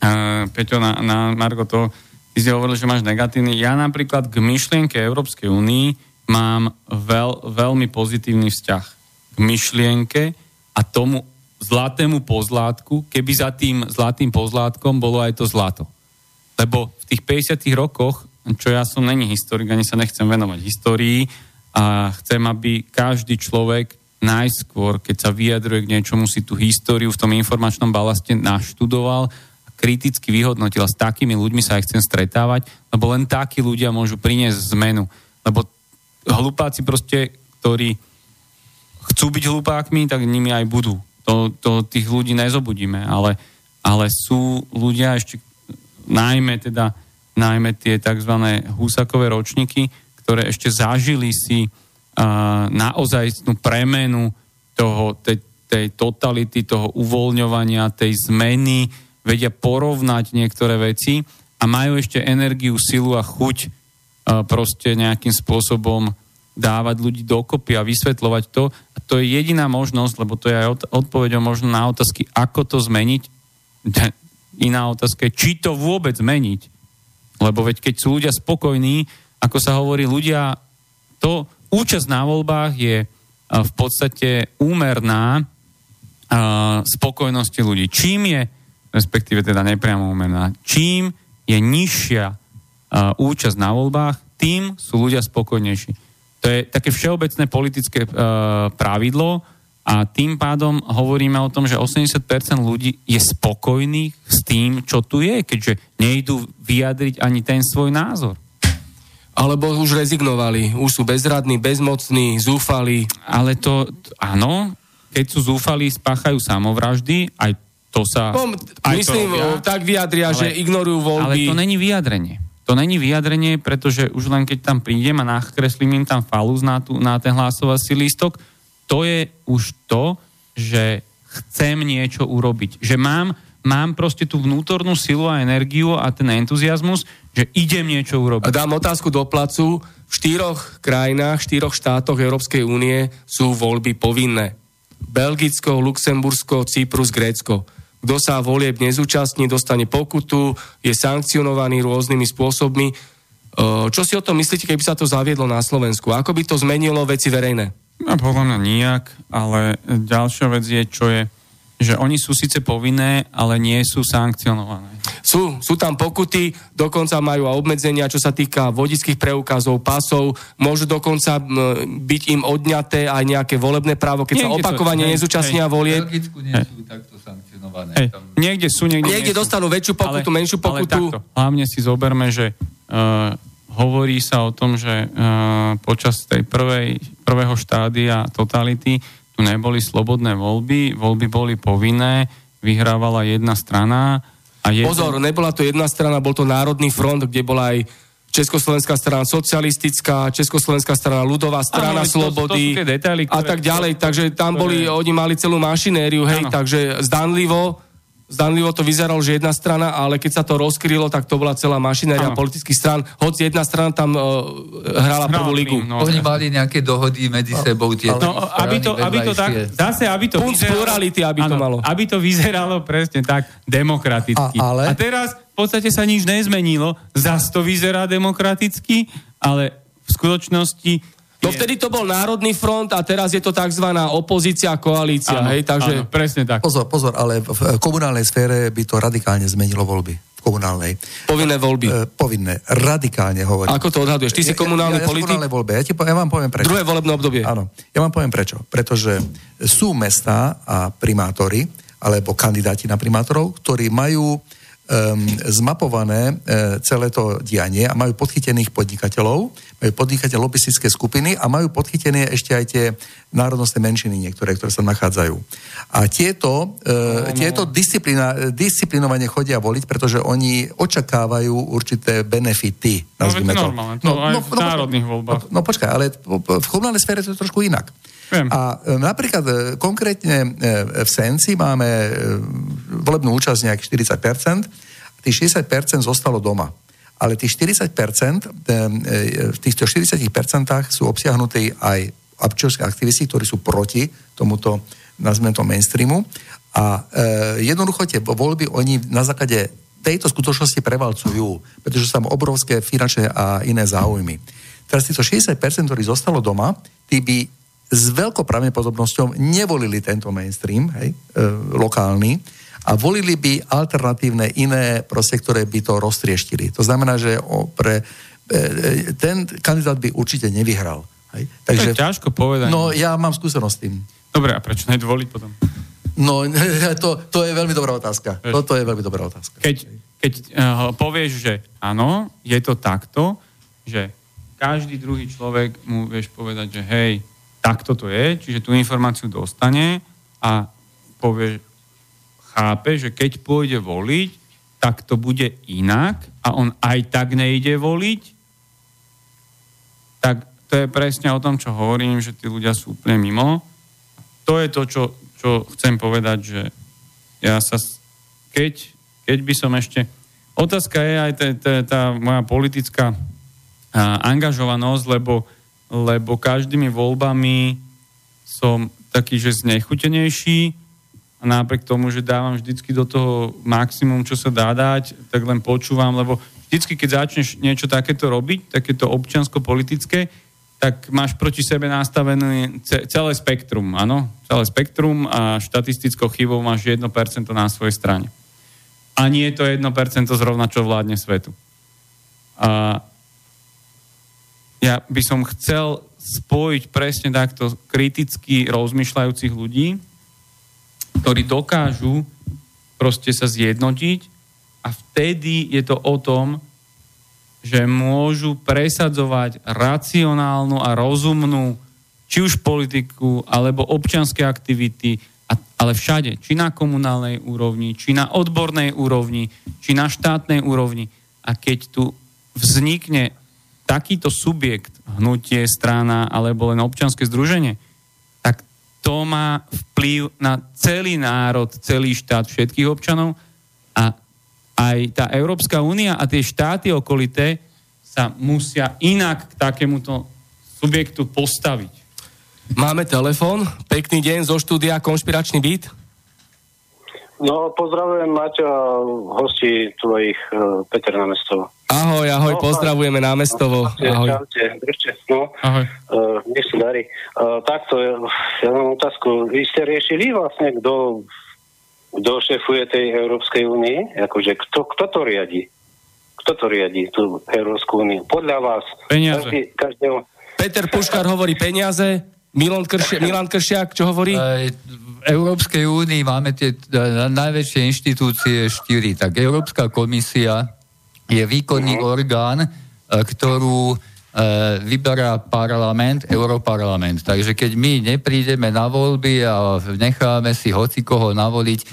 Uh, Peťo, na, na Marko, to, ty si hovoril, že máš negatívny. Ja napríklad k myšlienke Európskej únii mám veľ, veľmi pozitívny vzťah. K myšlienke a tomu zlatému pozlátku, keby za tým zlatým pozlátkom bolo aj to zlato. Lebo v tých 50 rokoch, čo ja som není historik, ani sa nechcem venovať histórii, a chcem, aby každý človek najskôr, keď sa vyjadruje k niečomu, si tú históriu v tom informačnom balaste naštudoval kriticky vyhodnotil. A s takými ľuďmi sa aj chcem stretávať, lebo len takí ľudia môžu priniesť zmenu. Lebo hlupáci proste, ktorí chcú byť hlupákmi, tak nimi aj budú. To, to tých ľudí nezobudíme, ale, ale sú ľudia ešte, najmä teda, najmä tie tzv. husakové ročníky, ktoré ešte zažili si uh, naozaj premenu toho, tej, tej totality, toho uvoľňovania, tej zmeny, vedia porovnať niektoré veci a majú ešte energiu, silu a chuť uh, proste nejakým spôsobom dávať ľudí dokopy a vysvetľovať to. A to je jediná možnosť, lebo to je aj odpoveďou možno na otázky, ako to zmeniť. [laughs] Iná otázka je, či to vôbec zmeniť. Lebo veď keď sú ľudia spokojní, ako sa hovorí, ľudia, to účasť na voľbách je v podstate úmerná spokojnosti ľudí. Čím je, respektíve teda nepriamo úmerná, čím je nižšia účasť na voľbách, tým sú ľudia spokojnejší. To je také všeobecné politické pravidlo a tým pádom hovoríme o tom, že 80% ľudí je spokojných s tým, čo tu je, keďže nejdú vyjadriť ani ten svoj názor. Alebo už rezignovali, už sú bezradní, bezmocní, zúfali. Ale to, áno, keď sú zúfali, spáchajú samovraždy, aj to sa... No, myslím, to tak vyjadria, ale, že ignorujú voľby. Ale to není vyjadrenie. To není vyjadrenie, pretože už len keď tam prídem a nakreslím im tam falus na, tú, na ten hlasovací lístok, to je už to, že chcem niečo urobiť. Že mám, mám proste tú vnútornú silu a energiu a ten entuziasmus, že idem niečo urobiť. A dám otázku do placu. V štyroch krajinách, štyroch štátoch Európskej únie sú voľby povinné. Belgicko, Luxembursko, Cyprus, Grécko. Kto sa volieb nezúčastní, dostane pokutu, je sankcionovaný rôznymi spôsobmi. Čo si o tom myslíte, keby sa to zaviedlo na Slovensku? Ako by to zmenilo veci verejné? No, podľa mňa nijak, ale ďalšia vec je, čo je že oni sú síce povinné, ale nie sú sankcionované. Sú, sú tam pokuty, dokonca majú aj obmedzenia, čo sa týka vodických preukazov, pasov, môžu dokonca byť im odňaté aj nejaké volebné právo, keď niekde sa opakovane nezúčastnia volie. V nie sú takto sankcionované. Hej, tam... Niekde sú, niekde, niekde dostanú väčšiu pokutu, ale, menšiu pokutu. Ale takto, hlavne si zoberme, že uh, hovorí sa o tom, že uh, počas tej prvej, prvého štádia totality tu neboli slobodné voľby, voľby boli povinné, vyhrávala jedna strana. A jeden... Pozor, nebola to jedna strana, bol to Národný front, kde bola aj Československá strana socialistická, Československá strana ľudová strana ano, slobody to, to detaily, a tak ďalej. Takže tam boli, oni mali celú mašinériu, hej, ano. takže zdanlivo zdanlivo to vyzeralo, že jedna strana, ale keď sa to rozkrylo, tak to bola celá mašinéria politických stran. Hoď jedna strana tam uh, hrala prvú ligu. No, Oni mali nejaké dohody medzi sebou. Tie no, aby to, aby to tak, zase, aby to Punc vyzeralo, plurality, aby áno, to malo. Aby to vyzeralo presne tak demokraticky. A, ale... a teraz v podstate sa nič nezmenilo, zase to vyzerá demokraticky, ale v skutočnosti No vtedy to bol Národný front a teraz je to tzv. opozícia, koalícia. Áno, hej, takže... áno, presne tak. Pozor, pozor, ale v komunálnej sfére by to radikálne zmenilo voľby komunálnej. Povinné voľby. E, povinné, radikálne hovorím. Ako to odhaduješ? Ty si komunálny ja, ja, politik? Ja voľbe. Ja, ti, ja vám poviem prečo. Druhé volebné obdobie. Áno. Ja vám poviem prečo. Pretože sú mesta a primátori, alebo kandidáti na primátorov, ktorí majú um, zmapované uh, celé to dianie a majú podchytených podnikateľov, majú podchytené lobistické skupiny a majú podchytené ešte aj tie národnostné menšiny niektoré, ktoré sa nachádzajú. A tieto, uh, no, tieto disciplína, disciplinovane chodia voliť, pretože oni očakávajú určité benefity. No, to normálne, to no, aj no, v no, národných voľbách. No, no počkaj, ale v komunálnej sfére to je trošku inak. Viem. A e, napríklad e, konkrétne e, v Senci máme volebnú účasť nejakých 40%, tých 60% zostalo doma. ale tých 40%, v týchto 40% sú obsiahnutí aj občianské aktivisti, ktorí sú proti tomuto, nazvime to mainstreamu. A jednoducho tie voľby oni na základe tejto skutočnosti prevalcujú, pretože sú tam obrovské finančné a iné záujmy. Teraz týchto 60%, ktorí zostalo doma, tí by s veľkou pravdepodobnosťou nevolili tento mainstream, hej, e, lokálny, a volili by alternatívne iné proste, ktoré by to roztrieštili. To znamená, že o, pre, e, e ten kandidát by určite nevyhral. Hej? Takže, to je ťažko povedať. No, ja mám skúsenosť s tým. Dobre, a prečo nedvoliť potom? No, [laughs] to, to je veľmi dobrá otázka. Veš, Toto je veľmi dobrá otázka. Keď, keď uh, povieš, že áno, je to takto, že každý druhý človek mu vieš povedať, že hej, takto to je, čiže tú informáciu dostane a povie, chápe, že keď pôjde voliť, tak to bude inak a on aj tak nejde voliť, tak to je presne o tom, čo hovorím, že tí ľudia sú úplne mimo. To je to, čo, čo chcem povedať, že ja sa, keď, keď by som ešte... Otázka je aj tá, tá, tá moja politická a, angažovanosť, lebo, lebo každými voľbami som taký, že znechutenejší a napriek tomu, že dávam vždycky do toho maximum, čo sa dá dať, tak len počúvam, lebo vždycky, keď začneš niečo takéto robiť, takéto občiansko-politické, tak máš proti sebe nastavené celé spektrum, áno? Celé spektrum a štatistickou chybou máš 1% na svojej strane. A nie je to 1% zrovna, čo vládne svetu. A ja by som chcel spojiť presne takto kriticky rozmýšľajúcich ľudí, ktorí dokážu proste sa zjednotiť a vtedy je to o tom, že môžu presadzovať racionálnu a rozumnú či už politiku, alebo občianské aktivity, ale všade, či na komunálnej úrovni, či na odbornej úrovni, či na štátnej úrovni. A keď tu vznikne takýto subjekt, hnutie, strana alebo len občianske združenie, tak to má vplyv na celý národ, celý štát, všetkých občanov a aj tá Európska únia a tie štáty okolité sa musia inak k takémuto subjektu postaviť. Máme telefon. Pekný deň zo štúdia Konšpiračný byt. No, pozdravujem Maťo a hosti tvojich, uh, Peter Námestovo. Ahoj, ahoj, no, pozdravujeme Námestovo. Ahoj. Čaute, držte, no. Ahoj. Uh, nech sa darí. Uh, takto, ja mám otázku. Vy ste riešili vlastne, kto kto šefuje tej Európskej únie? Akože kto, kto to riadi? Kto to riadi, tú Európsku úniu? Podľa vás. Peniaze. Každý, každého... Peter Puškár hovorí peniaze, Milan, Kršia, Milan Kršiak, čo hovorí? V Európskej únii máme tie najväčšie inštitúcie štyri. Tak Európska komisia je výkonný uh-huh. orgán, e, ktorú E, vyberá parlament, Europarlament. Takže keď my neprídeme na voľby a necháme si hoci koho navoliť, e,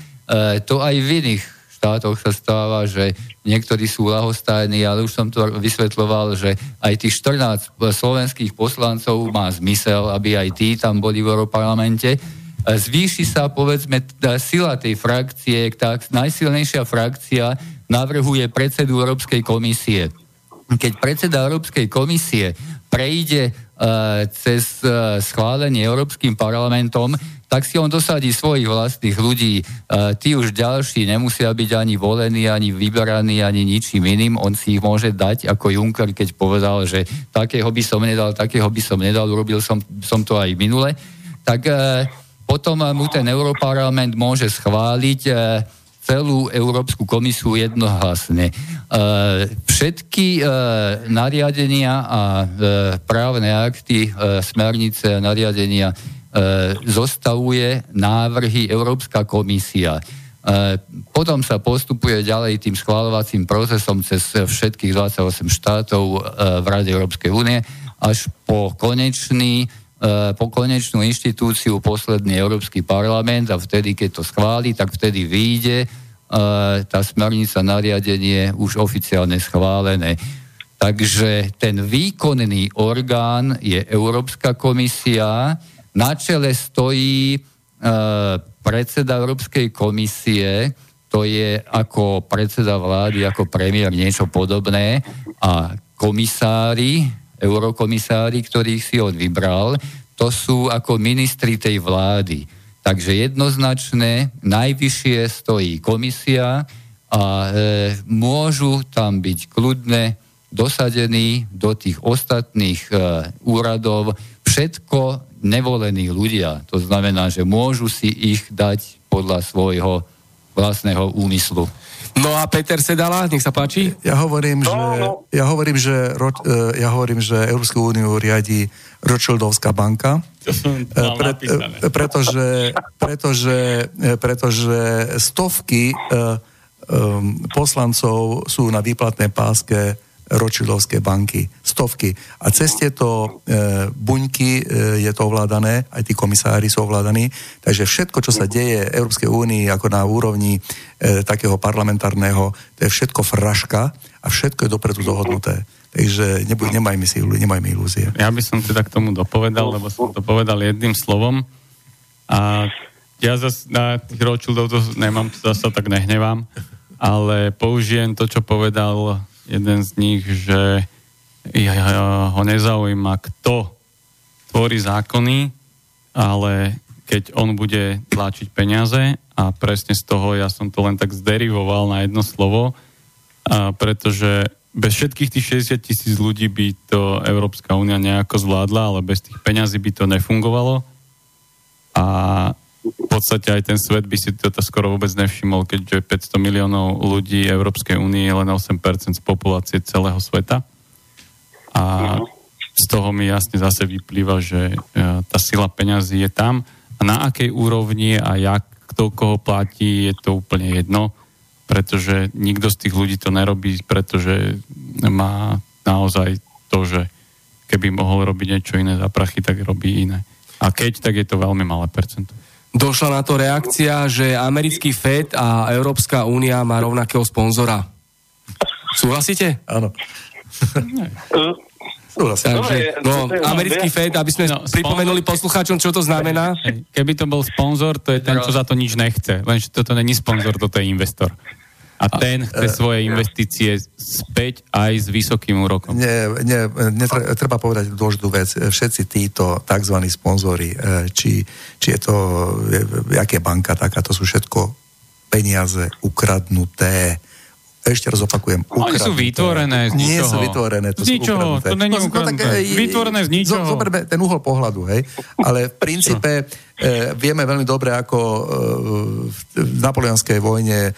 to aj v iných štátoch sa stáva, že niektorí sú lahostajní, ale už som to vysvetloval, že aj tých 14 slovenských poslancov má zmysel, aby aj tí tam boli v Europarlamente. E, zvýši sa, povedzme, sila tej frakcie, tá najsilnejšia frakcia navrhuje predsedu Európskej komisie keď predseda Európskej komisie prejde uh, cez uh, schválenie Európskym parlamentom, tak si on dosadí svojich vlastných ľudí. Uh, tí už ďalší nemusia byť ani volení, ani vyberaní, ani ničím iným. On si ich môže dať ako Juncker, keď povedal, že takého by som nedal, takého by som nedal, urobil som, som to aj minule. Tak uh, potom mu ten Európarlament môže schváliť uh, celú Európsku komisiu jednohlasne. E, všetky e, nariadenia a e, právne akty, smernice a nariadenia zostavuje návrhy Európska komisia. Potom sa postupuje ďalej tým schváľovacím procesom cez všetkých 28 štátov v Rade Európskej únie až po konečný po konečnú inštitúciu posledný Európsky parlament a vtedy, keď to schváli, tak vtedy vyjde tá smernica nariadenie už oficiálne schválené. Takže ten výkonný orgán je Európska komisia, na čele stojí predseda Európskej komisie, to je ako predseda vlády, ako premiér niečo podobné a komisári, eurokomisári, ktorých si on vybral, to sú ako ministri tej vlády. Takže jednoznačne najvyššie stojí komisia a e, môžu tam byť kľudne dosadení do tých ostatných e, úradov všetko nevolení ľudia. To znamená, že môžu si ich dať podľa svojho vlastného úmyslu. No a Peter Sedala, nech sa páči. Ja hovorím, že, no, no. ja hovorím, že, e, ja hovorím, že Európsku úniu riadi Rothschildovská banka. Pre, e, pretože, pretože, e, pretože stovky poslancov sú na výplatnej páske Rothschildovské banky, stovky. A cez tieto e, buňky e, je to ovládané, aj tí komisári sú ovládaní, takže všetko, čo sa deje Európskej únii ako na úrovni e, takého parlamentárneho, to je všetko fraška a všetko je dopredu dohodnuté. Takže nebuď, nemajme si nemajme ilúzie. Ja by som teda k tomu dopovedal, lebo som to povedal jedným slovom. A ja zase na tých Rothschildov to nemám, to zase tak nehnevám, ale použijem to, čo povedal jeden z nich, že ho nezaujíma, kto tvorí zákony, ale keď on bude tlačiť peniaze a presne z toho ja som to len tak zderivoval na jedno slovo, a pretože bez všetkých tých 60 tisíc ľudí by to Európska únia nejako zvládla, ale bez tých peňazí by to nefungovalo. A v podstate aj ten svet by si toto skoro vôbec nevšimol, keďže 500 miliónov ľudí Európskej únie je len 8% z populácie celého sveta. A z toho mi jasne zase vyplýva, že e, tá sila peňazí je tam a na akej úrovni a jak kto koho platí, je to úplne jedno, pretože nikto z tých ľudí to nerobí, pretože má naozaj to, že keby mohol robiť niečo iné za prachy, tak robí iné. A keď, tak je to veľmi malé percento došla na to reakcia, že americký FED a Európska únia má rovnakého sponzora. Súhlasíte? Áno. Takže, no, americký FED, aby sme no, pripomenuli poslucháčom, čo to znamená. Keby to bol sponzor, to je ten, čo za to nič nechce. Lenže toto není sponzor, toto je investor a ten chce e, svoje investície späť aj s vysokým úrokom. Nie, nie, netre, treba povedať dôležitú vec. Všetci títo tzv. sponzory, e, či, či je to, jaké banka taká, to sú všetko peniaze ukradnuté ešte raz opakujem, ukradnuté. Oni sú vytvorené z ničoho. Nie sú vytvorené, to z ničoho, sú to není no, no, tak, vytvorené z ničoho. Zoberme ten uhol pohľadu, hej. Ale v princípe e, vieme veľmi dobre, ako e, v napoleonskej vojne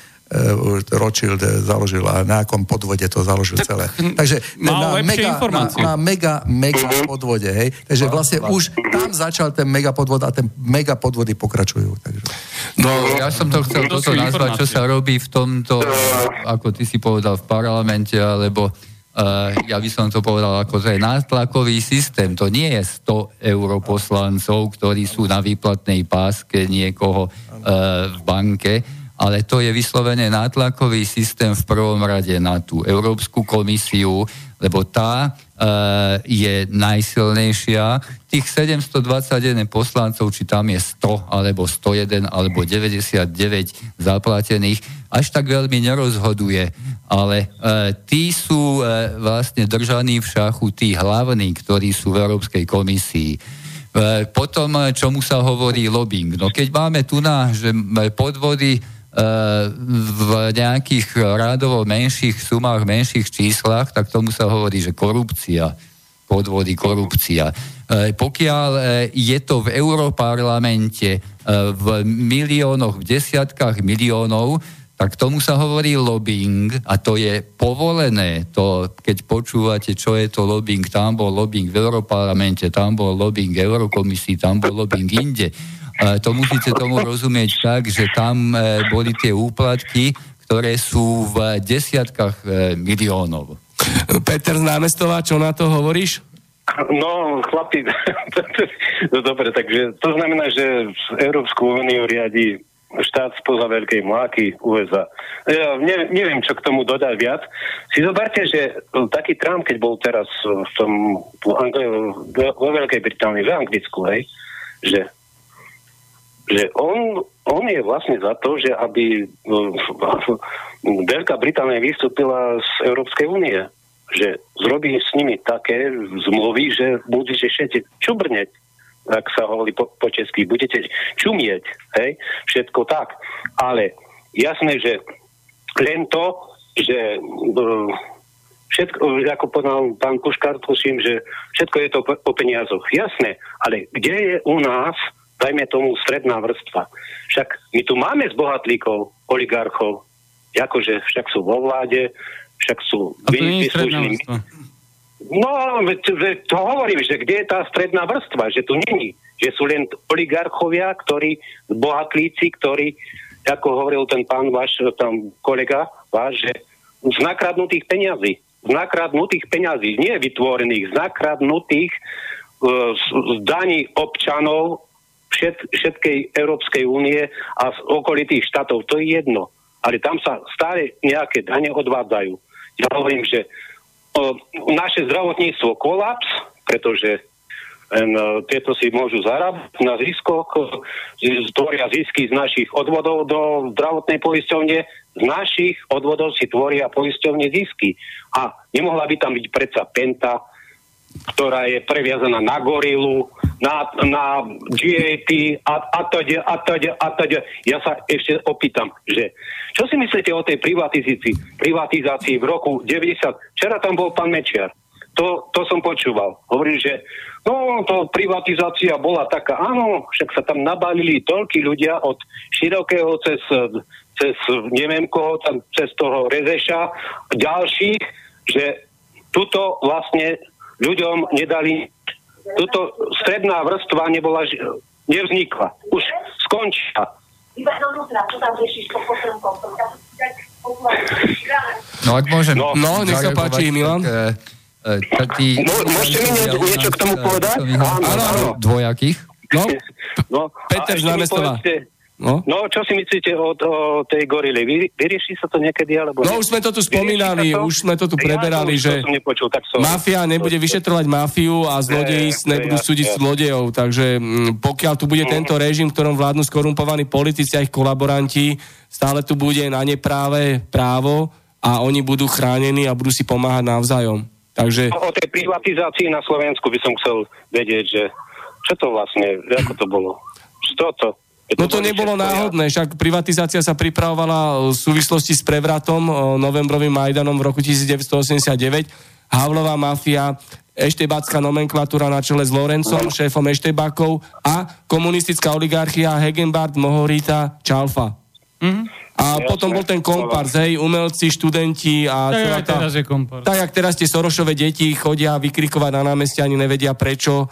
Rothschild založil a na akom podvode to založil tak, celé. Takže na mega, na, na mega, mega podvode, hej. Takže vlastne už tam začal ten mega podvod a ten mega podvody pokračujú. Takže. No, ja som to chcel toto nazvať, čo sa robí v tomto, ako ty si povedal, v parlamente, alebo Uh, ja by som to povedal ako, že nátlakový systém, to nie je 100 europoslancov, ktorí sú na výplatnej páske niekoho uh, v banke, ale to je vyslovene nátlakový systém v prvom rade na tú Európsku komisiu, lebo tá e, je najsilnejšia. Tých 721 poslancov, či tam je 100, alebo 101, alebo 99 zaplatených, až tak veľmi nerozhoduje. Ale e, tí sú e, vlastne držaní v šachu, tí hlavní, ktorí sú v Európskej komisii. E, potom, čomu sa hovorí lobbying. No keď máme tu na, že podvody v nejakých rádovo menších sumách, menších číslach, tak tomu sa hovorí, že korupcia, podvody, korupcia. E, pokiaľ e, je to v Európarlamente e, v miliónoch, v desiatkách miliónov, tak tomu sa hovorí lobbying a to je povolené. To, keď počúvate, čo je to lobbying, tam bol lobbying v Európarlamente, tam bol lobbying Eurokomisii, tam bol lobbying inde to musíte tomu rozumieť tak, že tam e, boli tie úplatky, ktoré sú v desiatkách e, miliónov. Peter z námestova, čo na to hovoríš? No, chlapi, [laughs] no dobre, takže to znamená, že Európsku úniu riadi štát spoza veľkej mláky USA. Ja ne, neviem, čo k tomu dodať viac. Si zoberte, že taký Trump, keď bol teraz v tom vo Veľkej Británii, v Anglicku, hej, že že on on je vlastne za to, že aby [laughs] Veľká Británia vystúpila z Európskej únie. Že zrobí s nimi také zmluvy, že budete všetci čubrneť, ak sa hovorí po, po česky, budete čumieť, hej, všetko tak. Ale jasné, že len to, že všetko, ako povedal pán Puškár, tuším, že všetko je to po peniazoch. Jasné, ale kde je u nás, dajme tomu, stredná vrstva? Však my tu máme zbohatlíkov, oligarchov, akože však sú vo vláde, však sú vyslúžili. No, to hovorím, že kde je tá stredná vrstva, že tu není. Že sú len oligarchovia, ktorí, bohatlíci, ktorí, ako hovoril ten pán váš, tam kolega váš, že z nakradnutých peňazí. Z nakradnutých peňazí, nie vytvorených, z nakradnutých uh, z daní občanov všet, všetkej Európskej únie a z okolitých štátov. To je jedno ale tam sa stále nejaké dane odvádzajú. Ja hovorím, že o, naše zdravotníctvo kolaps, pretože len, tieto si môžu zarábať na ziskoch, tvoria zisky z našich odvodov do zdravotnej poisťovne, z našich odvodov si tvoria poisťovne zisky. A nemohla by tam byť predsa Penta, ktorá je previazaná na gorilu, na, na GAT a, a teda, a teda, a teda. Ja sa ešte opýtam, že čo si myslíte o tej privatizácii, privatizácii v roku 90? Včera tam bol pán Mečiar. To, to som počúval. Hovorím, že no, to privatizácia bola taká, áno, však sa tam nabalili toľkí ľudia od širokého cez, cez neviem koho, tam cez toho Rezeša, ďalších, že tuto vlastne ľuďom nedali, túto stredná vrstva nebola, nevznikla. Už skončila. No ak môžem... No, no nech sa páči, Milan. Tak, e, Môžete mi niečo k tomu povedať? Áno, áno. Dvojakých. No, no Peter z námestova. No? no, čo si myslíte o, o tej gorile? Vy, vyrieši sa to niekedy? Alebo no, už sme to tu spomínali, to? už sme to tu preberali, ja, že nepočul, tak som... mafia nebude vyšetrovať mafiu a zlodeji ne, nebudú ja, súdiť ja. zlodejov. Takže m, pokiaľ tu bude mm. tento režim, v ktorom vládnu skorumpovaní politici a ich kolaboranti, stále tu bude na nepráve právo a oni budú chránení a budú si pomáhať navzájom. Takže... O tej privatizácii na Slovensku by som chcel vedieť, že čo to vlastne, ako to bolo? Čo to? No to nebolo náhodné, však privatizácia sa pripravovala v súvislosti s prevratom novembrovým Majdanom v roku 1989. Havlová mafia, eštebácká nomenklatúra na čele s Lorencom, šéfom eštebákov a komunistická oligarchia Hegenbart, Mohorita, Čalfa. Mm-hmm. A ja potom bol ten kompars, hej, umelci, študenti a tak, celá tá... teraz je kompars. Tak, jak teraz tie Sorošové deti chodia vykrikovať na námestie, ani nevedia prečo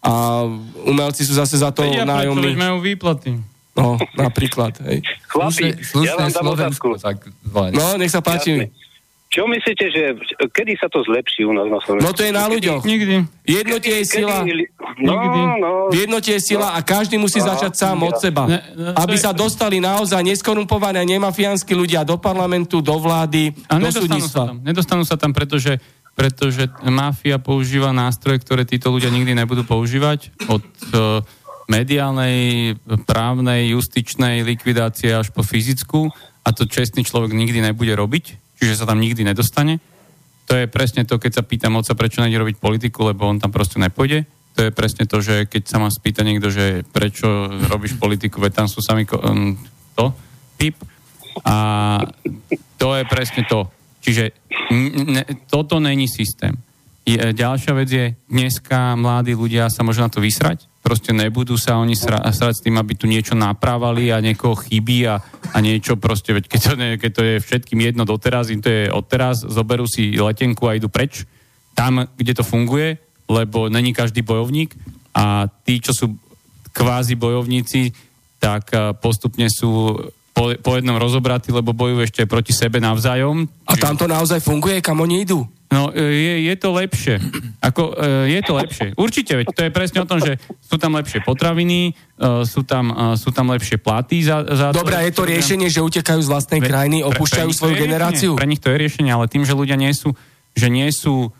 a umelci sú zase za to Vedia, nájomní. Vedia, majú výplaty. No, napríklad. Hej. Chlapi, ja vám dám otázku. No, nech sa páči. Jasne. Čo myslíte, že kedy sa to zlepší u nás na Slovensku? No to je na ľuďoch. Nikdy. Jednotie je sila. No, no. V jednotie je sila a každý musí no, začať sám od seba. Ne, ne, aby sa dostali naozaj neskorumpované nemafiánsky ľudia do parlamentu, do vlády, a do súdnictva. Sa tam, nedostanú sa tam, pretože pretože mafia používa nástroje, ktoré títo ľudia nikdy nebudú používať od uh, mediálnej, právnej, justičnej likvidácie až po fyzickú a to čestný človek nikdy nebude robiť, čiže sa tam nikdy nedostane. To je presne to, keď sa pýtam oca, prečo nejde robiť politiku, lebo on tam proste nepôjde. To je presne to, že keď sa ma spýta niekto, že prečo robíš politiku, veď tam sú sami um, to, pip. A to je presne to Čiže ne, toto není systém. I, e, ďalšia vec je, dneska mladí ľudia sa môžu na to vysrať, proste nebudú sa oni sra, srať s tým, aby tu niečo naprávali a niekoho chybí a, a niečo proste, veď keď to, ne, keď to je všetkým jedno doteraz, im to je odteraz, zoberú si letenku a idú preč, tam, kde to funguje, lebo není každý bojovník a tí, čo sú kvázi bojovníci, tak e, postupne sú po, po jednom rozobratí, lebo bojujú ešte proti sebe navzájom. A tam to naozaj funguje, kam oni idú? No, e, je, je to lepšie. Ako, e, je to lepšie. Určite, veď to je presne o tom, že sú tam lepšie potraviny, e, sú tam, sú tam lepšie platy za, za Dobre, to, je to riešenie, že utekajú z vlastnej pre, krajiny, opúšťajú pre, pre svoju generáciu? Pre nich to je riešenie, ale tým, že ľudia nie sú, že nie sú uh,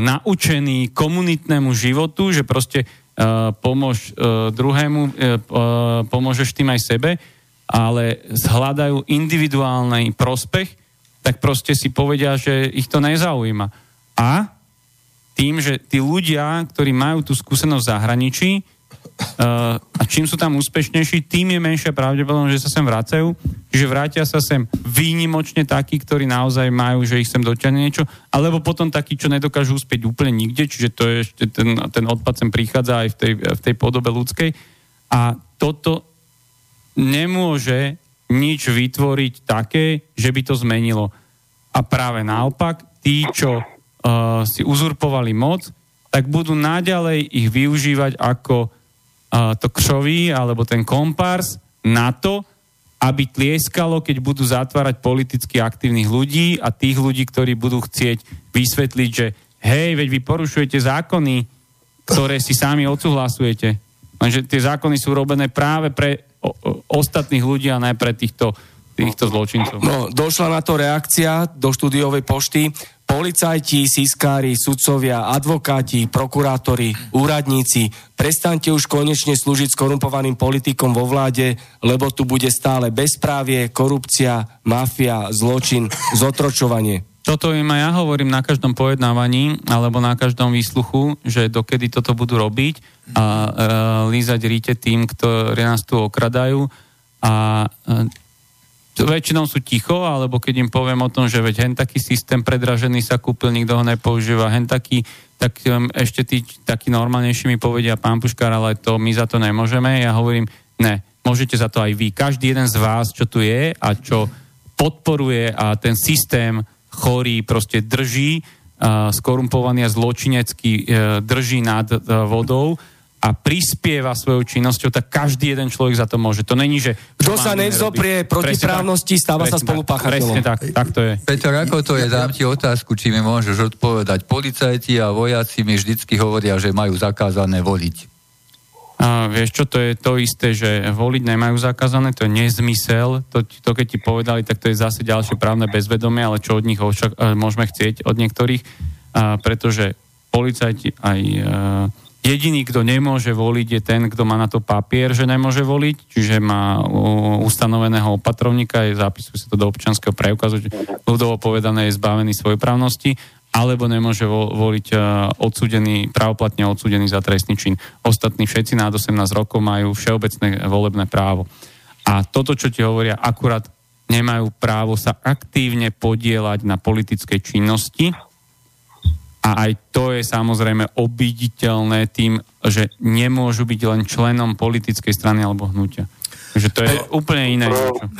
naučení komunitnému životu, že proste pomôž druhému, pomôžeš tým aj sebe, ale zhľadajú individuálny prospech, tak proste si povedia, že ich to nezaujíma. A tým, že tí ľudia, ktorí majú tú skúsenosť v zahraničí, Uh, a čím sú tam úspešnejší, tým je menšia pravdepodobnosť, že sa sem vracajú. Čiže vrátia sa sem výnimočne takí, ktorí naozaj majú, že ich sem doťahne niečo, alebo potom takí, čo nedokážu úspieť úplne nikde, čiže to je ešte ten, ten odpad sem prichádza aj v tej, v tej podobe ľudskej. A toto nemôže nič vytvoriť také, že by to zmenilo. A práve naopak, tí, čo uh, si uzurpovali moc, tak budú naďalej ich využívať ako to křoví alebo ten kompárs na to, aby tlieskalo, keď budú zatvárať politicky aktívnych ľudí a tých ľudí, ktorí budú chcieť vysvetliť, že hej, veď vy porušujete zákony, ktoré si sami odsúhlasujete. Lenže tie zákony sú robené práve pre o, o, ostatných ľudí a pre týchto, týchto zločincov. No, došla na to reakcia do štúdiovej pošty policajti, siskári, sudcovia, advokáti, prokurátori, úradníci, prestaňte už konečne slúžiť skorumpovaným politikom vo vláde, lebo tu bude stále bezprávie, korupcia, mafia, zločin, zotročovanie. Toto im aj ja hovorím na každom pojednávaní alebo na každom výsluchu, že dokedy toto budú robiť a e, lízať ríte tým, ktorí nás tu okradajú a e, väčšinou sú ticho, alebo keď im poviem o tom, že veď hen taký systém predražený sa kúpil, nikto ho nepoužíva, hen taký, tak um, ešte tí takí normálnejší mi povedia, pán Puškár, ale to my za to nemôžeme. Ja hovorím, ne, môžete za to aj vy. Každý jeden z vás, čo tu je a čo podporuje a ten systém chorý proste drží, uh, skorumpovaný a zločinecký uh, drží nad uh, vodou, a prispieva svojou činnosťou, tak každý jeden človek za to môže. To není, že... Kto sa nevzoprie protiprávnosti, stáva sa spolupáchateľom. Presne tak, tak to je. Peter, ako to je? Dám ti otázku, či mi môžeš odpovedať. Policajti a vojaci mi vždycky hovoria, že majú zakázané voliť. A vieš čo, to je to isté, že voliť nemajú zakázané, to je nezmysel. To, to keď ti povedali, tak to je zase ďalšie právne bezvedomie, ale čo od nich očak- môžeme chcieť od niektorých, a pretože policajti aj Jediný, kto nemôže voliť, je ten, kto má na to papier, že nemôže voliť, čiže má ustanoveného opatrovníka, je, zapisuje sa to do občanského preukazu, ľudovo povedané je zbavený právnosti, alebo nemôže voliť uh, odsudený, pravoplatne odsudený za trestný čin. Ostatní všetci nad 18 rokov majú všeobecné volebné právo. A toto, čo ti hovoria, akurát nemajú právo sa aktívne podielať na politickej činnosti, a aj to je samozrejme obiditeľné tým, že nemôžu byť len členom politickej strany alebo hnutia. Takže to je úplne iné.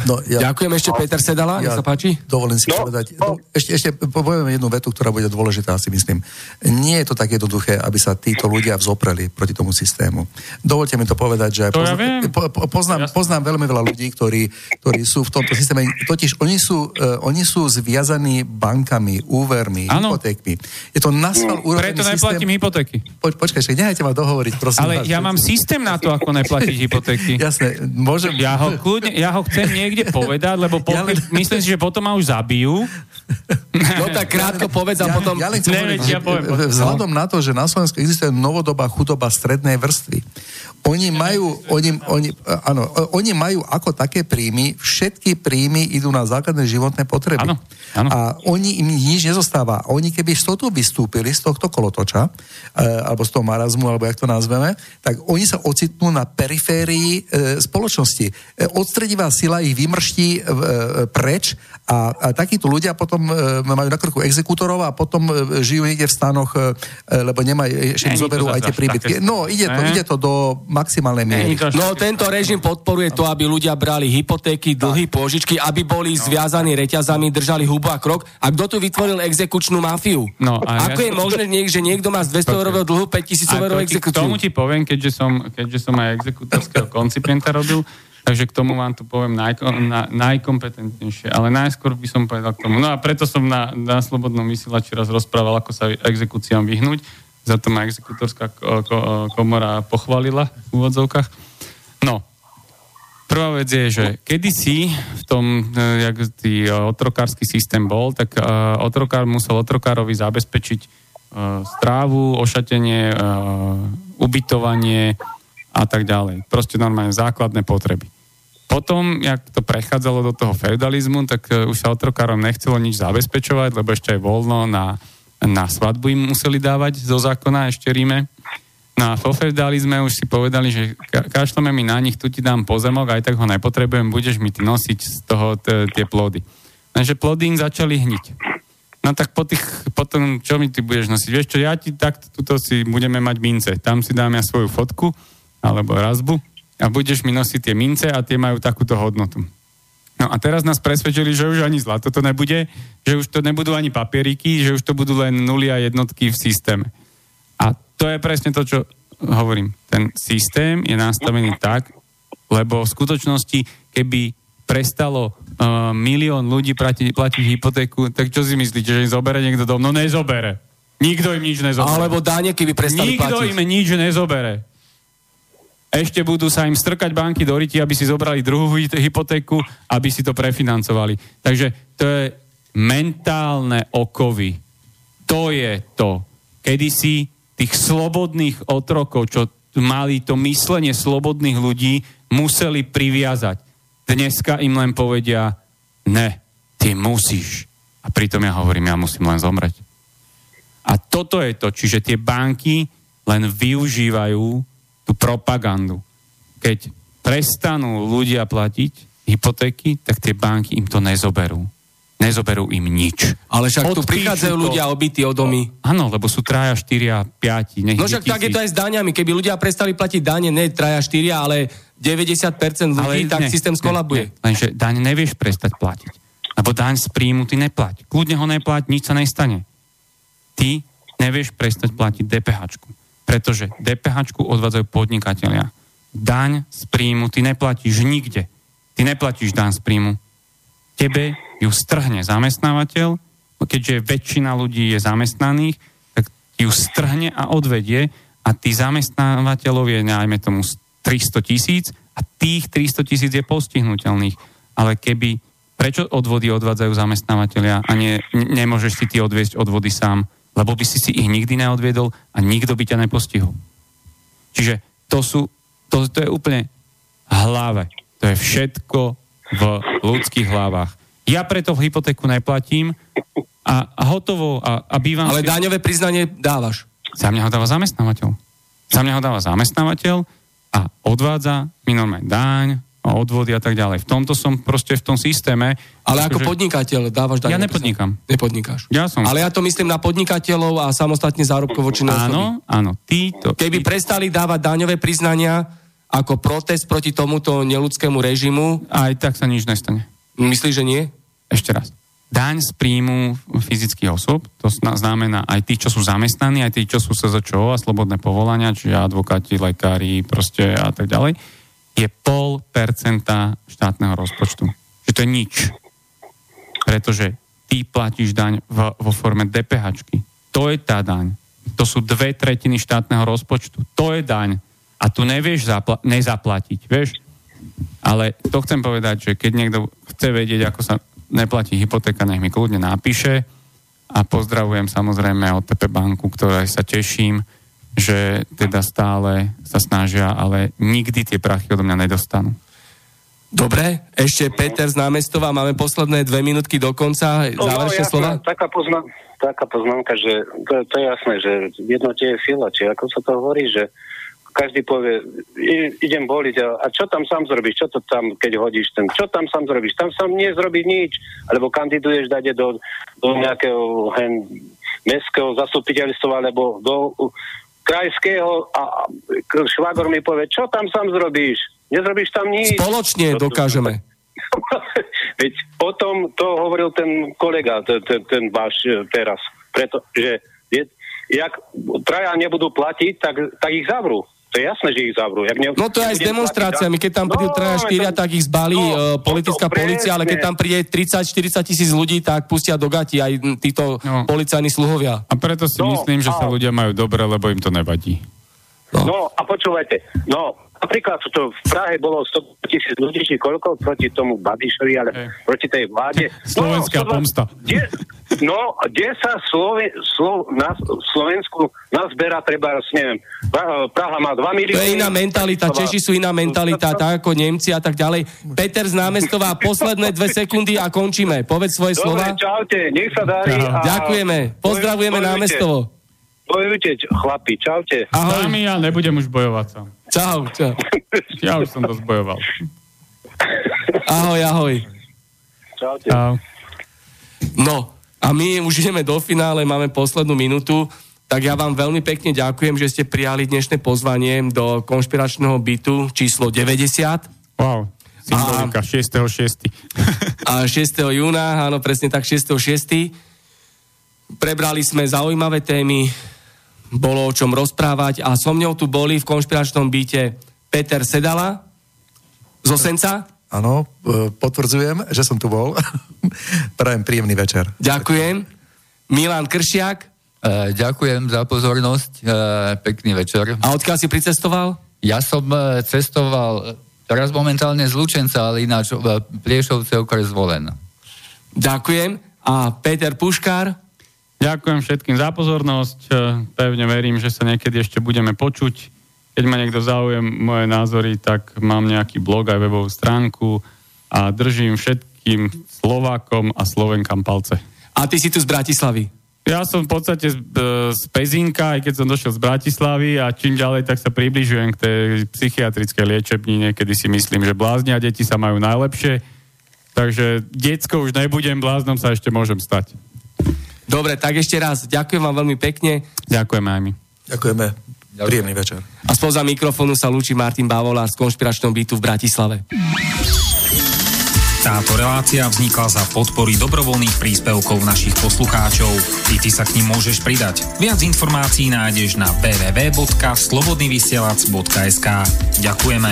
No, ja, Ďakujem ešte Peter Sedala, ja, nech sa páči. Dovolím si no, povedať, no. ešte, ešte poviem jednu vetu, ktorá bude dôležitá, si myslím. Nie je to tak jednoduché, aby sa títo ľudia vzopreli proti tomu systému. Dovolte mi to povedať, že to pozna, ja po, po, poznám, poznám veľmi veľa ľudí, ktorí, ktorí sú v tomto systéme, totiž oni sú, uh, oni sú zviazaní bankami, úvermi, ano. hypotékmi. Je to nasval mm. Preto neplatím hypotéky. Po, počkaj, nechajte ma dohovoriť, prosím. Ale vás, ja mám systém na to, ako neplatiť hypotéky. Jasné, môžem... Ja ho, kľudne, ja ho chcem niekde povedať, lebo po, [laughs] ja len... myslím si, že potom ma už zabijú. No tak krátko povedz a ja, potom... Ja len chcem Neveď, ja poviem. Vzhľadom na to, že na Slovensku existuje novodobá chudoba strednej vrstvy, oni majú, oni, oni, áno, oni majú ako také príjmy, všetky príjmy idú na základné životné potreby. Áno, áno. A oni im nič nezostáva. Oni keby z tohto vystúpili, z tohto kolotoča, e, alebo z toho marazmu, alebo jak to nazveme, tak oni sa ocitnú na periférii e, spoločnosti. E, odstredivá sila ich vymrští e, preč a, a takíto ľudia potom e, majú na krku exekútorov a potom e, žijú niekde v stanoch, e, lebo nemajú, ešte im zoberú aj tie príbytky. No, ide to, ide to do maximálnej miery. No tento režim podporuje to, aby ľudia brali hypotéky, dlhy, pôžičky, aby boli no. zviazaní reťazami, držali hubu a krok. A kto tu vytvoril exekučnú mafiu? No, a Ako ja... je možné, že niekto má z 200 eurového dlhu 5000 eurového exekúciu? K tomu ti poviem, keďže som, keďže som aj exekútorského koncipienta robil, Takže k tomu vám tu poviem najko, na, najkompetentnejšie. Ale najskôr by som povedal k tomu. No a preto som na, na Slobodnom vysielači raz rozprával, ako sa exekúciám vyhnúť za to ma exekutorská komora pochválila v úvodzovkách. No, prvá vec je, že kedysi v tom, e, jak tý e, otrokársky systém bol, tak e, otrokár musel otrokárovi zabezpečiť strávu, ošatenie, ubytovanie a tak ďalej. Proste normálne základné potreby. Potom, jak to prechádzalo do toho feudalizmu, tak uh, už sa otrokárom nechcelo nič zabezpečovať, lebo ešte aj voľno na, na svadbu im museli dávať zo zákona ešte Ríme. No a vo feudalizme už si povedali, že ka- kašleme mi na nich, tu ti dám pozemok, aj tak ho nepotrebujem, budeš mi ty nosiť z toho t- tie plody. Takže plody im začali hniť. No tak po tých, potom, čo mi ty budeš nosiť? Vieš čo, ja ti takto, tuto si budeme mať mince. Tam si dám ja svoju fotku, alebo razbu a budeš mi nosiť tie mince a tie majú takúto hodnotu. No a teraz nás presvedčili, že už ani zlato to nebude, že už to nebudú ani papieriky, že už to budú len nuly a jednotky v systéme. A to je presne to, čo hovorím. Ten systém je nastavený tak, lebo v skutočnosti, keby prestalo uh, milión ľudí platiť, platiť hypotéku, tak čo si myslíte, že im zobere niekto dom? No nezobere. Nikto im nič nezobere. Alebo dáne, keby prestali Nikto platiť. im nič nezobere ešte budú sa im strkať banky do ryti, aby si zobrali druhú hypotéku, aby si to prefinancovali. Takže to je mentálne okovy. To je to. Kedy si tých slobodných otrokov, čo mali to myslenie slobodných ľudí, museli priviazať. Dneska im len povedia, ne, ty musíš. A pritom ja hovorím, ja musím len zomrieť. A toto je to, čiže tie banky len využívajú tú propagandu. Keď prestanú ľudia platiť hypotéky, tak tie banky im to nezoberú. Nezoberú im nič. Ale však tu Odpíšu prichádzajú to. ľudia obytí o domy. Áno, lebo sú traja, štyria, piati. Nech No však tak je to aj s daňami. Keby ľudia prestali platiť dane, ne traja, štyria, ale 90% ľudí, tak ne, systém skolabuje. Ne, ne. Lenže daň nevieš prestať platiť. Lebo daň z príjmu ty neplať. Kľudne ho neplať, nič sa nestane. Ty nevieš prestať platiť DPH. Pretože DPH odvádzajú podnikatelia. Daň z príjmu ty neplatíš nikde. Ty neplatíš daň z príjmu. Tebe ju strhne zamestnávateľ, keďže väčšina ľudí je zamestnaných, tak ju strhne a odvedie a tí zamestnávateľov je, najmä tomu, 300 tisíc a tých 300 tisíc je postihnutelných. Ale keby, prečo odvody odvádzajú zamestnávateľia a nie, nemôžeš si ty odviesť odvody sám? Lebo by si si ich nikdy neodviedol a nikto by ťa nepostihol. Čiže to sú, to, to je úplne hlave. To je všetko v ľudských hlavách. Ja preto v hypotéku neplatím a, a hotovo a, a bývam... Ale si... daňové priznanie dávaš. Za mňa ho dáva zamestnávateľ. Za mňa ho dáva zamestnávateľ a odvádza mi normálne daň, odvody a tak ďalej. V tomto som proste v tom systéme. Ale ako že- podnikateľ dávaš daňové Ja priznanie? Nepodnikáš. Ja som... Ale ja to myslím na podnikateľov a samostatne zárobkovo činné osoby. Áno, áno, títo... Keby tí- prestali dávať daňové priznania ako protest proti tomuto neludskému režimu, Aj tak sa nič nestane. myslíš, že nie? Ešte raz. Daň z príjmu fyzických osôb, to znamená aj tí, čo sú zamestnaní, aj tí, čo sú SZČO a slobodné povolania, čiže advokáti, lekári proste a tak ďalej, je pol percenta štátneho rozpočtu. Že to je nič. Pretože ty platíš daň v, vo forme DPH. To je tá daň. To sú dve tretiny štátneho rozpočtu. To je daň. A tu nevieš zapla- nezaplatiť, vieš? Ale to chcem povedať, že keď niekto chce vedieť, ako sa neplatí hypotéka, nech mi kľudne napíše a pozdravujem samozrejme od PP banku, ktorej sa teším, že teda stále sa snažia, ale nikdy tie prachy odo mňa nedostanú. Dobre, ešte Peter z námestova, máme posledné dve minútky do konca, záverečné jasná, slova? Taká, poznám, taká poznámka, že to, to je jasné, že jednotie je sila, či ako sa to hovorí, že každý povie, "I- idem voliť a, a čo tam sám zrobíš, čo to tam, keď hodíš ten, čo tam sám zrobíš, tam sám nezrobí nič, alebo kandiduješ dať do, do nejakého hen, mestského zastupiteľstva, alebo do krajského a švagor mi povie, čo tam sám zrobíš, nezrobíš tam nič. Spoločne dokážeme. [laughs] Veď o tom to hovoril ten kolega, ten, ten, ten váš e, teraz. Preto, že je, jak traja nebudú platiť, tak, tak ich zavrú. To je jasné, že ich zavrú. Jak ne, No to je aj s demonstráciami, keď tam prídu traja, štyria, tak ich zbalí no, no, politická to policia, ale keď tam príde 30-40 tisíc ľudí, tak pustia do gati aj títo No. policajní sluhovia. A preto si No, myslím, že sa áno. ľudia majú dobre, lebo im to nevadí. No. no a počúvajte, no napríklad to v Prahe bolo 100 tisíc ľudí, či koľko proti tomu Babišovi, ale hey. proti tej vláde. Slovenská no, pomsta. Kde, no, kde sa Sloven, Slo, na Slovensku nazberá treba, neviem, Praha má 2 milióny. To je iná mentalita, Češi sú iná mentalita, tak ako Nemci a tak ďalej. Peter z námestová, [laughs] posledné dve sekundy a končíme. Povedz svoje Dobre, slova. čaute, nech sa darí. A... Ďakujeme, pozdravujeme námestovo. Bojujte, chlapi, čaute. Ahoj. Sami ja nebudem už bojovať sám. Čau, čau. Ja už som to zbojoval. Ahoj, ahoj. Čaute. Čau. No, a my už ideme do finále, máme poslednú minútu, tak ja vám veľmi pekne ďakujem, že ste prijali dnešné pozvanie do konšpiračného bytu číslo 90. Wow, symbolika, 6.6. a 6. júna, áno, presne tak, 6.6. Prebrali sme zaujímavé témy, bolo o čom rozprávať a so mňou tu boli v konšpiračnom byte Peter Sedala z Osenca. Áno, e, potvrdzujem, že som tu bol. [laughs] Prajem príjemný večer. Ďakujem. Milan Kršiak. E, ďakujem za pozornosť. E, pekný večer. A odkiaľ si pricestoval? Ja som e, cestoval teraz momentálne z Lučenca, ale ináč v Pliešovce okres Zvolen. Ďakujem. A Peter Puškár. Ďakujem všetkým za pozornosť. E, pevne verím, že sa niekedy ešte budeme počuť. Keď ma niekto záujem moje názory, tak mám nejaký blog aj webovú stránku a držím všetkým Slovákom a Slovenkám palce. A ty si tu z Bratislavy? Ja som v podstate z, e, z Pezinka, aj keď som došiel z Bratislavy a čím ďalej, tak sa približujem k tej psychiatrickej liečebnine, kedy si myslím, že bláznia deti sa majú najlepšie. Takže detsko už nebudem, bláznom sa ešte môžem stať. Dobre, tak ešte raz ďakujem vám veľmi pekne. Ďakujeme aj my. Ďakujeme. Príjemný večer. A spoza mikrofónu sa lúči Martin Bavolár z konšpiračného bytu v Bratislave. Táto relácia vznikla za podpory dobrovoľných príspevkov našich poslucháčov. I ty sa k ním môžeš pridať. Viac informácií nájdeš na www.slobodnyvysielac.sk Ďakujeme.